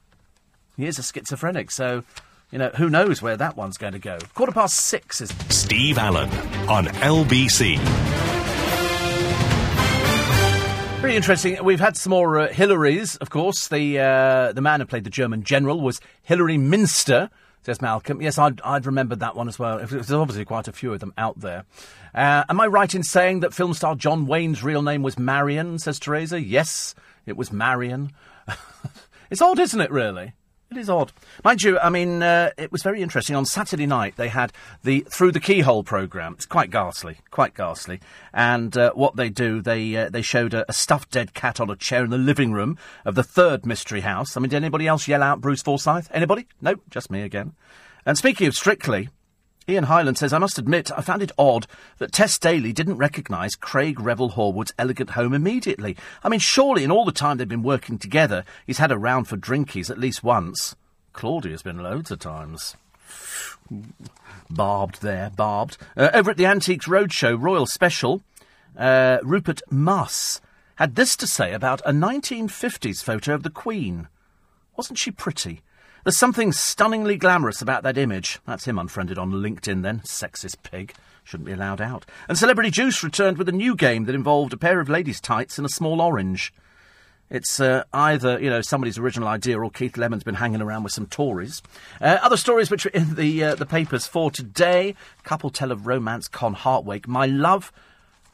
[SPEAKER 2] He is a schizophrenic, so. You know, who knows where that one's going to go? Quarter past six is.
[SPEAKER 1] Steve Allen on LBC.
[SPEAKER 2] Pretty interesting. We've had some more uh, Hilarys, of course. The uh, the man who played the German general was Hilary Minster, says Malcolm. Yes, I'd, I'd remembered that one as well. There's obviously quite a few of them out there. Uh, am I right in saying that film star John Wayne's real name was Marion, says Teresa? Yes, it was Marion. it's odd, isn't it, really? It is odd. Mind you, I mean, uh, it was very interesting. On Saturday night, they had the Through the Keyhole programme. It's quite ghastly, quite ghastly. And uh, what they do, they uh, they showed a, a, stuffed dead cat on a chair in the living room of the third mystery house. I mean, did anybody else yell out Bruce Forsyth? Anybody? No, just me again. And speaking of Strictly, Ian Highland says, I must admit, I found it odd that Tess Daly didn't recognise Craig Revel Horwood's elegant home immediately. I mean, surely in all the time they've been working together, he's had a round for drinkies at least once. Claudia's been loads of times. Barbed there, barbed. Uh, over at the Antiques Roadshow Royal Special, uh, Rupert Maas had this to say about a 1950s photo of the Queen. Wasn't she pretty? There's something stunningly glamorous about that image. That's him unfriended on LinkedIn then. Sexist pig. Shouldn't be allowed out. And Celebrity Juice returned with a new game that involved a pair of ladies' tights and a small orange. It's uh, either, you know, somebody's original idea or Keith Lemon's been hanging around with some Tories. Uh, other stories which are in the, uh, the papers for today. Couple tell of romance Con Heartwake. My love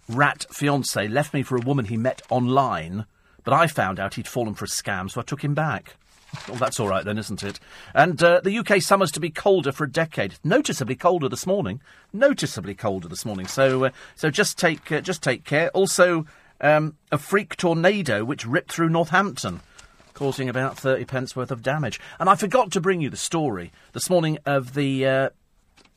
[SPEAKER 2] rat fiance left me for a woman he met online, but I found out he'd fallen for a scam, so I took him back. Well, that's all right then, isn't it? And uh, the UK summers to be colder for a decade. Noticeably colder this morning. Noticeably colder this morning. So, uh, so just take uh, just take care. Also, um, a freak tornado which ripped through Northampton, causing about thirty pence worth of damage. And I forgot to bring you the story this morning of the uh,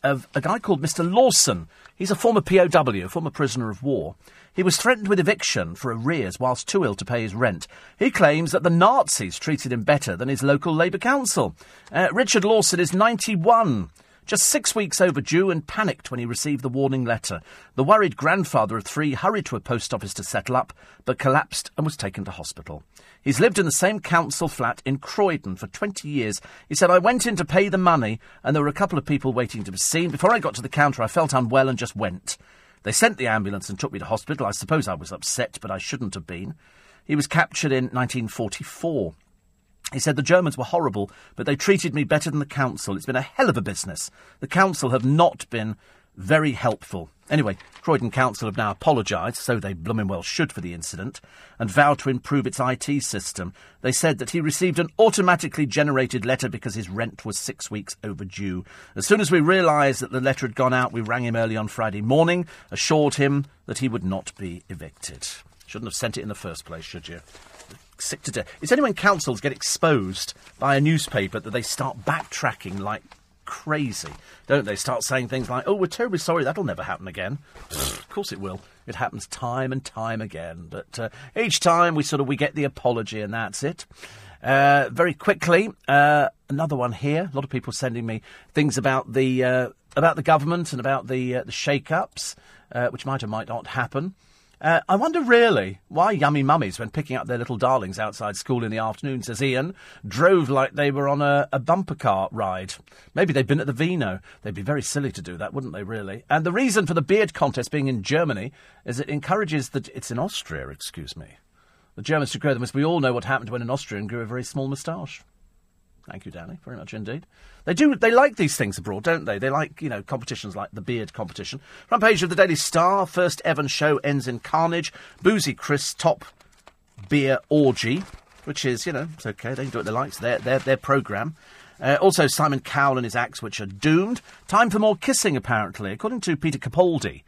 [SPEAKER 2] of a guy called Mr. Lawson. He's a former POW, a former prisoner of war. He was threatened with eviction for arrears whilst too ill to pay his rent. He claims that the Nazis treated him better than his local Labour council. Uh, Richard Lawson is 91 just six weeks overdue and panicked when he received the warning letter. The worried grandfather of three hurried to a post office to settle up, but collapsed and was taken to hospital. He's lived in the same council flat in Croydon for 20 years. He said, I went in to pay the money, and there were a couple of people waiting to be seen. Before I got to the counter, I felt unwell and just went. They sent the ambulance and took me to hospital. I suppose I was upset, but I shouldn't have been. He was captured in 1944. He said the Germans were horrible, but they treated me better than the council. It's been a hell of a business. The council have not been very helpful. Anyway, Croydon Council have now apologised, so they blooming well should for the incident, and vowed to improve its IT system. They said that he received an automatically generated letter because his rent was six weeks overdue. As soon as we realised that the letter had gone out, we rang him early on Friday morning, assured him that he would not be evicted. Shouldn't have sent it in the first place, should you? sick to death. It's only when councils get exposed by a newspaper that they start backtracking like crazy, don't they? Start saying things like, oh, we're terribly sorry, that'll never happen again. of course it will. It happens time and time again. But uh, each time we sort of we get the apology and that's it. Uh, very quickly, uh, another one here. A lot of people sending me things about the uh, about the government and about the uh, the shake-ups, uh, which might or might not happen. Uh, I wonder really why yummy mummies, when picking up their little darlings outside school in the afternoon, says Ian, drove like they were on a, a bumper car ride. Maybe they'd been at the Vino. They'd be very silly to do that, wouldn't they, really? And the reason for the beard contest being in Germany is it encourages that it's in Austria, excuse me. The Germans to grow them, as we all know what happened when an Austrian grew a very small moustache. Thank you, Danny, very much indeed. They do. They like these things abroad, don't they? They like you know competitions like the beard competition. Front page of the Daily Star. First Evan show ends in carnage. Boozy Chris top beer orgy, which is you know it's okay. They can do what they like. Their their their program. Uh, also, Simon Cowell and his acts, which are doomed. Time for more kissing, apparently. According to Peter Capaldi,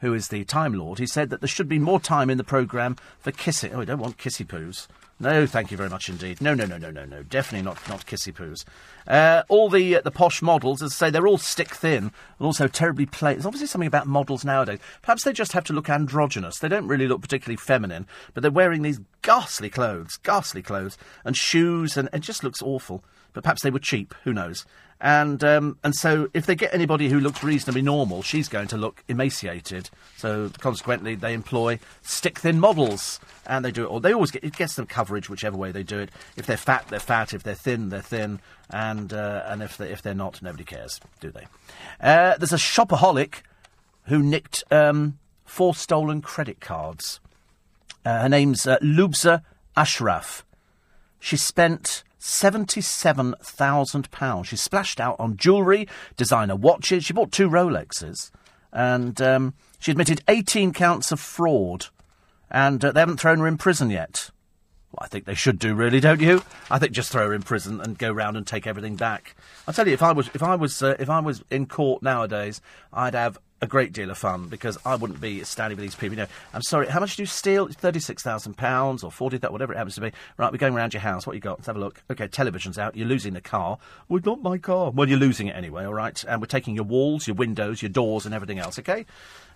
[SPEAKER 2] who is the Time Lord, he said that there should be more time in the programme for kissing. Oh, we don't want kissy poos. No, thank you very much indeed. No, no, no, no, no, no. Definitely not, not kissy poos. Uh, all the uh, the posh models, as I say, they're all stick thin and also terribly plain. There's obviously something about models nowadays. Perhaps they just have to look androgynous. They don't really look particularly feminine, but they're wearing these ghastly clothes, ghastly clothes, and shoes, and it just looks awful. But perhaps they were cheap. Who knows? And um, and so if they get anybody who looks reasonably normal, she's going to look emaciated. So consequently, they employ stick thin models, and they do it all. They always get it gets them coverage whichever way they do it. If they're fat, they're fat. If they're thin, they're thin. And uh, and if they if they're not, nobody cares, do they? Uh, there's a shopaholic who nicked um, four stolen credit cards. Uh, her name's uh, Lubza Ashraf. She spent £77,000. She splashed out on jewellery, designer watches. She bought two Rolexes. And um, she admitted 18 counts of fraud. And uh, they haven't thrown her in prison yet. Well, I think they should do, really, don't you? I think just throw her in prison and go round and take everything back. I tell you, if I was, if I was, uh, if I was in court nowadays, I'd have a great deal of fun because I wouldn't be standing with these people. You know, I'm sorry, how much do you steal? Thirty-six thousand pounds or forty, that whatever it happens to be. Right, we're going around your house. What you got? Let's have a look. Okay, television's out. You're losing the car. Well, not my car. Well, you're losing it anyway. All right, and we're taking your walls, your windows, your doors, and everything else. Okay,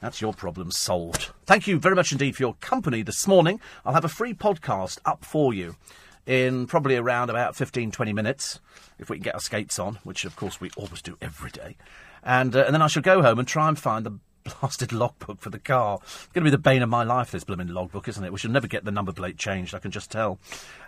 [SPEAKER 2] that's your problem solved. Thank you very much indeed for your company this morning. I'll have a free podcast up for you in probably around about 15, 20 minutes, if we can get our skates on, which of course we always do every day. And, uh, and then I shall go home and try and find the blasted logbook for the car. It's going to be the bane of my life, this blooming logbook, isn't it? We shall never get the number plate changed, I can just tell.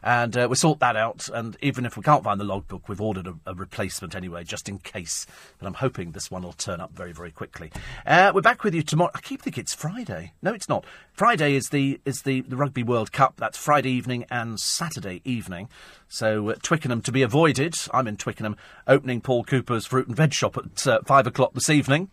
[SPEAKER 2] And uh, we sort that out, and even if we can't find the logbook, we've ordered a, a, replacement anyway, just in case. But I'm hoping this one will turn up very, very quickly. Uh, we're back with you tomorrow. I keep thinking it's Friday. No, it's not. Friday is the is the, the Rugby World Cup. That's Friday evening and Saturday evening. So uh, Twickenham to be avoided. I'm in Twickenham, opening Paul Cooper's fruit and veg shop at uh, five o'clock this evening.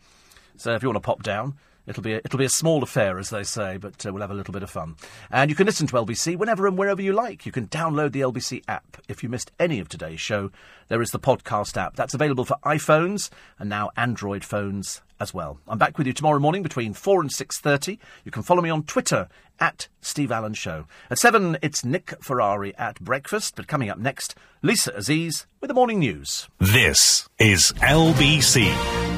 [SPEAKER 2] So if you want to pop down, it'll be a, it'll be a small affair, as they say, but uh, we'll have a little bit of fun. And you can listen to LBC whenever and wherever you like. You can download the LBC app. If you missed any of today's show, there is the podcast app. That's available for iPhones and now Android phones as well. I'm back with you tomorrow morning between 4 and 6.30. You can follow me on Twitter at Steve Allen Show. At 7, it's Nick Ferrari at breakfast, but coming up next, Lisa Aziz with the morning news.
[SPEAKER 1] This is LBC.